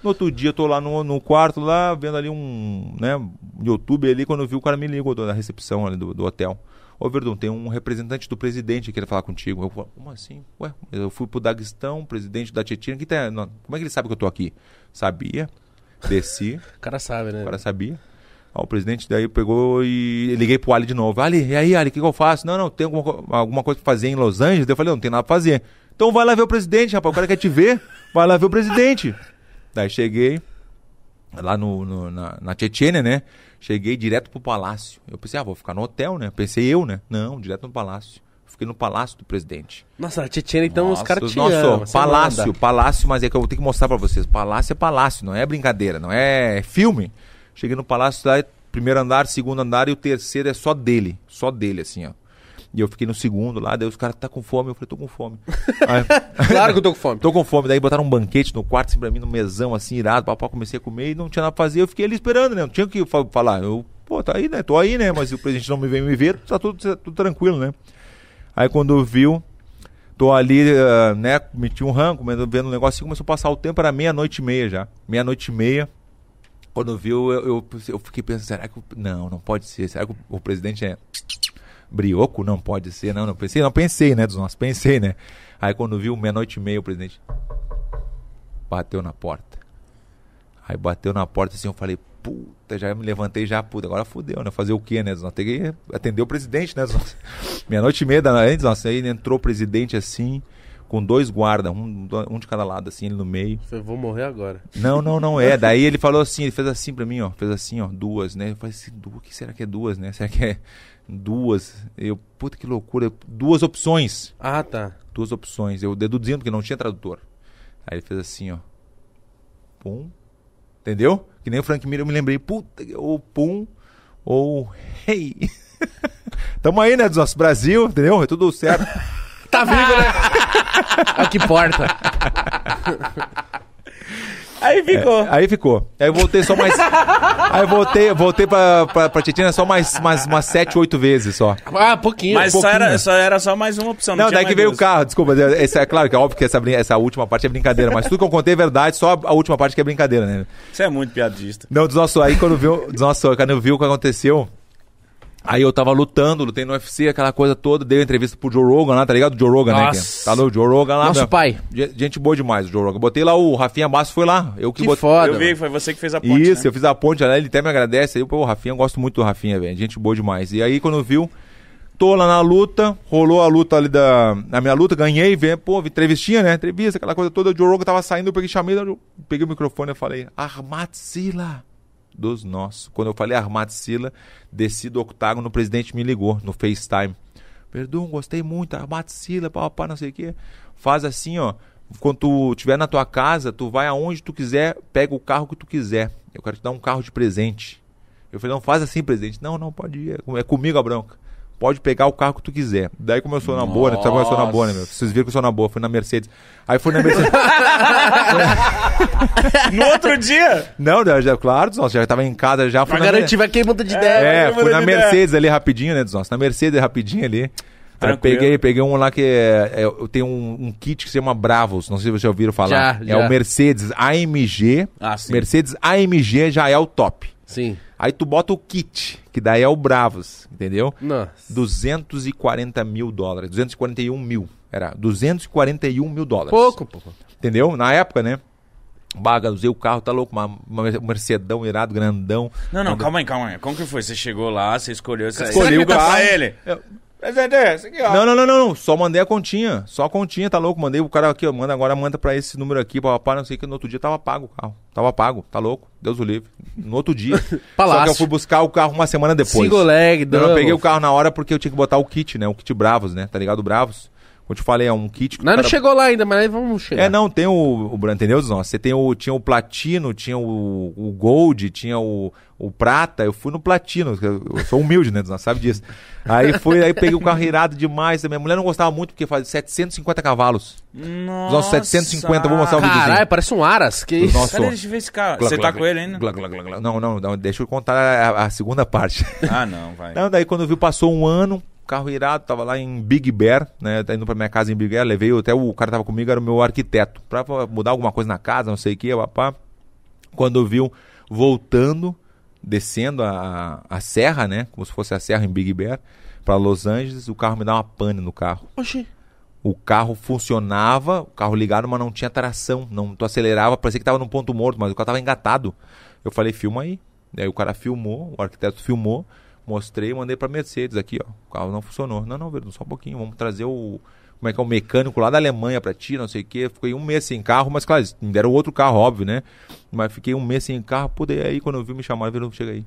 No outro dia eu tô lá no, no quarto, lá, vendo ali um, né, YouTube ali, quando eu vi o cara me ligou da recepção ali do, do hotel. Ô, Verdun, tem um representante do presidente que quer falar contigo. Eu falo, como assim? Ué, eu fui pro Daguestão, presidente da Tietchan, que tá, não, como é que ele sabe que eu tô aqui? Sabia, desci, [LAUGHS] O cara sabe, né? o cara sabia. Ó, o presidente daí pegou e liguei pro Ali de novo. Ali, e aí, Ali, o que, que eu faço? Não, não, tem alguma, alguma coisa pra fazer em Los Angeles? Eu falei, não, não tem nada pra fazer. Então vai lá ver o presidente, rapaz. O cara quer te ver, vai lá ver o presidente. Daí cheguei lá no, no- na, na Chechênia, né? Cheguei direto pro palácio. Eu pensei, ah, vou ficar no hotel, né? Pensei eu, né? Não, direto no palácio. Fiquei no palácio do presidente. Nossa, a Tietchan, então os caras te Nossa, palácio, manda. palácio, mas é que eu vou ter que mostrar pra vocês. Palácio é palácio, não é brincadeira, não é filme. Cheguei no palácio, lá, primeiro andar, segundo andar e o terceiro é só dele, só dele, assim, ó. E eu fiquei no segundo lá, daí os caras tá com fome, eu falei, tô com fome. [LAUGHS] Aí, Claro que eu tô com fome. [LAUGHS] tô com fome, daí botaram um banquete no quarto, assim, pra mim, no mesão, assim, irado, papá, comecei a comer e não tinha nada pra fazer, eu fiquei ali esperando, né, não tinha o que fa- falar. Eu, pô, tá aí, né, tô aí, né, mas o presidente não me vem me ver, tá tudo, tudo tranquilo, né. Aí quando viu, tô ali, eh, né, meti um ranco, vendo vendo um negócio, começou a passar o tempo, era meia-noite e meia já. Meia-noite e meia. Quando viu, eu, eu, eu fiquei pensando, será que. Não, não pode ser. Será que o, o presidente é brioco? Não pode ser, não, não pensei, não pensei, né, dos nossos, pensei, né. Aí quando viu, meia-noite e meia, o presidente bateu na porta. Aí bateu na porta assim, eu falei, puta, já me levantei já, puta, agora fudeu, né? Fazer o quê, né? Nós tem que atender o presidente, né? [LAUGHS] Meia-noite e meia da noite, nossa, aí entrou o presidente assim, com dois guardas, um, um de cada lado, assim, ele no meio. Eu vou morrer agora. Não, não, não é. [LAUGHS] Daí ele falou assim, ele fez assim pra mim, ó. Fez assim, ó, duas, né? Eu falei assim, duas, o que será que é duas, né? Será que é duas? Eu, puta que loucura. Duas opções. Ah, tá. Duas opções. Eu deduzindo, porque não tinha tradutor. Aí ele fez assim, ó. Pum. Entendeu? Que nem o Frank Miller, eu me lembrei. Puta, ou pum, ou hey. [LAUGHS] Tamo aí, né, do nosso Brasil, entendeu? É tudo certo. [LAUGHS] Tá vivo, né? [LAUGHS] Olha que porta. Aí ficou. É, aí ficou. Aí eu voltei só mais. [LAUGHS] aí eu voltei, voltei pra, pra, pra Tietchan só mais, mais umas 7, 8 vezes só. Ah, pouquinho. Mas só pouquinho. era, só era só mais uma opção. Não, Não, tinha daí que veio duas. o carro, desculpa. Esse, é claro que é óbvio que essa, brin- essa última parte é brincadeira, mas tudo que eu contei é verdade, só a última parte que é brincadeira, né? Você é muito piadista. Não, dos nossos, aí quando viu, dos nossos, quando eu vi o que aconteceu, aí eu tava lutando, lutei no UFC, aquela coisa toda, dei uma entrevista pro Joe Rogan lá, tá ligado? O Joe Rogan, né? Nossa. que- Tá no Joe Rogan lá. Nosso meu. pai. Ge- Gente boa demais, o Joe Rogan. Botei lá o Rafinha Basso, foi lá. Eu que, Que botei. foda. eu vi, mano. foi você que fez a ponte, Isso, né? eu fiz a ponte lá, ele até me agradece. Aí, pô, o Rafinha, eu gosto muito do Rafinha, velho. Gente boa demais. E aí, quando viu, tô lá na luta, rolou a luta ali da. A minha luta, ganhei, vem, pô, entrevistinha, né? Entrevista, aquela coisa toda. O Joe Rogan tava saindo, eu peguei, chamei, eu peguei o microfone e falei, Armatsila dos nossos. Quando eu falei Armatsila, desci do octágono, o presidente me ligou no FaceTime. Perdão, gostei muito, Armatsila, papá, não sei o quê. Faz assim, ó. Quando tu estiver na tua casa, tu vai aonde tu quiser, pega o carro que tu quiser. Eu quero te dar um carro de presente. Eu falei, não faz assim, presidente. Não, não, pode ir. É É comigo a bronca. Pode pegar o carro que tu quiser. Daí começou na boa, né? Tu sabe como eu sou na boa, né, meu? Vocês viram que eu sou na boa. Fui na Mercedes. Aí fui na Mercedes. [LAUGHS] No outro dia, não, já, já- claro, nossa, já tava em casa já. Fui Pra garantir, vai queimando de ideia. É, eu fui na Mercedes ali rapidinho, né, dos nossos. Na Mercedes rapidinho ali. Aí peguei, peguei um lá que é, é, eu tenho um, um kit que se chama Bravos, não sei se vocês já ouviram falar. Já, é já. o Mercedes AMG. Ah, sim. Mercedes AMG já é o top. Sim. Aí tu bota o kit, que daí é o Bravos, entendeu? Nossa. 240 mil dólares, 241 mil. Era 241 mil dólares. Pouco, pô. Entendeu? Na época, né? Baga, usei o carro, tá louco, uma, uma Mercedão irado, grandão. Não, não, Quando- calma aí, calma aí. Como que foi? Você chegou lá, você escolheu... Você Escolhi o pra carro. ele. Eu- Presidente, esse aqui, ó. Não, não, não, não. Só mandei a continha. Só a continha, tá louco? Mandei o cara aqui, ó. Manda agora, manda pra esse número aqui, papá, não sei o que. No outro dia tava pago o carro. Tava pago, tá louco? Deus o livre. No outro dia. [LAUGHS] Só Palácio. que eu fui buscar o carro uma semana depois. Single leg, Eu não peguei o carro na hora porque eu tinha que botar o kit, né? O kit Bravos, né? Tá ligado? Bravos. Como eu te falei, é um kit que Nós não cara- chegou lá ainda, mas aí vamos chegar. É, não, tem o, o entendeu? Nossa, você tem o, tinha o platino, tinha o, o gold, tinha o, o prata. Eu fui no platino, eu, eu sou humilde, né? Não sabe disso. Aí fui, aí peguei o carro irado demais. Minha mulher não gostava muito porque faz 750 cavalos. Nossa. Nossos 750, vou mostrar o Caralho, videozinho. parece um Aras. Que isso? Nossa. Cadê? Deixa eu ver esse cara. Glá, Você glá, tá glá, com ele ainda? glá, glá, glá, glá. Não, não, não, deixa eu contar a, a segunda parte. Ah, não, vai. Não, daí quando viu, passou um ano, carro irado, tava lá em Big Bear, né? Tá indo pra minha casa em Big Bear, levei até o cara tava comigo, era o meu arquiteto, pra mudar alguma coisa na casa, não sei o que, papá. Quando viu, voltando, descendo a, a serra, né? Como se fosse a serra em Big Bear, pra Los Angeles, o carro me dá uma pane no carro. Oxi. O carro funcionava, o carro ligado, mas não tinha tração. Não, tu acelerava, parecia que tava num ponto morto, mas o carro tava engatado. Eu falei, filma aí. Daí o cara filmou, o arquiteto filmou, mostrei mandei pra Mercedes aqui, ó. O carro não funcionou. Não, não, Verdun, só um pouquinho. Vamos trazer o. Como é que é o mecânico lá da Alemanha pra ti, não sei o quê. Fiquei um mês sem carro, mas claro, me deram outro carro, óbvio, né? Mas fiquei um mês sem carro, pô, aí quando eu vi, me chamaram, Verdun, chega aí.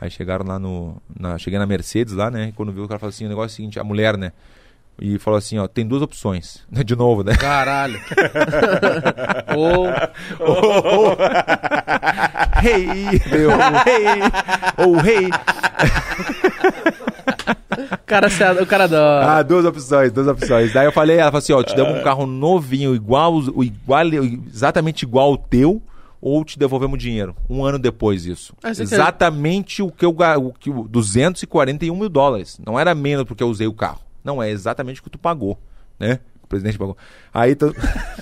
Aí chegaram lá no. Na, cheguei na Mercedes lá, né? E quando viu, o cara falou assim: o negócio é o seguinte, a mulher, né? E falou assim, ó, tem duas opções. De novo, né? Caralho. [LAUGHS] Ou. Hey! Meu, hey! Oh, hey! O cara, o cara da. Ah, duas opções, duas opções. Daí eu falei, ela falou assim, ó, te damos um carro novinho, igual, o igual, exatamente igual ao teu, ou te devolvemos dinheiro. Um ano depois isso. Ah, você quer- exatamente o que eu o que o 241 mil dólares. Não era menos porque eu usei o carro. Não, é exatamente o que tu pagou, né? O presidente pagou. Aí tu...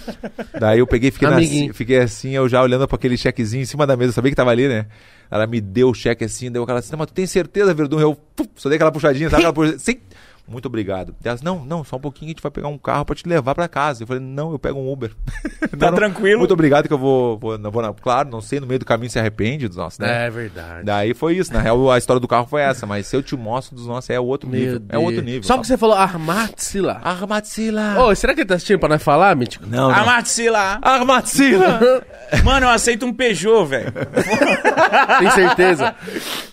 [LAUGHS] Daí eu peguei, fiquei, na- fiquei assim, eu já olhando para aquele chequezinho em cima da mesa, eu sabia que tava ali, né? Ela me deu o cheque assim, deu aquela assim, "Não, mas tu tem certeza, Verdun? Eu puf, só dei aquela puxadinha, sabe? Aquela puxadinha, [LAUGHS] Sim. Muito obrigado. Elas, não, não, só um pouquinho a gente vai pegar um carro pra te levar pra casa. Eu falei, não, eu pego um Uber. [LAUGHS] Tá tranquilo? Muito obrigado que eu vou, vou, não vou na- claro, não sei, no meio do caminho se arrepende dos nossos, né? É verdade. Daí foi isso, na real a história do carro foi essa, mas se eu te mostro dos nossos é outro Meu nível. É outro Deus. nível. Só que você falou Armatsila. Armatsila. Ô, será que ele tá assistindo pra nós falar, Mítico? Não, não. Marcila! Armatsila. [LAUGHS] Mano, eu aceito um Peugeot, velho. [LAUGHS] Tem certeza?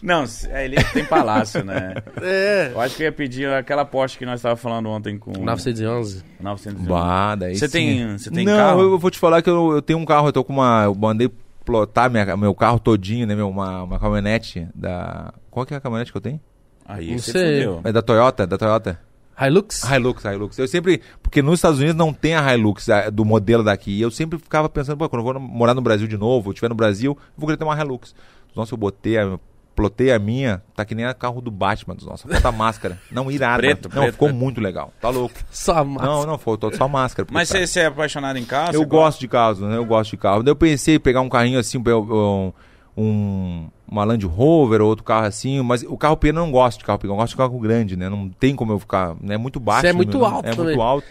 Não, é, ele tem palácio, né? é. Eu acho que eu ia pedir aquela Porsche que nós estávamos falando ontem com... 911. 911. Bah, daí Você sim. tem- você tem não, carro? eu vou te falar que eu, eu tenho um carro, eu tô com uma. Eu mandei plotar minha, meu carro todinho, né? Meu, uma, uma caminhonete da. Qual que é a caminhonete que eu tenho? Aí Não você sei. É da Toyota, da Toyota. Hilux? Hilux, Hilux. Eu sempre. Porque nos Estados Unidos não tem a Hilux a- do modelo daqui. E eu sempre ficava pensando, pô, quando eu vou morar no Brasil de novo, eu estiver no Brasil, eu vou querer ter uma Hilux. Nossa, eu botei a. Plotei a minha, tá que nem a carro do Batman dos nossos. Falta máscara. Não, irada. Preto, não, preto, ficou preto. muito legal. Tá louco. Só massa. Não, não, faltou só máscara. Mas Puta. você, você é apaixonado em carro? Eu gosto de carros, né? Eu gosto de carro. Daí eu pensei em pegar um carrinho assim, um, um uma Land Rover ou outro carro assim, mas o carro pequeno eu não gosto de carro pequeno, eu gosto de carro grande, né? Não tem como eu ficar, né? é muito baixo. Você é né, muito meu? alto É também. muito alto.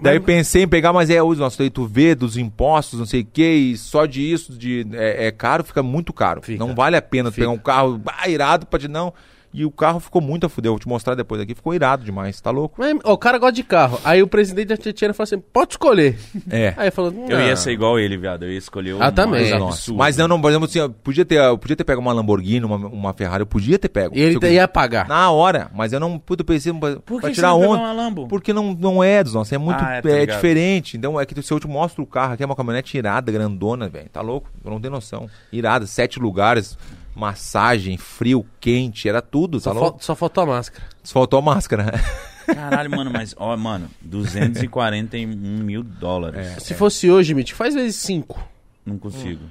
Daí eu pensei em pegar, mas é, nossa, daí tu vê dos impostos, não sei o que, e só de isso, de, é, é caro, fica muito caro. Fica. Não vale a pena Fica. pegar um carro ah, irado pra te não. E o carro ficou muito a fuder, eu vou te mostrar depois aqui, ficou irado demais, tá louco? Mas, ó, o cara gosta de carro. Aí o presidente da Tietchan falou assim: pode escolher. É. Aí falou: Eu ia ser igual ele, viado. Eu ia escolher o Ah, também. mais Nossa. absurdo. Mas não, não, por exemplo, assim, eu podia ter, eu podia ter pego uma Lamborghini, uma, uma Ferrari, eu podia ter pego. E ele eu- ia pagar. Na hora, mas eu não, puta, eu pensei pra, Por que pra você tirar onda. uma Lambo? Porque não, não é dos nossos, é muito Ah, é, é, tá ligado. diferente. Então é que se eu te mostro o carro aqui, é uma caminhonete irada, grandona, velho. Tá louco? Eu não tenho noção. Irada, sete lugares, massagem, frio, quente, era tudo, tá Só, fal- só faltou a máscara. Só faltou a máscara. [LAUGHS] Caralho, mano, mas, ó, mano, 241 mil dólares. É. Se fosse hoje, Mitch, faz vezes 5. Não consigo.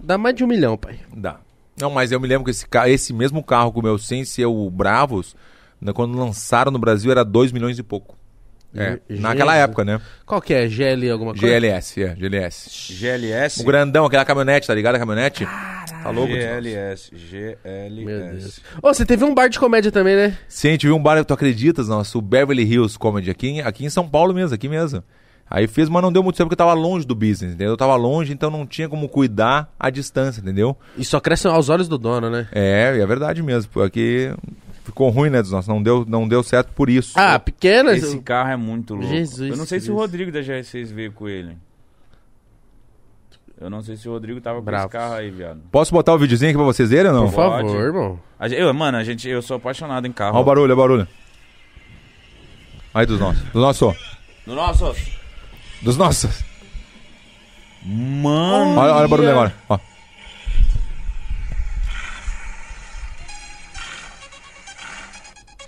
Dá mais de um milhão, pai. Dá. Não, mas eu me lembro que esse, ca- esse mesmo carro com o meu sem ser o Bravos, né, quando lançaram no Brasil era 2 milhões e pouco. É, naquela época, né? Qual que é? GL alguma coisa? GLS, é, GLS. GLS? O grandão, aquela caminhonete, tá ligado? A caminhonete? Tá louco? GLS. Meu GLS. Deus. Ô, você teve um bar de comédia também, né? Sim, a gente viu um bar, tu acreditas, nosso, o Beverly Hills Comedy, aqui, em- aqui em São Paulo mesmo, aqui mesmo. Aí fez, mas não deu muito certo porque eu tava longe do business, entendeu? Eu tava longe, então não tinha como cuidar à distância, entendeu? E só cresce aos olhos do dono, né? É, é verdade mesmo, porque ficou ruim, né, dos nossos, não deu, não deu certo por isso. Ah, pequenas. Esse carro é muito louco. Jesus eu não sei se o Cristo. Rodrigo da GR6 veio com ele. Eu não sei se o Rodrigo tava com Bravos. esse carro aí, viado. Posso botar o videozinho aqui pra vocês verem ou não? Por Pode. favor, irmão. A gente- eu, mano, a gente, eu sou apaixonado em carro. Olha o barulho, olha o barulho. Aí dos nossos, dos nossos, Do nosso. dos nossos. Mano. Olha, olha o barulho agora, ó.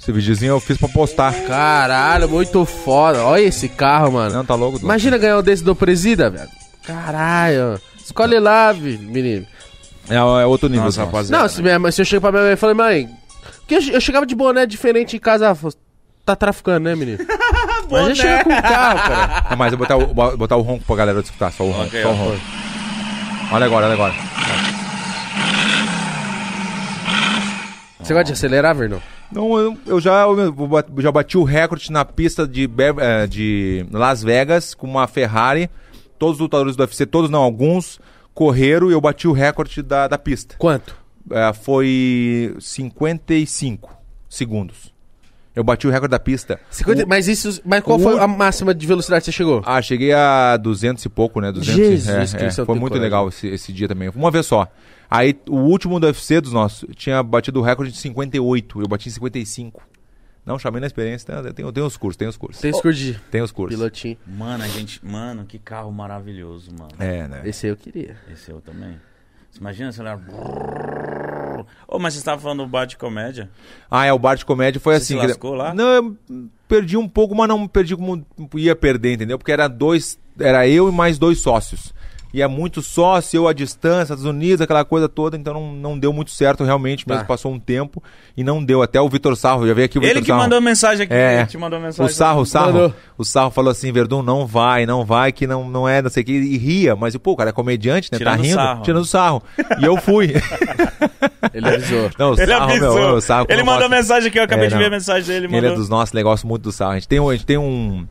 Esse videozinho eu fiz pra postar. Caralho, muito foda. Olha esse carro, mano. Não, tá louco? Imagina ganhar um desse do Presida, velho. Caralho. Escolhe lá, vi- menino. É, é outro nível, Nossa, Nossa, rapaziada. Não, se, minha mãe- se eu chego pra minha mãe e falei, mãe, porque eu, eu chegava de boné diferente em casa, ela falou, tá traficando, né, menino? [LAUGHS] Mas já chega com o carro, cara. Não, mas eu vou botar o, bo- botar o ronco pra galera escutar, só o ronco. Ok, só o ronco. Olha agora, olha agora. Você gosta de acelerar, Vernon? Não, eu, eu já, eu já bati o recorde na pista de, eh, de Las Vegas com uma Ferrari. Todos os lutadores do UFC, todos não, alguns, correram e eu bati o recorde da, da pista. Quanto? Eh, foi 55 segundos. Eu bati o recorde da pista. 50, O- mas isso. Mas qual o- foi a máxima de velocidade que você chegou? Ah, cheguei a 200 e pouco, né? 200, Jesus é, é, eu Foi muito coragem. legal esse, esse dia também. Uma vez só. Aí, o último do UFC dos nossos tinha batido o recorde de 58. Eu bati em 55. Não, chamei na experiência. Tem, tem, tem os cursos, tem os cursos. Tem escurdi. Tem os cursos. Pilotinho. Mano, a gente. Mano, que carro maravilhoso, mano. É, né? Esse aí eu queria. Esse eu também. Você imagina se ela. Ô, mas você estava falando do bar de comédia? Ah, é, o bar de comédia foi Você assim. se que- lascou lá? Não, eu perdi um pouco, mas não perdi como ia perder, entendeu? Porque era dois, era eu e mais dois sócios. E é muito sócio, eu à distância, Estados Unidos, aquela coisa toda, então não, não deu muito certo realmente, mesmo Tá. passou um tempo e não deu. Até o Vitor Sarro, já veio aqui o Ele Vitor que Sarro. mandou mensagem aqui. É. Ele te mandou mensagem. O Sarro, o Sarro, Mandou. o Sarro falou assim, Verdun, não vai, não vai, que não, não é, não sei o que, e ria, mas, pô, o cara é comediante, né, Tirando tá rindo, sarro. tirando sarro. E eu fui. [LAUGHS] Ele avisou. [LAUGHS] não, o Ele Sarro, avisou. meu, o Sarro, ele mandou gosto- mensagem aqui, eu acabei É, de ver a mensagem dele. Ele Mandou. é dos nossos, ele gosta muito do Sarro. A gente tem, um- a gente tem um,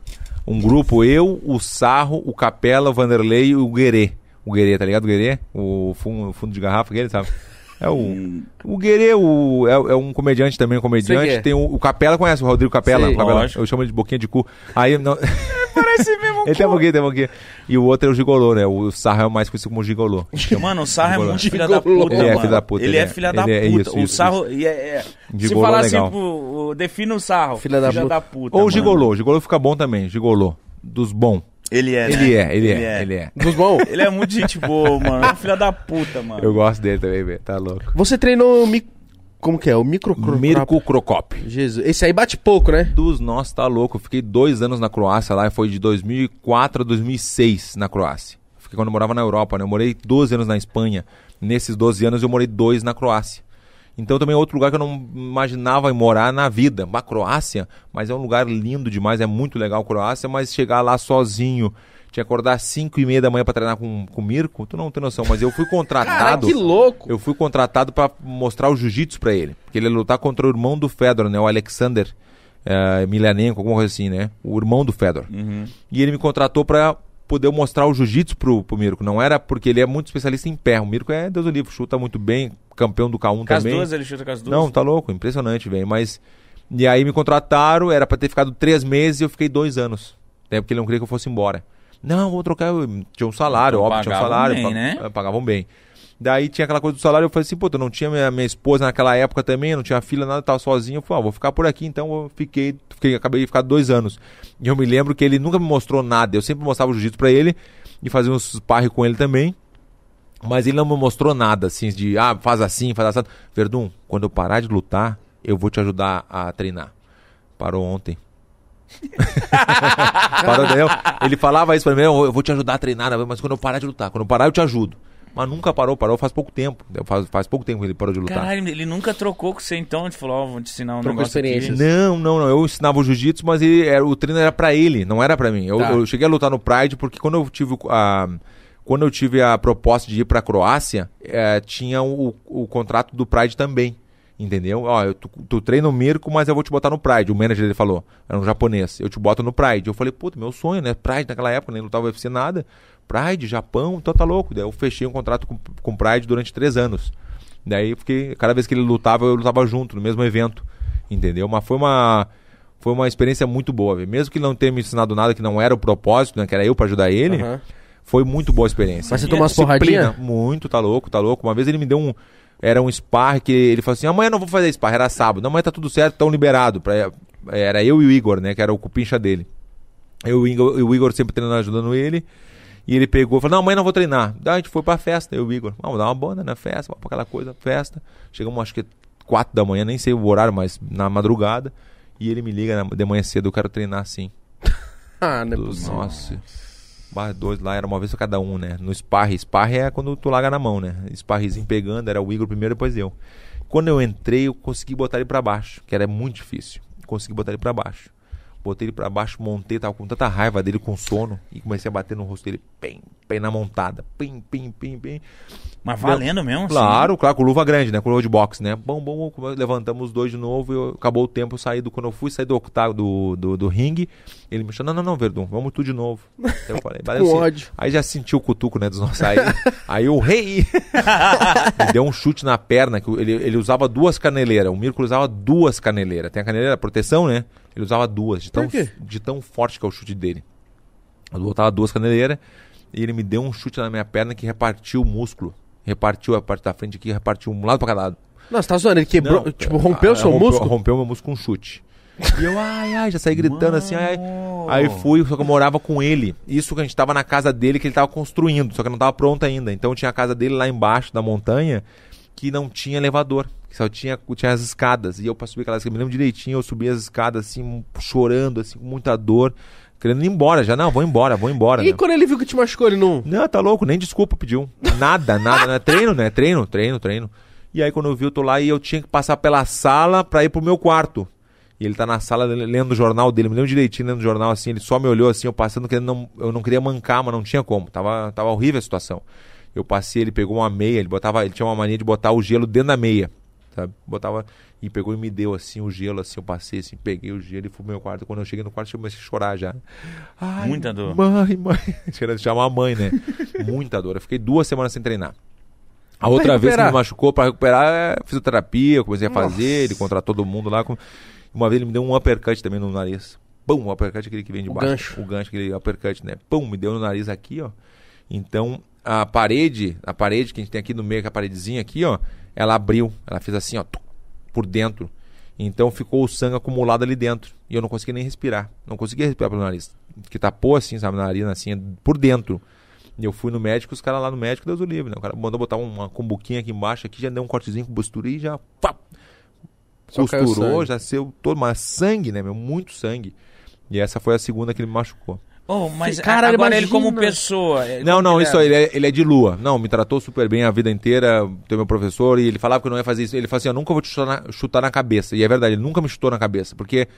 um grupo, eu, o Sarro, o Capela, o Vanderlei e o Guerê. O Guerê, tá ligado? O Guerê? O fundo, fundo de garrafa aquele, sabe? É o. O Guerê o, é, é um comediante também, um que comediante. é. Tem o, o Capela, conhece o Rodrigo Capela? Sei. O Capela. Eu chamo ele de boquinha de cu. Aí, não, [LAUGHS] Parece mesmo. ele tem um pouquinho, tem um pouquinho. E o outro é o Gigolô, né? O Sarro é o mais conhecido como Gigolô. Mano, o Sarro é Gigolô. muito filha da puta, Ele é mano. filho da puta, Ele ele é é. filha da Ele é puta. isso, o Sarro... é- é- Se falar é assim, defina o Sarro. Filha da puta. puta. Ou o. Gigolô. O Gigolô fica bom também. Gigolô. Dos bons. Ele é, né? Ele é, ele é, ele é. Dos bons. Ele é muito gente boa, mano. É filho da puta, mano. Eu gosto dele também, velho. Tá louco. Você treinou Como que é? O micro Mirko Krokop. Jesus. Esse aí bate pouco, né? Dos nós, tá louco. Eu fiquei dois anos na Croácia lá, foi de 2004 a 2006 na Croácia. Fiquei quando eu morava na Europa, né? Eu morei 12 anos na Espanha. Nesses 12 anos eu morei dois na Croácia. Então também é outro lugar que eu não imaginava morar na vida. A Croácia, mas é um lugar lindo demais, é muito legal a Croácia, mas chegar lá sozinho, tinha que acordar às 5 e meia da manhã para treinar com, com o Mirko, tu não tem noção, mas eu fui contratado. [LAUGHS] Cara, que louco! Eu fui contratado para mostrar o jiu-jitsu para ele. Porque ele ia lutar contra o irmão do Fedor, né? O Alexander uh, Emelianenko, alguma coisa assim, né? O irmão do Fedor. Uhum. E ele me contratou para poder mostrar o jiu-jitsu pro, pro Mirko. Não era porque ele é muito especialista em pé. O Mirko é Deus do livro, chuta muito bem, campeão do K1 Com as também. duas, ele chuta com as duas. Não, tá louco, impressionante, velho. Mas. E aí me contrataram, era pra ter ficado três meses e eu fiquei dois anos. Até porque ele não queria que eu fosse embora. Não, vou trocar. eu- Tinha um salário, Então óbvio, tinha um salário. bem, pa- né? eh, Pagavam bem. Daí tinha aquela coisa do salário, eu falei assim, pô, eu não tinha minha, minha esposa naquela época também, não tinha filha, nada, tava sozinho. Eu falei, ah, vou ficar por aqui, então eu fiquei, fiquei, acabei de ficar dois anos. E eu me lembro que ele nunca me mostrou nada. Eu sempre mostrava o jiu-jitsu pra ele e fazia uns sparring com ele também. Mas ele não me mostrou nada, assim, de, ah, faz assim, faz assim. Verdun, quando eu parar de lutar, eu vou te ajudar a treinar. Parou ontem. [LAUGHS] Parou, entendeu? Ele falava isso pra mim, eu eu vou te ajudar a treinar, mas quando eu parar de lutar, quando eu parar eu te ajudo. Mas nunca parou, parou faz pouco tempo. Faz, faz pouco tempo que ele parou de lutar. Caralho, ele nunca trocou com você então? Ele falou, ó, vou te ensinar um Trocou negócio aqui. Não, não, não. Eu ensinava o jiu-jitsu, mas ele, era, o treino era pra ele, não era pra mim. Eu, Tá. eu cheguei a lutar no Pride porque quando eu tive a, quando eu tive a proposta de ir pra Croácia, eh, tinha o, o contrato do Pride também. Entendeu? Ó, eu, tu, tu treina o Mirko, mas eu vou te botar no Pride. O manager ele falou, era um japonês. Eu te boto no Pride. Eu falei, puta, meu sonho, né? Pride naquela época, nem lutava UFC nada. Pride, Japão, então tá louco. Daí eu fechei um contrato com, com o Pride durante três anos. Daí eu fiquei, cada vez que ele lutava, eu lutava junto, no mesmo evento. Entendeu? Mas foi uma foi uma experiência muito boa, velho. Mesmo que ele não tenha me ensinado nada que não era o propósito, né, que era eu pra ajudar ele, Aham. foi muito boa a experiência. Mas você tomou umas disciplina, porradinhas? Muito, tá louco, tá louco. Uma vez ele me deu um era um spar que ele falou assim: "Amanhã não vou fazer spar, era sábado. Amanhã tá tudo certo, tão liberado para era eu e o Igor, né, que era o cupincha dele. Eu, o Igor, o Igor sempre treinando, ajudando ele. E ele pegou e falou: Não, amanhã não vou treinar. Daí a gente foi pra festa, eu e o Igor. Vamos dar uma banda na festa, vamos pra aquela coisa, festa. Chegamos, acho que quatro da manhã, nem sei o horário, mas na madrugada. E ele me liga de manhã cedo: Eu quero treinar assim. [LAUGHS] Ah, não é possível. Nossa. Dois lá, era uma vez pra cada um, né? No sparre. Sparre é quando tu larga na mão, né? Sparrezinho pegando, era o Igor primeiro, depois eu. Quando eu entrei, eu consegui botar ele pra baixo, que era muito difícil. Consegui botar ele pra baixo. Botei ele pra baixo, montei, tava com tanta raiva dele, com sono, e comecei a bater no rosto dele, pem, pem na montada, pem, pem, pem, pem. Mas valendo mesmo? Claro, claro, com luva grande, né? Com luva de boxe, né? Bom, bom, bom, levantamos os dois de novo e eu- acabou o tempo, eu saí do. Quando eu fui sair do octavo do, do, do ringue, ele me chamou, não, não, não, Verdun, vamos tu de novo. Eu falei, [LAUGHS] valeu sim. ódio. Aí já senti o cutuco, né, dos nossos. Aí, aí o rei [LAUGHS] me deu um chute na perna, que ele, ele usava duas caneleiras. O Mirko usava duas caneleiras. Tem a caneleira proteção, né? Ele usava duas, de tão, de tão forte que é o chute dele. Eu botava duas caneleiras e ele me deu um chute na minha perna que repartiu o músculo. Repartiu a parte da frente aqui, repartiu um lado pra cada lado. Não, você tá zoando, ele quebrou, Não, tipo, rompeu ah, o seu rompeu, músculo? Rompeu meu músculo com um chute. E eu, ai, ai, já saí gritando assim, ai, ai. Mano. Aí fui, só que eu morava com ele. Isso que a gente tava na casa dele, que ele tava construindo, só que não tava pronto ainda. Então tinha a casa dele lá embaixo da montanha, que não tinha elevador. Que só tinha, tinha as escadas. E eu pra subir aquelas escadas, me lembro direitinho, eu subi as escadas assim, chorando, assim, com muita dor. Querendo ir embora já. Não, vou embora, vou embora. E né? quando ele viu que te machucou, ele não... Não, tá louco, nem desculpa pediu. Nada, nada, né? Treino, né? Treino, treino, treino. E aí quando eu vi, eu tô lá e eu tinha que passar pela sala pra ir pro meu quarto. E ele tá na sala lendo o jornal dele, me lembro direitinho lendo o jornal assim, ele só me olhou assim, eu passando, querendo não, eu não queria mancar, mas não tinha como. Tava, tava horrível a situação. Eu passei, ele pegou uma meia, ele botava, ele tinha uma mania de botar o gelo dentro da meia. Sabe? Botava e pegou e me deu assim o gelo, assim, eu passei assim, peguei o gelo e fui pro meu quarto. Quando eu cheguei no quarto, eu comecei a chorar já. Ai, Muita dor. Mãe, mãe. [LAUGHS] Querendo chamar a mãe, né? Muita dor. Eu fiquei duas semanas sem treinar. A outra vez que me machucou pra recuperar é fisioterapia, eu comecei a fazer, ele contratou todo mundo lá. Uma vez ele me deu um uppercut também no nariz. Pum, o uppercut é aquele que vem de O baixo. gancho. O gancho, aquele uppercut, né? Pum, me deu no nariz aqui, ó. Então, a parede, a parede que a gente tem aqui no meio, que é a paredezinha aqui, ó, ela abriu. Ela fez assim, ó, tuc, por dentro. Então ficou o sangue acumulado ali dentro. E eu não conseguia nem respirar. Não conseguia respirar pelo nariz. Que tapou assim, sabe, na narina, assim, por dentro. E eu fui no médico, os caras lá no médico, Deus o livre, né? O cara mandou botar uma cumbuquinha aqui embaixo, aqui já deu um cortezinho com bostura e já. Pá, Só costurou, já saiu todo, mas sangue, né, meu? Muito sangue. E essa foi a segunda que ele me machucou. Oh, mas Caralho, agora ele como imagina. pessoa. ele- Não, não, ele isso aí, ele é, ele é de lua. Não, me tratou super bem a vida inteira, tem meu professor, e ele falava que eu não ia fazer isso. Ele falou assim, eu nunca vou te chutar na, chutar na cabeça. E é verdade, ele nunca me chutou na cabeça, porque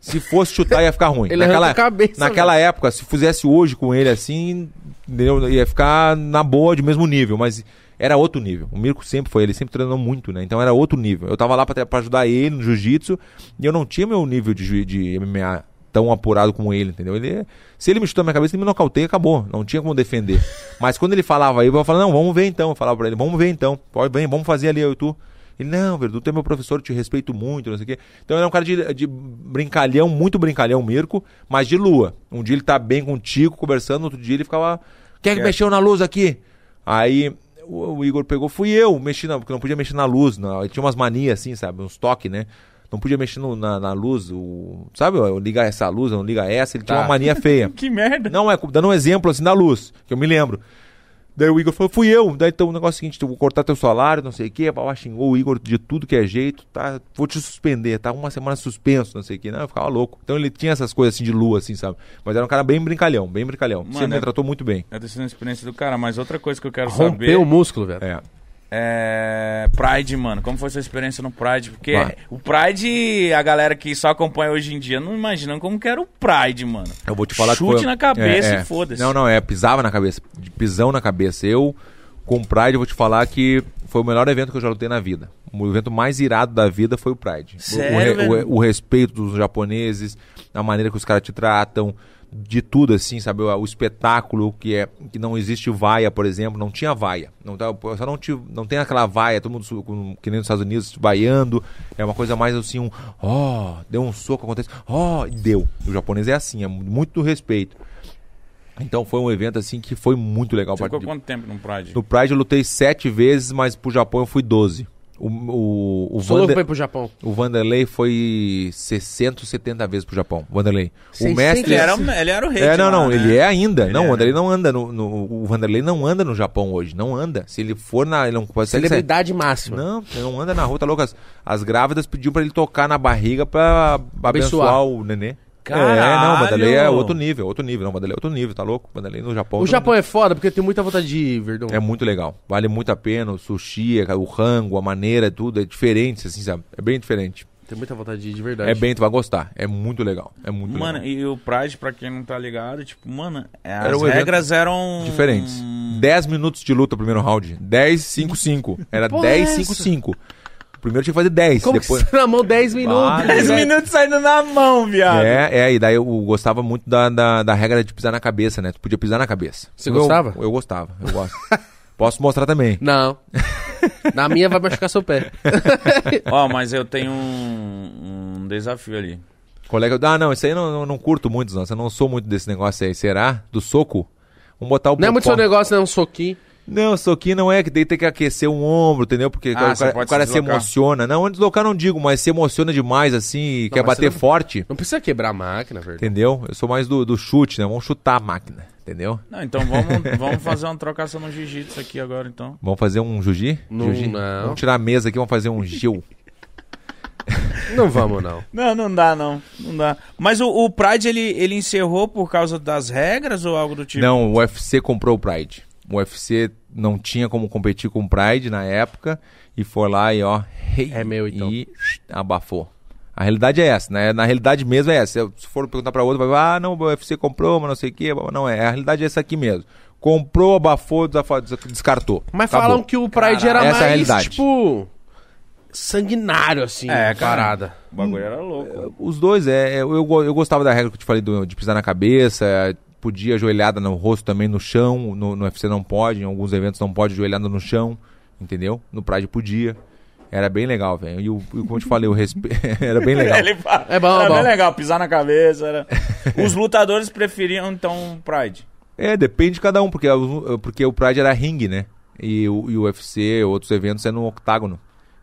se fosse chutar ia ficar ruim. [LAUGHS] Ele arranca a cabeça, naquela época, se fizesse hoje com ele assim, entendeu? ia ficar na boa, de mesmo nível, mas era outro nível. O Mirko sempre foi, ele sempre treinou muito, né? Então era outro nível. Eu tava lá pra, pra ajudar ele no jiu-jitsu, e eu não tinha meu nível de, de MMA tão apurado como ele, entendeu? Ele, se ele me chutou na minha cabeça, ele me nocauteia e acabou. Não tinha como defender. [LAUGHS] Mas quando ele falava aí, eu falava, não, vamos ver então. Eu falava pra ele, vamos ver então. Pode bem, vamos fazer ali eu e tu. Ele, não, Verdu, tu é meu professor, eu te respeito muito, não sei o quê. Então ele é um cara de, de brincalhão, muito brincalhão, Mirko, mas de lua. Um dia ele tá bem contigo, conversando, outro dia ele ficava, quem é que mexeu na luz aqui? Aí o, o Igor pegou, fui eu, mexi na, porque não podia mexer na luz, não. Ele tinha umas manias assim, sabe, uns toques, né? Não podia mexer no- na, na luz, o, sabe, ó, ligar essa luz, não liga essa, ele tinha Tá. uma mania feia. [LAUGHS] Que merda. Não, é dando um exemplo assim da luz, que eu me lembro. Daí o Igor falou, fui eu. Daí então o negócio é o seguinte, eu vou cortar teu salário, não sei o quê. Papá xingou o Igor de tudo que é jeito, tá? Vou te suspender, tá? Uma semana suspenso, não sei o quê. Não, eu ficava louco. Então ele tinha essas coisas assim de lua, assim, sabe? Mas era um cara bem brincalhão, bem brincalhão. Mano, Sempre me é- tratou muito bem. Eu tô sendo a experiência do cara, mas outra coisa que eu quero saber Rompeu o músculo, velho. É. é Pride, mano. Como foi sua experiência no Pride? Porque Vai. o Pride, a galera que só acompanha hoje em dia não imagina como que era o Pride, mano. Eu vou te falar Chute que foi... na cabeça É, é. e foda-se. Não, não, é, pisava na cabeça. Pisão na cabeça. Eu, com o Pride, eu vou te falar que foi o melhor evento que eu já lutei na vida. O evento mais irado da vida foi o Pride. O- Sério, o, velho? o, o respeito dos japoneses, a maneira que os caras te tratam, de tudo assim, sabe? O, o espetáculo que é que não existe vaia, por exemplo, não tinha vaia. Não, tá- só não, te, não tem aquela vaia, todo mundo que nem nos Estados Unidos, vaiando. É uma coisa mais assim, um ó, deu um soco, acontece, ó, e deu. O japonês é assim, é muito respeito. Então foi um evento assim que foi muito legal. Você ficou quanto tempo no Pride? No Pride eu lutei sete vezes, mas pro Japão eu fui 12. O, o, o, Sou louco Vander- pra ir pro Japão. o Vanderlei foi 670 vezes pro Japão. Vanderlei. O 600? mestre. Ele era, ele era o rei É, não, lá, não, né? ele é ainda. Ele não, é, o Vanderlei né? não anda no, no- O Vanderlei não anda no Japão hoje. Não anda. Se ele for na. Ele não consegue sair. Celebridade máxima. Não, ele não anda na rua, tá louco. As, as grávidas pediam pra ele tocar na barriga pra abençoar, Abençoar. o nenê. Caralho! É, não, o Vanderlei é outro nível, outro nível. Não, o Vanderlei é outro nível, tá louco? O Vanderlei no Japão. O Japão é foda porque tenho muita vontade de ir, Verdão. é muito legal. Vale muito a pena. O sushi, o rango, a maneira, tudo é diferente, assim, sabe? É bem diferente. Tenho muita vontade de ir, de verdade. É bem, tu vai gostar. É muito legal. É muito Mano, legal. e o Pride, pra quem não tá ligado, tipo, mano, é, Era as um regras eram... Diferentes. 10 minutos de luta primeiro round. 10, 5, 5. Era Porra é 10, essa? 5, 5. Primeiro tinha que fazer 10. Como depois... que você na mão 10 minutos? Ah, 10 velho? minutos saindo na mão, viado. É, é, e daí eu gostava muito da, da, da regra de pisar na cabeça, né? Tu podia pisar na cabeça. Você Eu- gostava? Eu, gostava, eu gosto. [LAUGHS] Posso mostrar também. Não. Na minha vai machucar seu pé. [LAUGHS] Ó, mas eu tenho um, um desafio ali. Colega, ah, não, isso aí eu não, não, não curto muito, não. Eu não sou muito desse negócio aí. Será? Do soco? Vamos botar o Não é muito seu negócio, não, um soquinho. Não, soquinho não é que tem, tem que aquecer um ombro, entendeu? Porque Ah, o cara, o cara se se, emociona. Não, deslocar não digo, mas se emociona demais assim e quer bater não- forte, Não precisa quebrar a máquina, verdade. entendeu? Eu sou mais do, do chute, né? Vamos chutar a máquina, entendeu? Não, então vamos, vamos fazer uma trocação no jiu-jitsu aqui agora, então. Vamos fazer um juji? Não, Juji? não. Vamos tirar a mesa aqui, vamos fazer um gil. [LAUGHS] Não vamos, não. Não, não dá, não. Não dá. Mas o, o Pride, ele, ele encerrou por causa das regras ou algo do tipo? Não, o UFC comprou o Pride. O UFC não tinha como competir com o Pride na época e foi lá e ó, hey, É meu, então. e abafou. A realidade é essa, né? Na realidade mesmo é essa. Se for perguntar pra outro, vai falar, ah, não, o UFC comprou, mas não sei o quê. Não é, a realidade é essa aqui mesmo. Comprou, abafou, descartou. Mas Acabou. falam que o Pride era Essa é a mais, realidade. tipo... Sanguinário, assim, É, a cara. parada. O bagulho era louco. Os dois, é, eu, eu, go- eu gostava da regra que eu te falei do- de pisar na cabeça, é, podia ajoelhada no rosto também no chão, no, no UFC não pode, em alguns eventos não pode ajoelhada no chão, entendeu? No Pride podia. Era bem legal, velho. E, o- e como eu te falei, o respeito. [LAUGHS] era bem legal. Ele fala- É bom, era é bom. bem legal, pisar na cabeça. Era... [LAUGHS] Os lutadores preferiam, então, o Pride. É, depende de cada um, porque, o- porque o Pride era ringue, né? E o, e o UFC, outros eventos, é no octágono,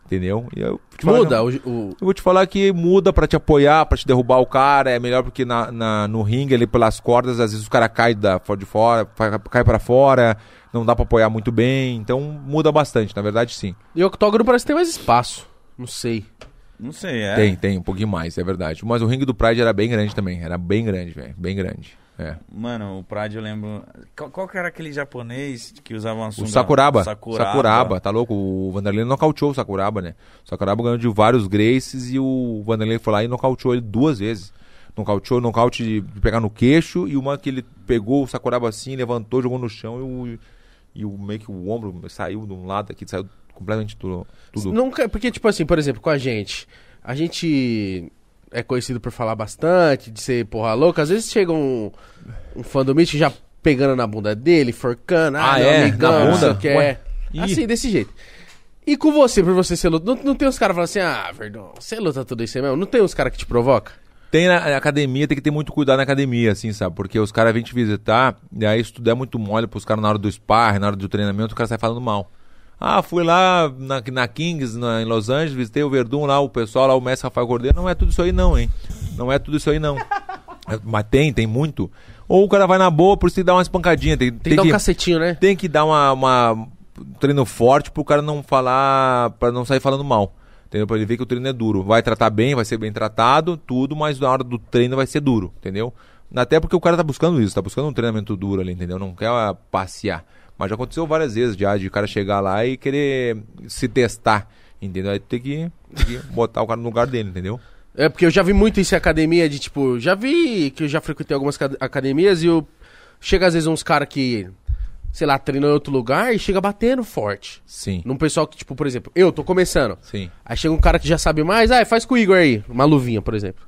entendeu? E eu te falar Muda não- o, o- Eu vou te falar que muda pra te apoiar, pra te derrubar o cara. É melhor porque na, na- no ringue ali pelas cordas, às vezes o cara cai da, fora de fora, cai pra fora, não dá pra apoiar muito bem. Então muda bastante, na verdade sim. E o octógono parece que tem mais espaço. Não sei. Não sei, é. Tem, tem, um pouquinho mais, é verdade. Mas o ringue do Pride era bem grande também. Era bem grande, velho. Bem grande. É. Mano, o Pride eu lembro. Qual, qual que era aquele japonês que usava uma O sunga? Sakuraba. Sakuraba. Sakuraba. tá louco? O Vanderlei nocauteou o Sakuraba, né? O Sakuraba ganhou de vários Graces e o Vanderlei foi lá e nocauteou ele duas vezes. Nocauteou, nocaute de de pegar no queixo e uma que ele pegou o Sakuraba assim, levantou, jogou no chão e o, e o meio que o ombro saiu de um lado aqui, saiu completamente tudo. tudo. Nunca, porque, tipo assim, por exemplo, com a gente, a gente é conhecido por falar bastante, de ser porra louca. Às vezes chega um, um fã do Mitch já pegando na bunda dele, forcando, Ah, meu é? amigão, Na bunda? que é. Assim, desse jeito. E com você, por você ser luta, não, não tem uns caras falando assim, ah, Verdão, você luta tudo isso aí mesmo? Não tem uns caras que te provocam? Tem na academia, tem que ter muito cuidado na academia, assim, sabe? Porque os caras vêm te visitar, e aí se tu der muito mole pros caras na hora do spar, na hora do treinamento, o cara sai falando mal. Ah, fui lá na, na Kings, na- em Los Angeles, visitei o Verdun lá, o pessoal lá, o mestre Rafael Cordeiro. Não é tudo isso aí não, hein? Não é tudo isso aí não. [LAUGHS] É, Mas tem, tem muito. Ou o cara vai na boa por se dar uma espancadinha. Tem, Tem, que dar um cacetinho, né? tem que dar uma, uma- um treino forte pro cara não falar, pra não sair falando mal. Entendeu? Pra ele ver que o treino é duro. Vai tratar bem, vai ser bem tratado, tudo, mas na hora do treino vai ser duro, entendeu? Até porque o cara tá buscando isso, tá buscando um treinamento duro ali, entendeu? Não quer ah, passear. Mas já aconteceu várias vezes já de o cara chegar lá e querer se testar, entendeu? Aí tem que, tem que [LAUGHS] botar o cara no lugar dele, entendeu? É, porque eu já vi muito isso em academia, de tipo, já vi que eu já frequentei algumas ca- academias e eu. Chega às vezes uns caras que, sei lá, treinam em outro lugar e chega batendo forte. Sim. Num pessoal que, tipo, por exemplo, eu tô começando. Sim. Aí chega um cara que já sabe mais, ah, faz com o Igor aí, uma luvinha, por exemplo.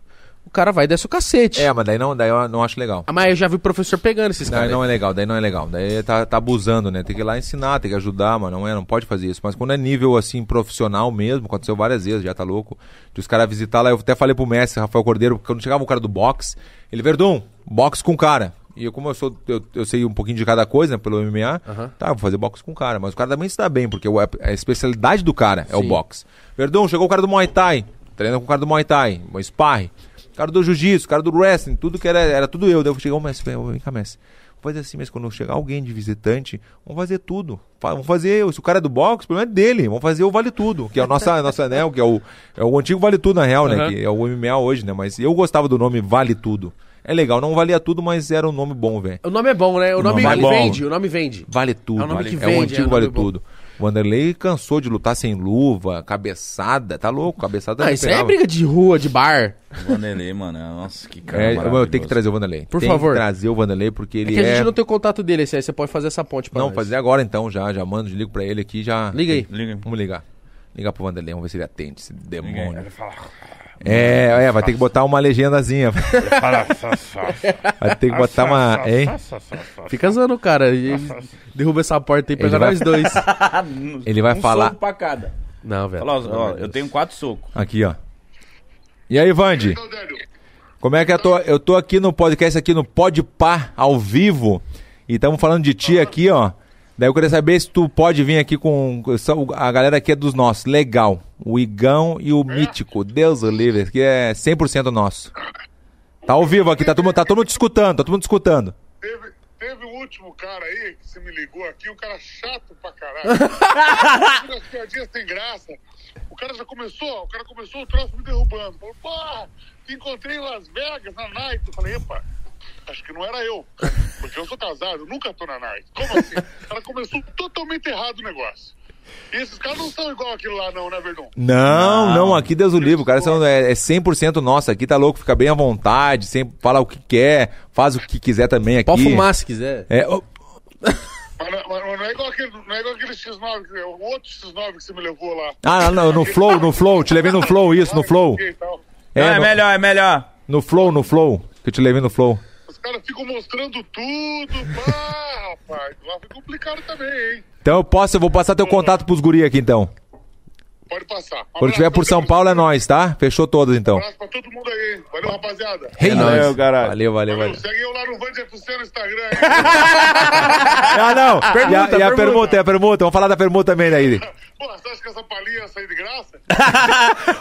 O cara vai e desce o cacete. É, mas daí não, daí eu não acho legal. Ah, Mas eu já vi o professor pegando esses Daí caras. não é legal, daí não é legal. Daí tá, tá abusando, né? Tem que ir lá ensinar, tem que ajudar, mas não é, não pode fazer isso. Mas quando é nível assim, profissional mesmo, aconteceu várias vezes, já tá louco. De os caras visitar lá, eu até falei pro mestre, Rafael Cordeiro, quando chegava o cara do boxe, ele, Verdun, boxe com o cara. E eu, como eu sou, eu, eu sei um pouquinho de cada coisa, né, pelo MMA, Aham. tá, vou fazer boxe com o cara. Mas o cara também se dá bem, porque a especialidade do cara é o Sim. boxe. Verdun, chegou o cara do Muay Thai, treina com o cara do Muay Thai. O cara do jiu-jitsu, o cara do wrestling, tudo que era, era tudo eu. Daí eu cheguei, ô mestre, vem cá, mestre. Vamos fazer assim, mas quando chegar alguém de visitante, vamos fazer tudo. Vamos fazer, se o cara é do boxe, o problema é dele. Vamos fazer o Vale Tudo, que é o nosso, nosso anel, que é o, é o antigo Vale Tudo, na real, né? Aham. Que é o MMA hoje, né? Mas eu gostava do nome Vale Tudo. É legal, não valia tudo, mas era um nome bom, velho. O nome é bom, né? O, O nome, nome é bom. vende, o nome vende. Vale tudo. É o nome vale- que é vende, o é antigo o nome Vale bom. Tudo. O Vanderlei cansou de lutar sem luva, cabeçada, tá louco? Cabeçada Ah, isso aí é briga de rua, de bar. O Vanderlei, mano. Nossa, que cara. É, eu tenho que trazer o Vanderlei. Por Tem favor. que trazer o Vanderlei porque É ele que a é. gente não tem o contato dele, esse aí você pode fazer essa ponte pra Não, nós. fazer agora então, já, já mando, ligo pra ele aqui, já. Liga aí. Liga. Vamos ligar. Ligar pro Vanderlei, vamos ver se ele atende, esse Liga. demônio. Ele fala. É, é, vai ter que botar uma legendazinha. Vai ter que botar uma. Hein? Fica zoando o cara. e derruba essa porta aí pegar vai- nós dois. [LAUGHS] Ele vai um falar. soco pra cada. Não, velho. Fala, ó, eu tenho quatro socos. Aqui, ó. E aí, Vande? Como é que eu tô? Eu tô aqui no podcast, aqui no Pode Par, ao vivo. E estamos falando de ti aqui, ó. Daí eu queria saber se tu pode vir aqui com. A galera aqui é dos nossos. Legal. O Igão e o Mítico. Deus o livre. Aqui é 100% nosso. Tá ao vivo aqui. Tá todo, mundo- tá todo mundo te escutando. Tá todo mundo te escutando. teve, teve o último cara aí que você me ligou aqui, um cara chato pra caralho. [LAUGHS] As piadinhas sem graça. O cara já começou, o cara começou o troço me derrubando. Falou, pô, te encontrei em Las Vegas, na Night. Eu falei, epa, acho que não era eu. Porque eu sou casado, nunca tô na Night. Como assim? O cara começou totalmente errado o negócio. E esses caras não são igual aquilo lá, não, né, Verdão? Não, não, aqui Deus o livre. O cara são, é, é 100% nosso. Aqui tá louco, fica bem à vontade. Sempre fala o que quer, faz o que quiser também aqui. Pode fumar se quiser. É, ô, Mas, não- mas não é igual aquele, não é igual aquele X9, que- o outro X9 que você me levou lá. ah, não, no Flow, no Flow. Te levei no Flow, isso, no Flow. E. É, é no- melhor, é melhor. No Flow, no Flow. Que eu te levei no Flow. Os caras ficam mostrando tudo. Pá, rapaz. Lá foi complicado também, hein? Então eu posso, eu vou passar teu contato pros guri aqui então. Pode passar. Um Quando tiver por São Paulo é nós, tá? Fechou todas Um então. abraço pra todo mundo aí? Valeu, rapaziada. Hey, nóis. nós. caralho. Valeu, valeu, Valeu, valeu. Segue eu lá no Vand FC no Instagram aí. [LAUGHS] Ah, não. e a, Pergunta, e a pergunta. permuta, e a permuta. Vamos falar da permuta também daí. [LAUGHS] Pô, você acha que essa palhinha ia sair de graça?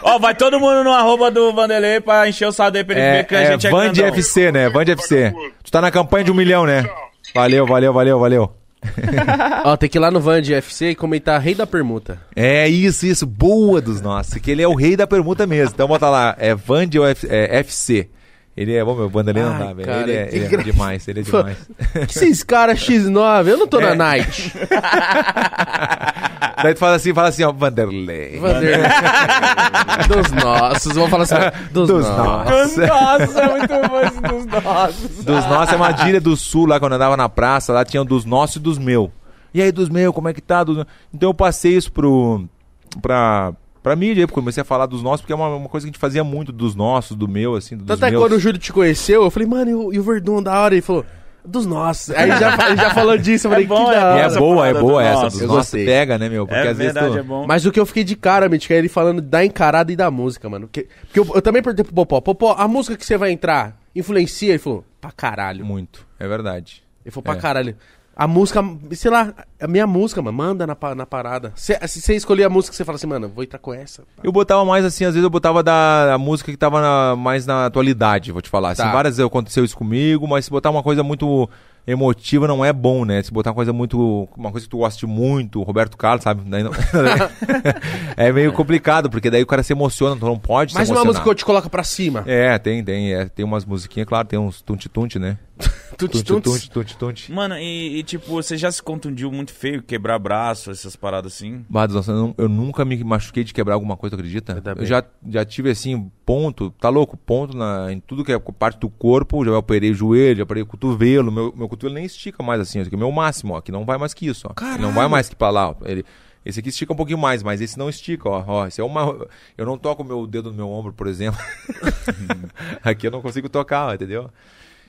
[LAUGHS] Ó, vai todo mundo no arroba do Vanderlei pra encher o saco dele pra ele É, ver que a é gente é Vand. FC, né? Vand FC. Tu tá na campanha de um milhão, né? Valeu, valeu, valeu, valeu. [LAUGHS] Ó, tem que ir lá no Van de FC e comentar Rei da Permuta. É isso, isso. Boa dos nossos. Que ele é o rei da permuta mesmo. Então bota lá, é Vand ou F- é, FC. Ele é, bom, meu Vanderlei não dá, velho. cara, Ele é, que ele é gra- demais, ele é [LAUGHS] demais. Que esses caras X9? Eu não tô É. na Night. [LAUGHS] Daí tu fala assim, fala assim, ó, Vanderlei. Vanderlei. [LAUGHS] dos nossos. Vamos falar assim. Dos, Dos nossos. nossos. Nossa, é muito bom esse dos nossos. Dos nossos é uma gíria do sul, lá quando eu andava na praça, lá tinha dos nossos e dos meu. E aí, dos meu, como é que tá? Dos- Então eu passei isso pro. pra. Pra mídia, aí, porque eu comecei a falar dos nossos, porque é uma, uma coisa que a gente fazia muito, dos nossos, do meu, assim, dos Tanto é que meus. quando o Júlio te conheceu, eu falei, mano, e o, e o Verdun da hora? Ele falou, dos nossos. Aí já, já falou disso, eu falei, bom, que é da E hora. é boa, é boa essa. Dos Eu nossos pega, né, meu? Porque É às vezes verdade, tu... é bom. Mas o que eu fiquei de cara, Mítica, é ele falando da encarada e da música, mano. Que- Porque eu, eu também perguntei pro Popó, Popó, a música que você vai entrar influencia? Ele falou, pra caralho. Muito, é verdade. Ele falou, pra É. caralho. A música, sei lá, a minha música, mano, manda na, na parada. Se você escolher a música, você fala assim, mano, vou entrar com essa. Eu botava mais assim, às vezes eu botava da a música que tava na- mais na atualidade, vou te falar. Assim, Tá. várias vezes aconteceu isso comigo, mas se botar uma coisa muito emotiva não é bom, né? Se botar uma coisa muito. Uma coisa que tu goste muito, Roberto Carlos, sabe? Não- [LAUGHS] é meio complicado, porque daí o cara se emociona, tu não pode Mais se uma música que eu te coloco pra cima. É, tem, tem. é, tem umas musiquinhas, claro, tem uns tunti-tunti, né? [LAUGHS] Tuts, tuts. Tunti-tunti, tunti-tunti. Mano, e, e, tipo, você já se contundiu muito feio, quebrar braço, essas paradas assim? Bados, nossa, eu, eu nunca me machuquei de quebrar alguma coisa, acredita? Eu bem. já, já tive assim, ponto, tá louco? Ponto na, em tudo que é parte do corpo, já operei joelho, já operei cotovelo, meu, meu cotovelo nem estica mais assim, aqui é o meu máximo, ó, que não vai mais que isso, ó. Ele não vai mais que pra lá, ó. Ele, esse aqui estica um pouquinho mais, mas esse não estica, ó. ó esse é uma, eu não toco meu dedo no meu ombro, por exemplo. [LAUGHS] [LAUGHS] aqui eu não consigo tocar, ó, entendeu?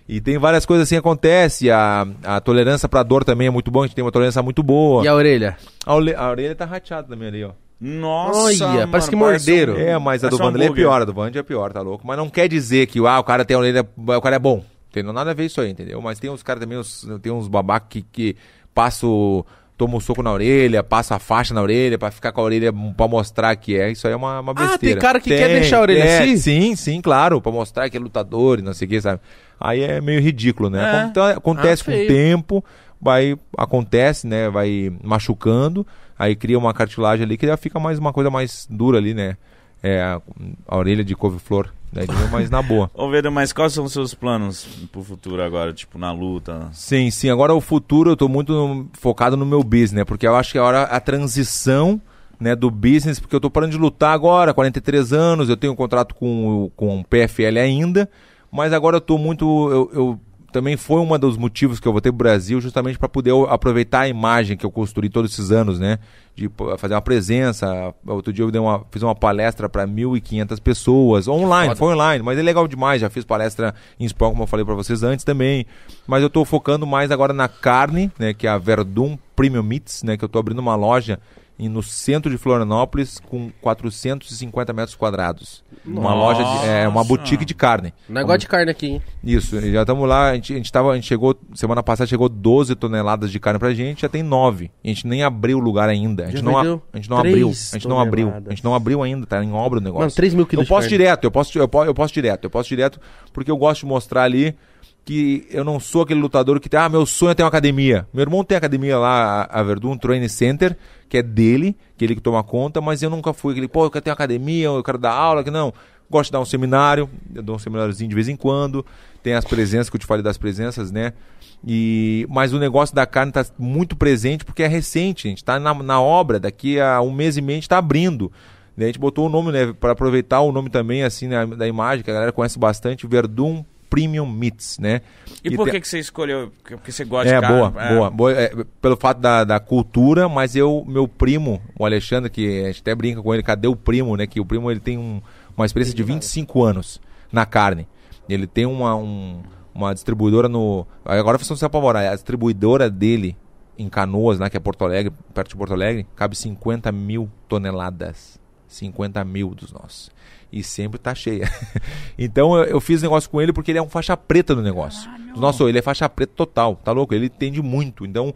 E tem várias coisas assim que acontece, a, a tolerância pra dor também é muito boa, a gente tem uma tolerância muito boa. E a orelha? A, orelha, a orelha tá rateada também ali, ó. Nossa, Olha, parece que um- morderam. É, mas a do parece um Vanderlei é hambúrguer. pior, a do Vandy é pior, tá louco? Mas não quer dizer que ah, o cara tem a orelha, o cara é bom. Tem nada a ver isso aí, entendeu? Mas tem uns caras também, uns, tem uns babacas que, que passam, tomam um soco na orelha, passa a faixa na orelha pra ficar com a orelha pra mostrar que é. Isso aí é uma, uma Ah, tem besteira. cara que quer deixar a orelha é, assim? Sim, sim, claro, pra mostrar que é lutador e não sei o que, sabe? Aí é meio ridículo, né? É. Então, acontece Ah, com o tempo, vai, acontece, né? Vai machucando, aí cria uma cartilagem ali que já fica mais uma coisa mais dura ali, né? É a, a orelha de couve-flor, né? Mas na boa. [LAUGHS] Ô, Vedra, mas quais são os seus planos pro futuro agora, tipo, na luta? Sim, sim. Agora o futuro eu tô muito no- focado no meu business, né? Porque eu acho que é a hora a transição né, do business, porque eu tô parando de lutar agora, 43 anos, eu tenho um contrato com, o- com o PFL ainda, mas agora eu tô muito. Eu, eu- também foi um dos motivos que eu voltei pro Brasil, justamente para poder aproveitar a imagem que eu construí todos esses anos, né? De fazer uma presença. Outro dia eu dei uma, fiz uma palestra para 1.500 pessoas, online, Foda. foi online, mas é legal demais. Já fiz palestra em espanhol, como eu falei para vocês antes também. Mas eu tô focando mais agora na carne, né? Que é a Verdun Premium Meats, né? Que eu tô abrindo uma loja no centro de Florianópolis com 450 metros quadrados. Uma loja, de, é uma Nossa. boutique de carne. Negócio de carne aqui, hein? Isso, já estamos lá, a gente, a gente tava, a gente chegou, semana passada chegou 12 toneladas de carne pra gente, já tem 9. A gente nem abriu o lugar ainda. A gente Já não, a, a gente não abriu. A gente não abriu. A gente não abriu ainda, tá em obra o negócio. Mano, 3 mil quilos Eu de posso carne. direto, eu posso, eu, posso, eu posso direto, eu posso direto, porque eu gosto de mostrar ali que eu não sou aquele lutador que tem, ah, meu sonho é ter uma academia. Meu irmão tem academia lá, a Verdun Training Center, que é dele, que ele que toma conta, mas eu nunca fui aquele, pô, eu quero ter uma academia, eu quero dar aula, que não. Gosto de dar um seminário, eu dou um semináriozinho de vez em quando, tem as presenças, que eu te falei das presenças, né? E, mas o negócio da carne está muito presente porque é recente, a gente está na, na obra, daqui a um mês e meio a gente está abrindo. Daí a gente botou o nome, né, para aproveitar o nome também, assim, né, da imagem, que a galera conhece bastante, Verdun Premium Meats, né? E, por te- que, que você escolheu? Porque você gosta é, de carne? boa, boa, boa. É, pelo fato da, da cultura, mas eu, meu primo, o Alexandre, que a gente até brinca com ele, cadê o primo, né? Que o primo ele tem um- uma experiência de 25 anos na carne. Ele tem uma, um- uma distribuidora no. Agora vocês vão se apavorar. A distribuidora dele em Canoas, né, que é Porto Alegre, perto de Porto Alegre, cabe 50 mil toneladas. 50 mil dos nossos. E sempre tá cheia. [LAUGHS] então eu, eu fiz negócio com ele porque ele é um faixa preta no negócio. Nossa, ele é faixa preta total, tá louco? Ele entende muito. Então,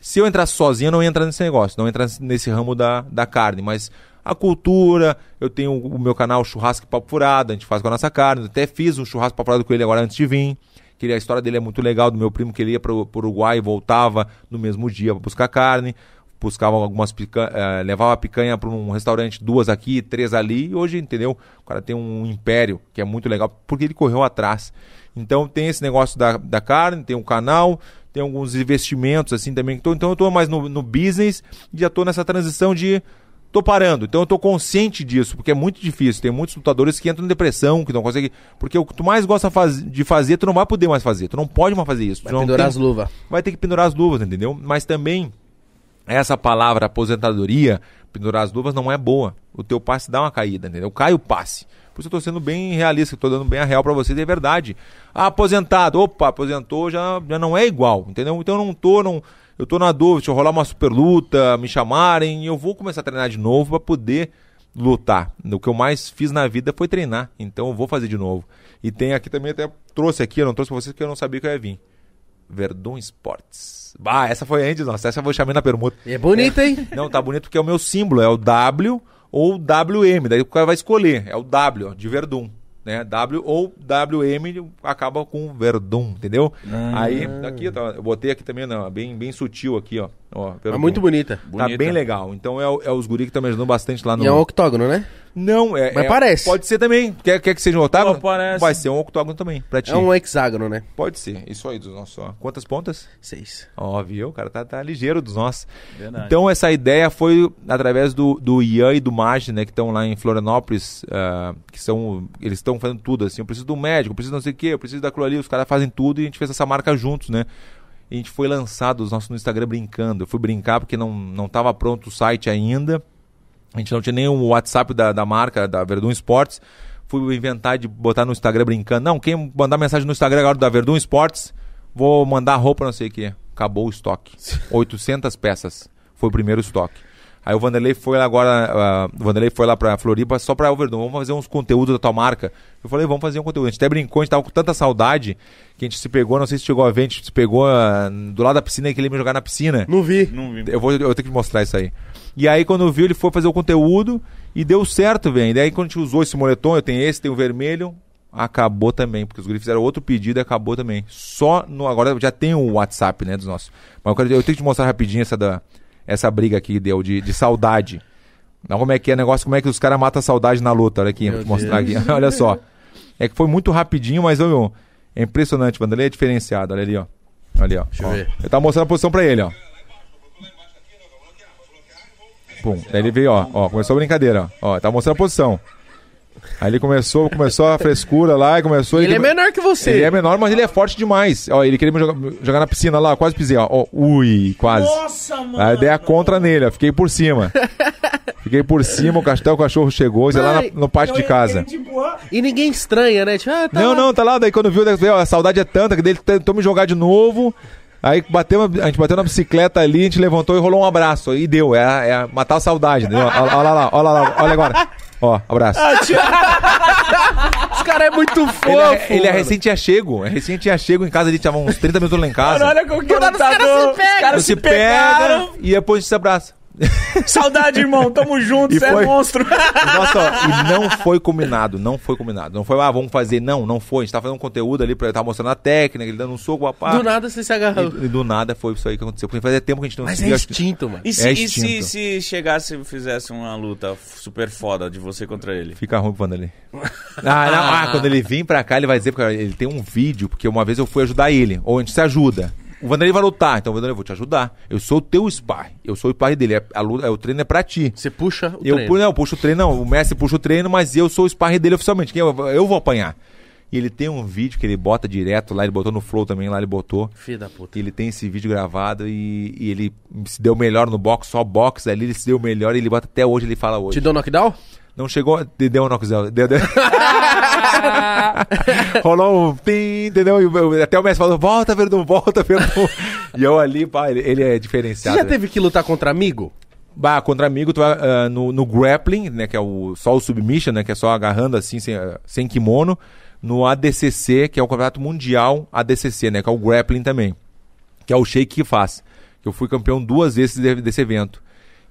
se eu entrasse sozinho, eu não ia entrar nesse negócio, não ia entrar nesse ramo da, da carne. Mas a cultura, eu tenho o meu canal Churrasco e Papo Furado, a gente faz com a nossa carne. Até fiz um churrasco papo furado com ele agora antes de vir. que ele- a história dele é muito legal, do meu primo que ele ia pro, pro Uruguai e voltava no mesmo dia pra buscar carne, buscava algumas picanha, eh, levava a picanha para um restaurante, duas aqui, três ali, e hoje, entendeu? O cara tem um império que é muito legal, porque ele correu atrás. Então tem esse negócio da, da carne, tem um canal, tem alguns investimentos assim também. Então, então eu tô mais no, no business e já tô nessa transição de tô parando. Então eu tô consciente disso, porque é muito difícil. Tem muitos lutadores que entram em depressão, que não conseguem. Porque o que tu mais gosta faz- de fazer, tu não vai poder mais fazer. Tu não pode mais fazer isso. Vai pendurar tem- as luvas. vai ter que pendurar as luvas, entendeu? Mas também essa palavra aposentadoria, pendurar as luvas, não é boa. O teu passe dá uma caída, entendeu? Cai o passe. Por isso eu tô sendo bem realista, tô dando bem a real pra vocês, é verdade. Ah, aposentado, opa, aposentou, já, já não é igual, entendeu? Então eu não tô, não, eu tô na dúvida, se eu rolar uma super luta, me chamarem, eu vou começar a treinar de novo pra poder lutar. O que eu mais fiz na vida foi treinar, então eu vou fazer de novo. E tem aqui também, até trouxe aqui, eu não trouxe pra vocês porque eu não sabia que eu ia vir. Verdun Sports. Bah, essa foi antes, nossa. Essa eu vou chamar na permuta. E é bonito, hein? [LAUGHS] Não, tá bonito porque é o meu símbolo, é o W ou WM. Daí o cara vai escolher. É o W, ó, de Verdun. Né? W ou WM acaba com Verdun, entendeu? Aí, aqui, tá, eu botei aqui também, não, bem, bem sutil aqui, ó. Ó É Verdun. muito bonita. Tá Bonita. bem legal. Então é, o- é os guri que estão me ajudando bastante lá no. E é um octógono, né? Não, é. Mas é- parece. Pode ser também. Quer, quer que seja um octágono? Pô, parece. Vai ser um octógono também, pra ti. É um hexágono, né? Pode ser. Isso aí dos nossos. ó. Quantas pontas? Seis. Ó, viu? O cara tá, tá ligeiro dos nossos. Verdade. Então, essa ideia foi através do, do Ian e do Mage, né? Que estão lá em Florianópolis. ah, que são. Eles estão fazendo tudo, assim. Eu preciso do médico, eu preciso não sei o quê, eu preciso daquilo ali. Os caras fazem tudo e a gente fez essa marca juntos, né? A gente foi lançado os nossos no Instagram brincando. Eu fui brincar porque não, não tava pronto o site ainda. A gente não tinha nem o WhatsApp da, da marca, da Verdun Esportes. Fui inventar de botar no Instagram brincando. Não, quem mandar mensagem no Instagram agora da Verdun Esportes, vou mandar roupa, não sei o que. Acabou o estoque. [LAUGHS] 800 peças. Foi o primeiro estoque. Aí o Vanderlei foi lá agora, ah, o Vanderlei foi lá pra Floripa só pra Verdun. Vamos fazer uns conteúdos da tua marca. Eu falei, vamos fazer um conteúdo. A gente até brincou, a gente tava com tanta saudade que a gente se pegou, não sei se chegou a ver, a gente se pegou ah, do lado da piscina e que ele ia me jogar na piscina. Não vi. Não vi. Eu vou, eu tenho que mostrar isso aí. E aí, quando viu, ele foi fazer o conteúdo e deu certo, velho. E daí, quando a gente usou esse moletom, eu tenho esse, tem o vermelho, acabou também, porque os guris fizeram outro pedido e acabou também. Só no. Agora já tem o WhatsApp, né, dos nossos. Mas eu, quero, eu tenho que te mostrar rapidinho essa, da, essa briga aqui que deu, de, de saudade. Não, como é que é o negócio, como é que os caras matam a saudade na luta. Olha aqui, Meu vou te mostrar Deus. aqui. [LAUGHS] Olha só. É que foi muito rapidinho, mas ô, é impressionante, Vanderlei é diferenciado. Olha ali, ó. Ali, ó. Deixa eu Ó. ver. Eu tava mostrando a posição pra ele, ó. Pum. Daí ele veio, ó, ó, começou a brincadeira, ó. Ó, tá mostrando a posição. Aí ele começou, começou a frescura lá e começou. Ele é come- menor que você. Ele é menor, mas ele é forte demais. Ó, ele queria me jogar, jogar na piscina lá, quase pisei, ó. ó. Ui, quase. Nossa, mano. Aí dei a contra nele, ó. Fiquei por cima. [LAUGHS] Fiquei por cima, o castelo, o cachorro chegou, sei lá na- no pátio de casa. E ninguém estranha, né? Tipo, ah, tá Não, lá. não, tá lá. Daí quando viu, daí, veio, ó, a saudade é tanta que dele tentou me jogar de novo. Aí bateu, a gente bateu na bicicleta ali, a gente levantou e rolou um abraço. E deu, é, é matar a saudade? Olha, olha lá, olha lá, olha agora. [LAUGHS] Ó, abraço. [LAUGHS] Os caras é muito fofo. Ele é, ele é recente achego, é recente achego em casa, ele tava uns 30 minutos lá em casa. Mano, olha como que os caras lutador. se pegam. Os caras se se pega pegaram. e depois se abraça. [LAUGHS] Saudade, irmão. Tamo junto. E Você é foi- monstro. Nossa, ó, [LAUGHS] e não foi combinado, não foi combinado. Não foi, ah, vamos fazer. Não, não foi. A gente tava fazendo um conteúdo ali, pra ele tava mostrando a técnica, ele dando um soco, papá. Do nada você se agarrou. E, e do nada foi isso aí que aconteceu. Porque fazia tempo que a gente não Mas se é que- instinto, mano. E se, É e se, se chegasse e fizesse uma luta super foda de você contra ele? Fica ruim pro Vanderlei. Ah, não, ah, [LAUGHS] quando ele vir pra cá, ele vai dizer, porque ele tem um vídeo, porque uma vez eu fui ajudar ele, ou a gente se ajuda. O Vanderlei vai lutar, então Vanderlei, eu vou te ajudar. Eu sou o teu spy, eu sou o spy dele, é- a luta, é, o treino é pra ti. Você puxa o Eu, treino. não, eu puxo o treino, não, o mestre puxa o treino, mas eu sou o sparring dele oficialmente, quem eu, eu vou apanhar. E ele tem um vídeo que ele bota direto lá, ele botou no Flow também, lá ele botou. Filho da puta. Ele tem esse vídeo gravado e, e ele se deu melhor no box, só box ali, ele se deu melhor e ele bota até hoje, ele fala hoje. Te deu knockdown? Não chegou, de- deu um knockdown. Deu, deu. [LAUGHS] [LAUGHS] Rolou um tim, entendeu? E até o mestre falou, volta, Verdun, volta, Verdun. [LAUGHS] e eu ali, pá, ele, ele é Você diferenciado. já né? teve que lutar contra amigo? Bah, contra amigo, tu vai ah, no, no grappling, né, que é o, só o submission, né, que é só agarrando assim, sem, ah, sem kimono. No ADCC, que é o Campeonato Mundial ADCC, né, que é o grappling também. Que é o Shake que faz. Que eu fui campeão duas vezes de- desse evento.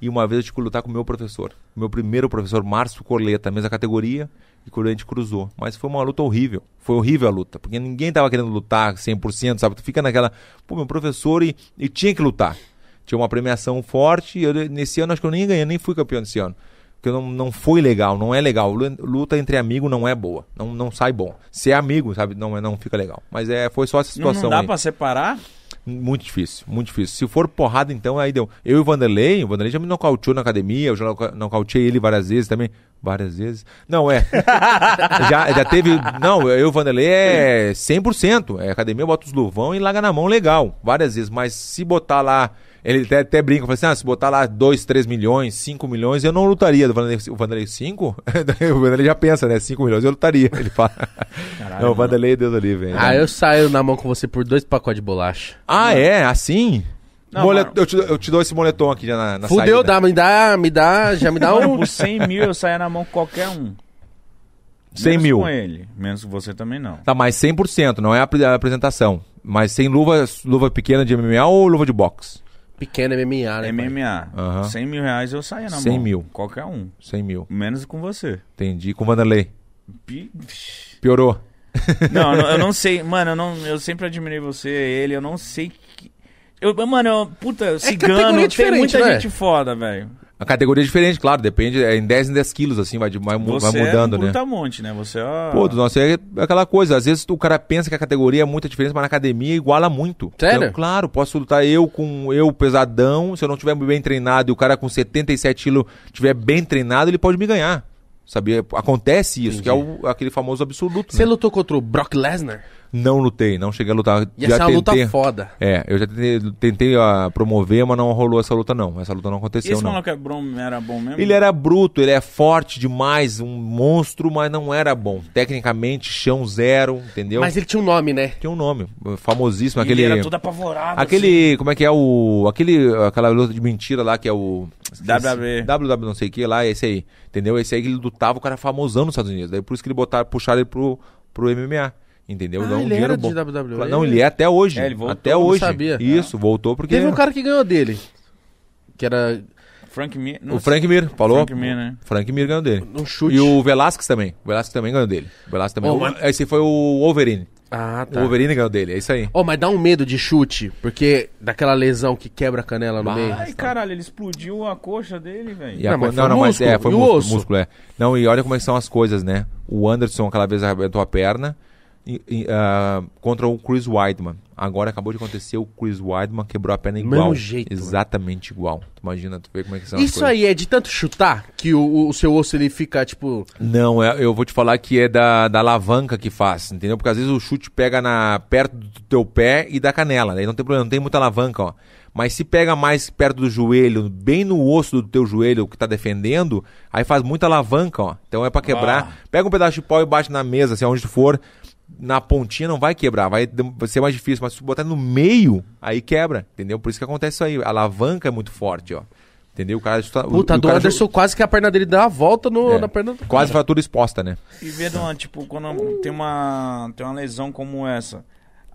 E uma vez eu tive que lutar com o meu professor. Meu primeiro professor, Márcio Corleta, mesma categoria. E quando a gente cruzou. Mas foi uma luta horrível. Foi horrível a luta. Porque ninguém tava querendo lutar 100%, sabe? Tu fica naquela. Pô, meu professor e, e tinha que lutar. Tinha uma premiação forte. E eu, nesse ano acho que eu nem ganhei, nem fui campeão nesse ano. Porque não, não foi legal, não é legal. Lu- Luta entre amigo não é boa. Não, não sai bom. Se é amigo, sabe? Não, não fica legal. Mas é, foi só essa Não, situação não dá aí. pra separar? Muito difícil, muito difícil. Se for porrada, então, aí deu. Eu e o Vanderlei, o Vanderlei já me nocauteou na academia, eu já noca- nocauteei ele várias vezes também. Várias vezes? Não, é. [LAUGHS] já, já teve. Não, eu e o Vanderlei é 100%. É academia, eu boto os luvão e larga na mão legal. Várias vezes. Mas se botar lá. Ele até, até brinca, fala assim: ah, se botar lá 2, 3 milhões, 5 milhões, eu não lutaria. O Vanderlei, o Vanderlei 5? [LAUGHS] o Vanderlei já pensa, né? 5 milhões eu lutaria. Ele fala. não, o Vanderlei, Deus ali, velho. Ah, eu saio na mão com você por dois pacotes de bolacha. Ah, é? Assim? Não, Mole- mano. eu, te, eu te dou esse moletom aqui já na, na Fudeu, saída. dá, me dá, me dá, já me dá Mano, um. por 100 mil eu saia na mão com qualquer um. 100 Menos mil. com ele. Menos com você também não. Tá, mas 100%, não é a apresentação. Mas sem luva, luva pequena de MMA ou luva de boxe? Pequeno MMA, né? MMA. Aham. 100 mil reais eu saia na 100 mão. mil. Qualquer um. 100 mil. Menos com você. Entendi. Com o Vanderlei. Pi- Piorou. Não, eu não, eu não [LAUGHS] sei. Mano, eu, não, eu sempre admirei você, ele. Eu não sei que. Eu, mano, eu, puta, cigano. categoria Tem muita né? gente foda, velho. A categoria é diferente, claro. Depende. É em 10 em 10 quilos, assim. Vai, de- vai, mu- vai Você mudando, é um né? brutamonte, né? Você é... Pô, do nosso é aquela coisa. Às vezes o cara pensa que a categoria é muita diferença, mas na academia iguala muito. Sério? Então, claro, posso lutar eu com eu pesadão. Se eu não tiver bem treinado e o cara com 77 quilos tiver bem treinado, ele pode me ganhar. Sabia? Acontece isso, que é o- aquele famoso absoluto. Você né? lutou contra o Brock Lesnar? Não lutei, não cheguei a lutar. E essa é uma luta foda. É, eu já tentei, tentei ah, promover, mas não rolou essa luta não. Essa luta não E aconteceu esse não. maluco é bom, era bom mesmo? Ele era bruto, ele é forte demais, um monstro, mas não era bom. Tecnicamente, chão zero, entendeu? Mas ele tinha um nome, né? Tinha um nome, famosíssimo, Ele aquele... era todo apavorado. Aquele, como é que é o... Aquele, aquela luta de mentira lá, que é o... WWE. WW não sei o que lá, esse aí, entendeu? Esse aí que ele lutava, o cara famosão nos Estados Unidos. Daí por isso que ele botaram, puxaram ele pro, pro MMA, entendeu? Ah, um ele era bom. de WWE? Não, ele é até hoje. É, ele voltou, até não hoje. sabia. Isso, voltou porque... Teve um cara que ganhou dele. Que era Frank Mir. O Frank Mir, falou? Frank Mir, né? Frank Mir ganhou dele. um chute. E o Velasquez também. O Velasquez também ganhou dele. O Velasquez também. Oh, O- mas- Esse foi o Wolverine. Ah, O tá. Wolverine ganhou dele, é isso aí. Oh, mas dá um medo de chute, porque daquela lesão que quebra a canela no meio. Ai, caralho, ele explodiu a coxa dele, velho. E Não, co- mas não, não, mas músculo. é, foi E o músculo, osso? músculo, é. Não, e olha como é são as coisas, né? O Anderson aquela vez arrebentou a perna e- e, ah, contra o Chris Weidman. Agora acabou de acontecer, o Chris Weidman quebrou a perna Mesmo igual. jeito, né? Exatamente igual. Tu imagina, tu vê como é que são Isso aí é de tanto chutar que o, o seu osso ele fica tipo. Não, é- eu vou te falar que é da, da alavanca que faz, entendeu? Porque às vezes o chute pega na, perto do teu pé e da canela, daí não tem problema, não tem muita alavanca, ó. Mas se pega mais perto do joelho, bem no osso do teu joelho que tá defendendo, aí faz muita alavanca, ó. Então é pra quebrar. Pega um pedaço de pau e bate na mesa, assim, onde tu for, na pontinha não vai quebrar, vai, ser mais difícil, mas se tu botar no meio, aí quebra, entendeu? Por isso que acontece isso aí. A alavanca é muito forte, ó. Entendeu? O cara, o- Puta, o do cara Anderson quase que a perna dele dá uma volta no, É. na perna do Quase fratura exposta, né? E vendo, tipo, quando tem uma, tem uma lesão como essa,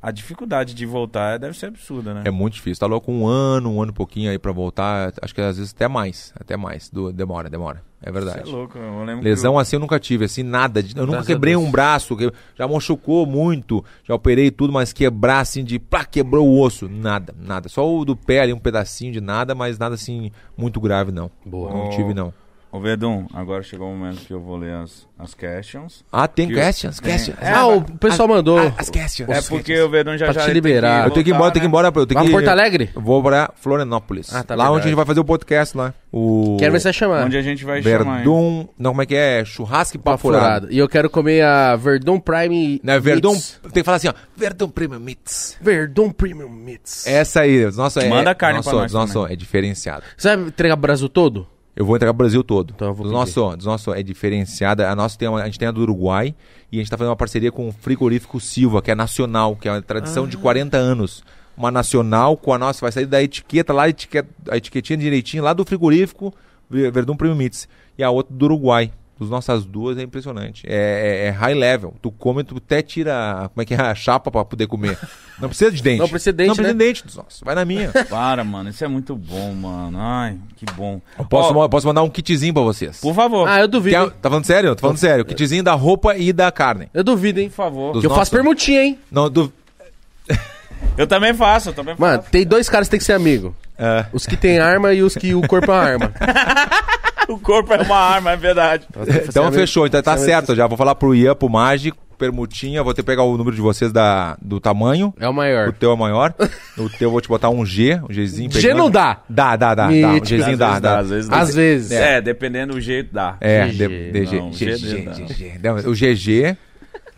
a dificuldade de voltar deve ser absurda, né? É muito difícil. Tá louco um ano, um ano e pouquinho aí pra voltar. Acho que às vezes até mais. Até mais. Do- demora, demora. É verdade. é louco, eu lembro Lesão assim eu nunca tive, assim, nada. de- Eu nunca Graças quebrei um braço, que já machucou muito, já operei tudo, mas quebrar assim de pá, quebrou o osso, nada, nada. Só o do pé ali, um pedacinho de nada, mas nada assim muito grave, não. Boa. Não tive, não. Ô, Vedum, agora chegou o momento que eu vou ler as, as questions. Ah, tem Que- questions, tem. questions. É, ah, o pessoal mandou. Ah, as questions. É porque o Vedum já Pra já te tem liberar. Eu tenho que ir embora, eu tenho que ir embora, eu tenho Vai que pra Porto Alegre? Eu vou pra Florianópolis. Ah, tá lá onde verdade. a gente vai fazer o podcast lá. O Quero ver você chamar. Onde a gente vai chamar. hein? Verdun, não, como é que é? Churrasco e furado. E eu quero comer a Verdun Prime. Né, Verdun, Meats. tem que falar assim, ó. Verdun Premium Meats. Verdun Premium Meats. Essa aí, nossa, é, Manda carne nosso, pra nós nosso, também. é diferenciado. Você vai entregar o Brasil todo? Eu vou entregar o Brasil todo. Então eu vou dos pedir. nosso, dos nosso é diferenciada. A nossa tem uma, a gente tem a do Uruguai e a gente tá fazendo uma parceria com o frigorífico Silva, que é nacional, que é uma tradição Ah. de 40 anos. Uma nacional com a nossa, vai sair da etiqueta lá, etiqueta, a etiquetinha direitinho lá do frigorífico Ver- Verdun Premium Meats. E a outra do Uruguai. As nossas duas é impressionante. É, é- é high level. Tu come, tu até tira, como é que é, a chapa pra poder comer. Não precisa de dente. Não precisa de dente, Não precisa né? de dente dos nossos. Vai na minha. Para, mano, isso é muito bom, mano. Ai, que bom. Eu posso, Ó, posso mandar um kitzinho pra vocês. por favor, Ah, eu duvido, tá falando sério? Tô falando sério. Kitzinho da roupa e da carne. Eu duvido, hein? por favor. Dos Que eu faço permutinha, hein? Não, do... Eu também faço, eu também Mano, faço. tem dois caras que tem que ser amigo. é, Os que tem arma e os que o corpo é arma. [LAUGHS] O corpo é uma arma, é verdade. Então fechou, então tá Ser certo. Já vou falar pro Ian, pro Mágico, permutinha. Vou ter que pegar o número de vocês da, do tamanho. É o O maior. teu é maior. O teu eu vou te botar um G, um Gzinho. G não dá. Dá, dá, dá. dá. Um. Gzinho dá, dá. às vezes dá. Às vezes. É, dependendo do jeito, dá. É, GG. de, de, G, Não, G, G G, não. G, G. Não, O GG,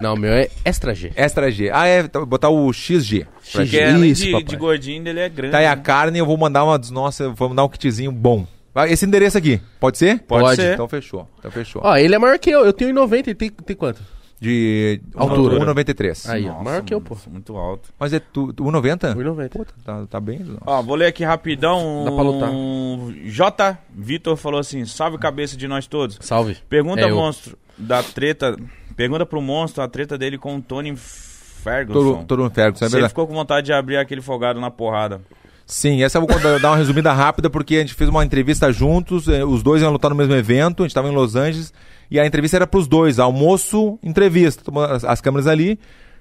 Não, o meu é extra G. extra G. Ah, é, então, botar o XG. XG. Isso, de, papai. de gordinho, ele é grande. Tá aí a carne, eu vou mandar uma dos nossos, vou mandar um kitzinho bom. Vai, Esse endereço aqui, pode ser? Pode, Pode. ser. Então fechou, então fechou. Ó, ele é maior que eu. Eu tenho 1,90 e tem, tem quanto? De Altura. 1,93. Aí, ó. Maior que eu, pô. Muito alto. Mas é tu, tu 1,90? 1,90. Tá, tá bem? Ó, vou ler aqui rapidão. Dá pra lutar. Um J. Vitor falou assim: salve cabeça de nós todos. Salve. Pergunta, É eu. monstro, da treta. Pergunta pro monstro a treta dele com o Tony Ferguson. Todo, mundo Ferguson, é verdade. ficou com vontade de abrir aquele folgado na porrada. Sim, essa eu vou dar uma resumida rápida, porque a gente fez uma entrevista juntos, eh, os dois iam lutar no mesmo evento, a gente tava em Los Angeles, e a entrevista era pros dois, almoço, entrevista, as, as câmeras ali,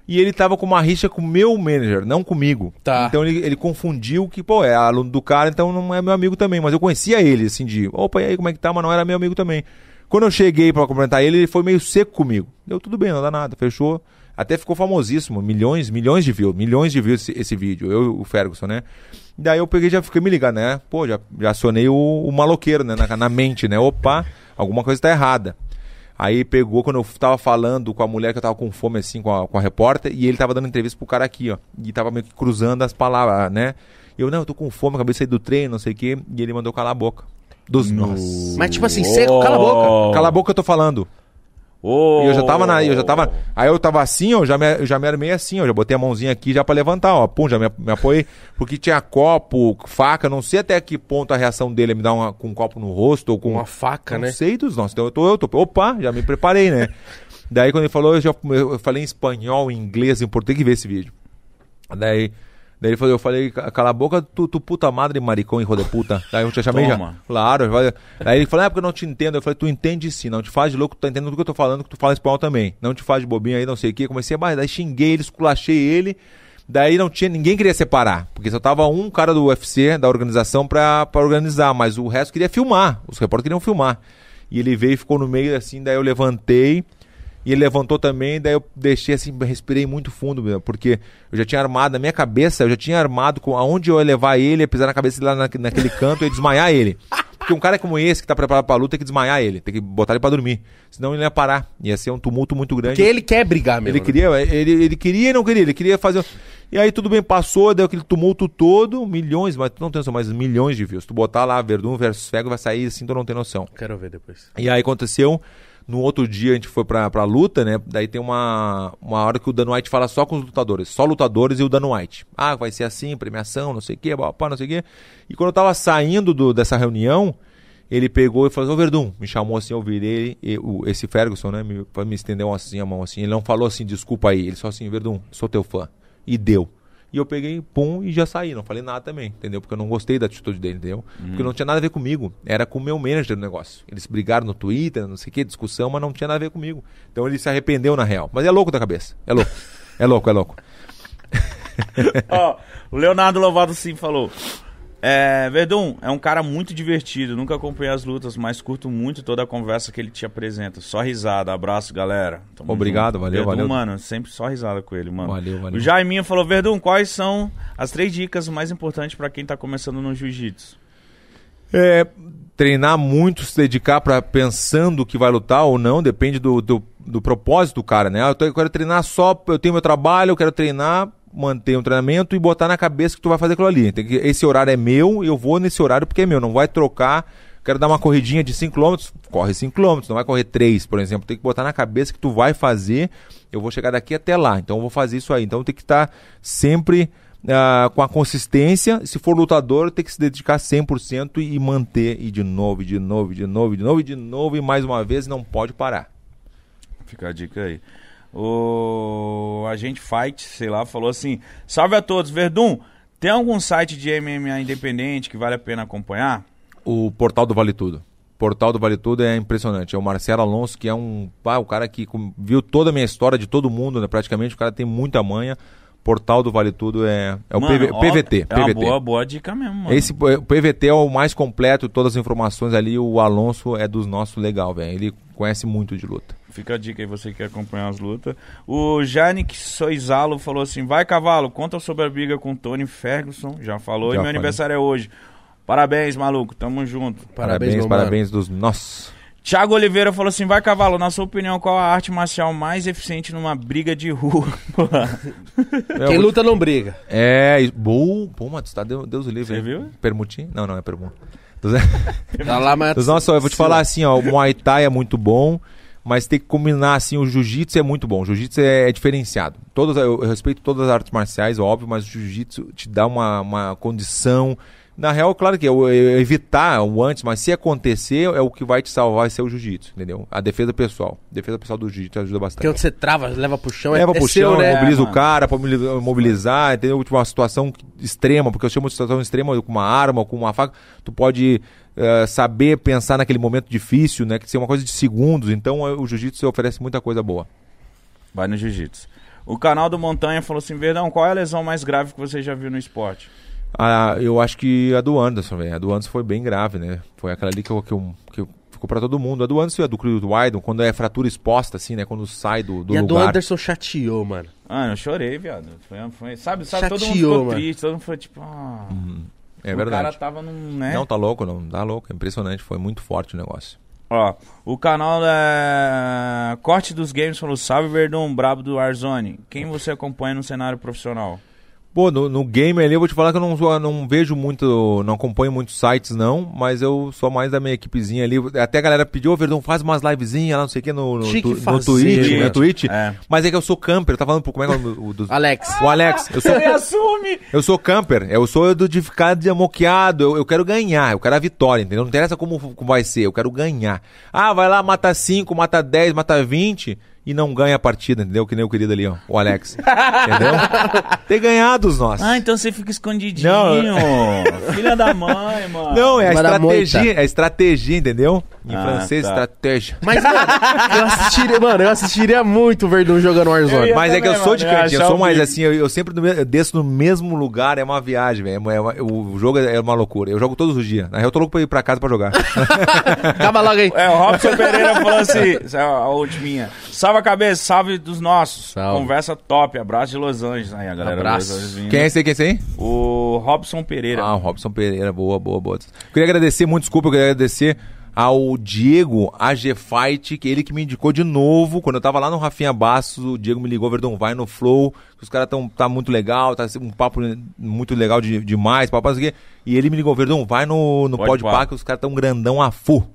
e ele tava com uma rixa com o meu manager, não comigo. Tá. Então ele, ele confundiu que, pô, é aluno do cara, então não é meu amigo também, mas eu conhecia ele, assim, de, opa, e aí, como é que tá? Mas não era meu amigo também. Quando eu cheguei pra cumprimentar ele, ele foi meio seco comigo. Deu tudo bem, não dá nada, fechou. Até ficou famosíssimo, milhões, milhões de views, milhões de views esse, esse vídeo, eu e o Ferguson, né? Daí eu peguei e já fiquei me ligando, né? Pô, já, já acionei o, o maloqueiro, né? Na, na mente, né? Opa, alguma coisa tá errada. Aí pegou quando eu tava falando com a mulher que eu tava com fome, assim, com a, com a repórter, e ele tava dando entrevista pro cara aqui, ó. E tava meio que cruzando as palavras, né? E eu, não, eu tô com fome, acabei de sair do treino, não sei o quê. E ele mandou calar a boca. Dos nós. Mas tipo assim, seco, cala a boca. Cala a boca, eu tô falando. Oh. E eu já tava na. Eu já tava. Aí eu tava assim, ó, eu já me, eu já me armei assim, ó. Já botei a mãozinha aqui já pra levantar, ó. Pum, já me, me apoiei. Porque tinha copo, faca, não sei até que ponto a reação dele é me dar uma, com um copo no rosto ou com. Uma faca, não né? sei dos nossos. Então eu tô, eu tô. Opa, já me preparei, né? Daí quando ele falou, eu já eu falei em espanhol, em inglês, em português, que ver esse vídeo. Daí. Daí ele falou, eu falei, cala a boca, tu, tu puta madre, maricão, de puta. Daí eu te chamei já. Toma. Claro. eu falei- Daí ele falou, é porque eu não te entendo. Eu falei, tu entende sim, não te faz de louco, tu tá entendendo tudo que eu tô falando, que tu fala espanhol também. Não te faz de bobinho aí, não sei o quê. Comecei a barrar, daí xinguei ele, esculachei ele. Daí não tinha, ninguém queria separar, porque só tava um cara do UFC, da organização, pra, pra organizar, mas o resto queria filmar, os repórteres queriam filmar. E ele veio e ficou no meio assim, daí eu levantei, e ele levantou também, daí eu deixei assim, respirei muito fundo, meu, porque eu já tinha armado na minha cabeça, eu já tinha armado com aonde eu ia levar ele, ia pisar na cabeça dele lá na, naquele canto e ia desmaiar ele. Porque um cara como esse, que tá preparado pra luta, tem que desmaiar ele, tem que botar ele pra dormir. Senão ele ia parar, ia ser um tumulto muito grande. Porque ele quer brigar mesmo. Ele né? queria, ele, ele queria e não queria, ele queria fazer. E aí tudo bem, passou, deu aquele tumulto todo, milhões, mas tu não tem noção, mas milhões de views. Tu botar lá Verdun versus Fego vai sair assim, tu não tem noção. Quero ver depois. E aí aconteceu, no outro dia a gente foi pra, pra luta, né? Daí tem uma, uma hora que o Dan White fala só com os lutadores, só lutadores e o Dan White. Ah, vai ser assim, premiação, não sei o quê, pá, não sei o quê. E quando eu tava saindo do- dessa reunião, ele pegou e falou, ô Verdun, me chamou assim, eu virei, e, o, esse Ferguson, né? Me, me estendeu assim a mão assim. Ele não falou assim, desculpa aí, ele só assim, Verdun, sou teu fã. E deu. E eu peguei, pum, e já saí. Não falei nada também, entendeu? Porque eu não gostei da atitude dele, entendeu? Porque não tinha nada a ver comigo. Era com o meu manager do negócio. Eles brigaram no Twitter, não sei o que, discussão, mas não tinha nada a ver comigo. Então ele se arrependeu na real. Mas é louco da cabeça. É louco. É louco, é louco. [LAUGHS] Ó, o Leonardo Lovato sim falou. É, Verdun é um cara muito divertido. Nunca acompanhei as lutas, mas curto muito toda a conversa que ele te apresenta. Só risada. Abraço, galera. Tamo Obrigado, junto. valeu, Verdun, valeu. mano, sempre só risada com ele, mano. Valeu, valeu. O Jaiminho falou: Verdun, quais são as três dicas mais importantes pra quem tá começando no jiu-jitsu? É, treinar muito, se dedicar para pensando que vai lutar ou não, depende do, do, do propósito do cara, né? Eu, tô- eu quero treinar só, eu tenho meu trabalho, eu quero treinar, manter um treinamento e botar na cabeça que tu vai fazer aquilo ali. Tem que, esse horário é meu, eu vou nesse horário porque é meu, não vai trocar. Quero dar uma corridinha de 5km, corre 5km, não vai correr 3, por exemplo. Tem que botar na cabeça que tu vai fazer, eu vou chegar daqui até lá, então eu vou fazer isso aí. Então tem que estar sempre ah, com a consistência. Se for lutador, tem que se dedicar 100% e manter. E de novo, de novo, de novo, de novo, e de novo, e mais uma vez, não pode parar. Fica a dica aí. O Agente Fight, sei lá, falou assim: Salve a todos, Verdun. Tem algum site de MMA independente que vale a pena acompanhar? O portal do Vale Tudo. O portal do Vale Tudo é impressionante. É o Marcelo Alonso, que é um. Ah, o cara que viu toda a minha história de todo mundo, né, praticamente. O cara tem muita manha. Portal do Vale Tudo é, é o Mano, PV- ó, PVT. É uma PVT. boa, boa dica mesmo, mano. Esse o PVT é o mais completo, todas as informações ali. O Alonso é dos nossos legal, velho. Ele conhece muito de luta. Fica a dica aí, você que quer acompanhar as lutas. O Janik Soizalo falou assim: Vai, cavalo, conta sobre a briga com Tony Ferguson. Já falou. Já e meu falei. aniversário é hoje. Parabéns, maluco. Tamo junto. Parabéns, meu parabéns dos nossos. Tiago Oliveira falou assim: Vai, cavalo, na sua opinião, qual a arte marcial mais eficiente numa briga de rua? [LAUGHS] Quem luta não briga. É, bom, pô, Matos, tá, Deus, Deus o livre. Você viu? Permutim? Não, não é permutim. [LAUGHS] Dos, Tá lá, mas... dos nossos, eu vou te falar assim, ó, o Muay Thai é muito bom, mas tem que combinar assim, o Jiu-Jitsu é muito bom. O Jiu-Jitsu é, é diferenciado. Todas, eu, eu respeito todas as artes marciais, óbvio, mas o Jiu-Jitsu te dá uma, uma condição. Na real, claro que é o- é evitar o antes, mas se acontecer, é o que vai te salvar, vai ser o Jiu-Jitsu, entendeu? A defesa pessoal. A defesa pessoal do Jiu-Jitsu ajuda bastante. Porque onde você trava, leva pro chão, Leva é, pro é seu, chão, né? mobiliza É, o cara pra mobili- mobilizar, entendeu? Tipo, uma situação extrema, porque eu chamo de situação extrema com uma arma com uma faca, tu pode eh, saber pensar naquele momento difícil, né? Que ser uma coisa de segundos, então eh, o jiu-jitsu oferece muita coisa boa. Vai no jiu-jitsu. O canal do Montanha falou assim: Verdão, qual é a lesão mais grave que você já viu no esporte? Ah, eu acho que a do Anderson, velho. A do Anderson foi bem grave, né? Foi aquela ali que, eu, que, eu, que eu- ficou pra todo mundo. A do Anderson e a do Chris Wydon, quando é fratura exposta, assim, né? Quando sai do, do E a do lugar. Anderson chateou, mano. Ah, eu chorei, viado. Foi, foi- sabe, sabe, todo mundo Chateou, ficou mano. triste, todo mundo foi tipo, ah, É o verdade. cara tava num, né? Não, tá louco, não. Tá louco. É impressionante. Foi muito forte o negócio. Ó, o canal da Corte dos Games falou: Salve Verdão, brabo do Warzone. Quem você acompanha no cenário profissional? Pô, no, no game ali eu vou te falar que eu não, não vejo muito, não acompanho muitos sites não, mas eu sou mais da minha equipezinha ali. Até a galera pediu, ô Verdão, faz umas livezinhas lá, não sei o que, no, no, Tinha que tu- no Twitch, no Twitch. É. Mas é que eu sou camper, tá falando pro, como é que é o, do, Alex. o Alex, eu sou, assume! eu sou camper, eu sou do de ficar de amoqueado, eu, eu quero ganhar, eu quero a vitória, entendeu? Não interessa como, como vai ser, eu quero ganhar. Ah, vai lá, mata 5, mata 10, mata 20 e não ganha a partida, entendeu? Que nem o querido ali, ó, o Alex. [LAUGHS] entendeu? Ter ganhado os nossos. Ah, então você fica escondidinho. Não. [LAUGHS] Filha da mãe, mano. Não, é a estratégia, é estratégia, entendeu? Em Ah, francês, tá. estratégia. Mas, mano, eu assistiria, mano, eu assistiria muito o Verdun jogando Warzone. Mas é que eu também, sou de mano, eu ia cantinho, eu sou mais assim, eu, eu sempre me- eu desço no mesmo lugar, é uma viagem, velho. É uma- o jogo é uma loucura. Eu jogo todos os dias. Na real, eu tô louco pra ir pra casa pra jogar. Acaba logo aí. É, o Robson Pereira falou assim, é a ultiminha. Salve a cabeça, salve dos nossos. Salve. Conversa top, abraço de Los Angeles. Aí, a galera Abraço. Quem é esse aí? Quem é esse aí? O Robson Pereira. Ah, o Robson Pereira, boa, boa, boa. Queria agradecer, muito desculpa, eu queria agradecer ao Diego AG Fight, que ele que me indicou de novo, quando eu tava lá no Rafinha Bastos, o Diego me ligou, Verdão, vai no Flow, os caras tão tá muito legal, tá um papo muito legal de, demais, papo não sei o quê. E ele me ligou, Verdão, vai no, no Pode. Pá, que os caras tão grandão a fu.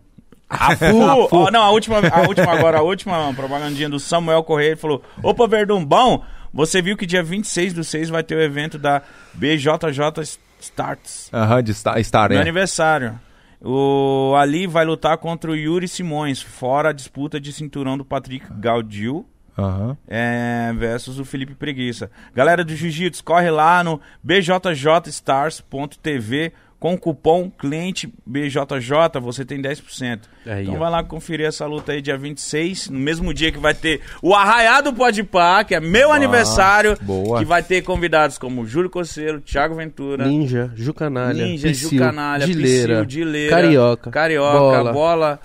A [LAUGHS] Fu, não, a última, a última agora, a última propagandinha do Samuel Correia, ele falou, opa, Verdun, bom, você viu que dia 26 do 6 vai ter o evento da BJJ Starts, Aham, de Star, Star meu né? aniversário. O Ali vai lutar contra o Yuri Simões, fora a disputa de cinturão do Patrick Gaudil. Aham. É, versus o Felipe Preguiça. Galera do Jiu-Jitsu, corre lá no bjjstars.tv com o cupom cliente BJJ, você tem 10%. Aí, então ó. vai lá conferir essa luta aí dia 26, no mesmo dia que vai ter o Arraiado Pode Pá, que é meu aniversário, boa. que vai ter convidados como Júlio Coceiro, Thiago Ventura, Ninja, Jucanalha, Ninja, Psyu, Jucanalha, Dileira, Psyu, Dileira, Carioca, Carioca, Bola. bola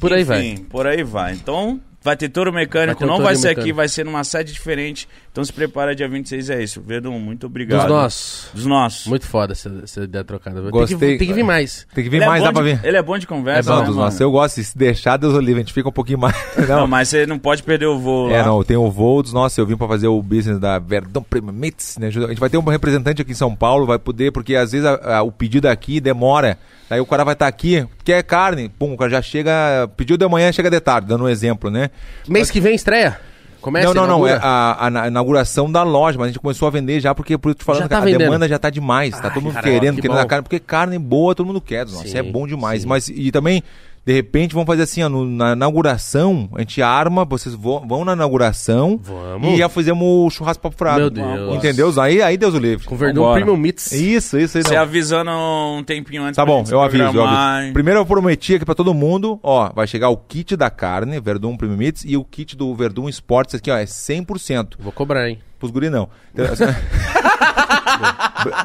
por aí enfim, vai. por aí vai. Então, vai ter touro Vai mecânico, ter o não vai ser mecânico. aqui, vai ser numa sede diferente. Então se prepara dia 26, é isso. Verdun, muito obrigado. Dos nossos. Dos nossos. Muito foda essa, essa ideia trocada. Tem Gostei. que, tem que vir mais. Tem que vir Ele é mais, bom dá pra de- ver. Ele é bom de É conversa, bom né, dos mano? nossos. Eu gosto, se deixar, Deus o livre, a gente fica um pouquinho mais. [LAUGHS] Não, Não, mas você não pode perder o voo É, lá. não, tem o voo dos nossos, eu vim pra fazer o business da Verdão Premium Meats, né? A gente vai ter um representante aqui em São Paulo, vai poder, porque às vezes a- a- o pedido aqui demora, daí o cara vai estar aqui, quer carne, pum, o cara já chega, pediu de manhã, chega de tarde, dando um exemplo, né? Mês que vem estreia? Começa não, não, não. É a, a na- inauguração da loja, mas a gente começou a vender já, porque por isso te falando Já que tá a vendendo. demanda já tá demais. Tá Ai, todo mundo caramba, querendo, que querendo bom. a carne, porque carne boa todo mundo quer. Nossa, Sim, é bom demais. sim. Mas e também, de repente, vamos fazer assim, ó, no- na inauguração, a gente arma, vocês vão, vão na inauguração Vamos. e já fizemos o churrasco papo frado. Meu Deus. Entendeu? Aí, aí Deus o livre. Com Verdun Vambora. Premium Meats. Isso, isso aí. Você não. avisando um tempinho antes Tá bom, eu aviso, eu aviso. Primeiro eu prometi aqui pra todo mundo, ó, vai chegar o kit da carne, Verdun Premium Meats, e o kit do Verdun Sports aqui, ó, é 100%. Vou cobrar, hein? Pros guri não. [LAUGHS] Então,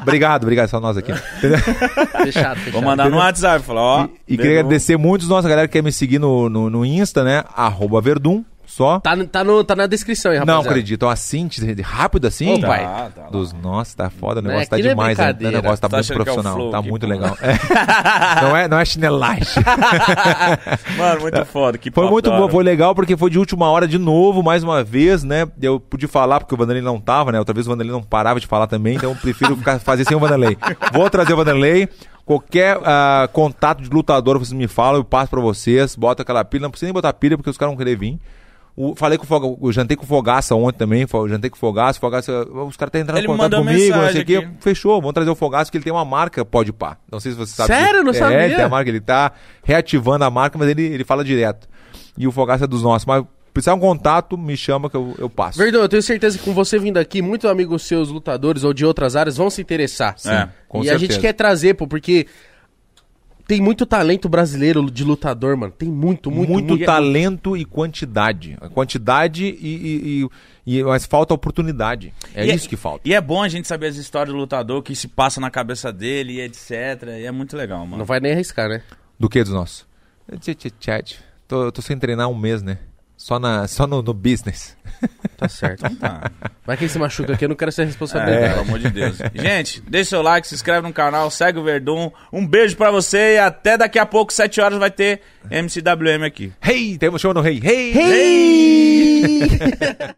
obrigado, obrigado, só nós aqui. Entendeu? Fechado, fechado. Vou mandar no WhatsApp, falar, ó. E, e queria agradecer muito os nossos galera que quer me seguir no, no, no Insta, né? Arroba Verdun, só. Tá, tá, no, tá na descrição aí, não rapaziada. acredito, ó, assim, de- rápido assim. Ô, Tá, pai. tá lá. Dos, nossa, tá foda, o negócio tá não é demais, né? O negócio tá, Tá muito é profissional, flow tá muito pô. legal. [LAUGHS] É. Não, é, não é chinelagem. [LAUGHS] Mano, muito foda. Que Foi muito bom, foi legal porque foi de última hora de novo, mais uma vez, né? Eu pude falar porque o Vanderlei não tava, né? Outra vez o Vanderlei não parava de falar também, então eu prefiro ficar, fazer sem o Vanderlei. Vou trazer o Vanderlei. Qualquer ah, contato de lutador vocês me falam, eu passo pra vocês, bota aquela pilha. Não precisa nem botar pilha porque os caras vão querer vir. O- falei com o Foga, eu jantei com o Fogaça ontem também, jantei com o Fogaça, Fogaça, os caras estão entrando Ele em contato comigo, não sei o quê. Fechou, vamos trazer o Fogaça, porque ele tem uma marca Pode Pá. Não sei se você sabe. Sério? Não é, sabia? Ele tem a marca, ele tá reativando a marca, mas ele, ele fala direto. E o Fogaça é dos nossos. Mas precisar um contato, me chama que eu, eu passo. Verdun, eu tenho certeza que com você vindo aqui, muitos amigos seus lutadores ou de outras áreas vão se interessar. É, com e a gente certeza. quer trazer, pô, porque tem muito talento brasileiro de lutador, mano. Tem muito, muito, muito, muito. talento e quantidade. A quantidade e, e, e- e- Mas falta oportunidade. É E isso que falta. E é bom a gente saber as histórias do lutador, o que se passa na cabeça dele e etc. E é muito legal, mano. Não vai nem arriscar, né? Do que dos nossos? Tchê. Tô, tô sem treinar um mês, né? Só, na, só no, no business. Tá certo. Tá. Vai quem se machuca aqui, eu não quero ser É, responsabilidade. pelo amor de Deus. Gente, deixa seu like, se inscreve no canal, segue o Verdun. Um beijo pra você e até daqui a pouco, 7 horas, vai ter MCWM aqui. Hey! Temos show no Rei. Hey! Hey! [LAUGHS]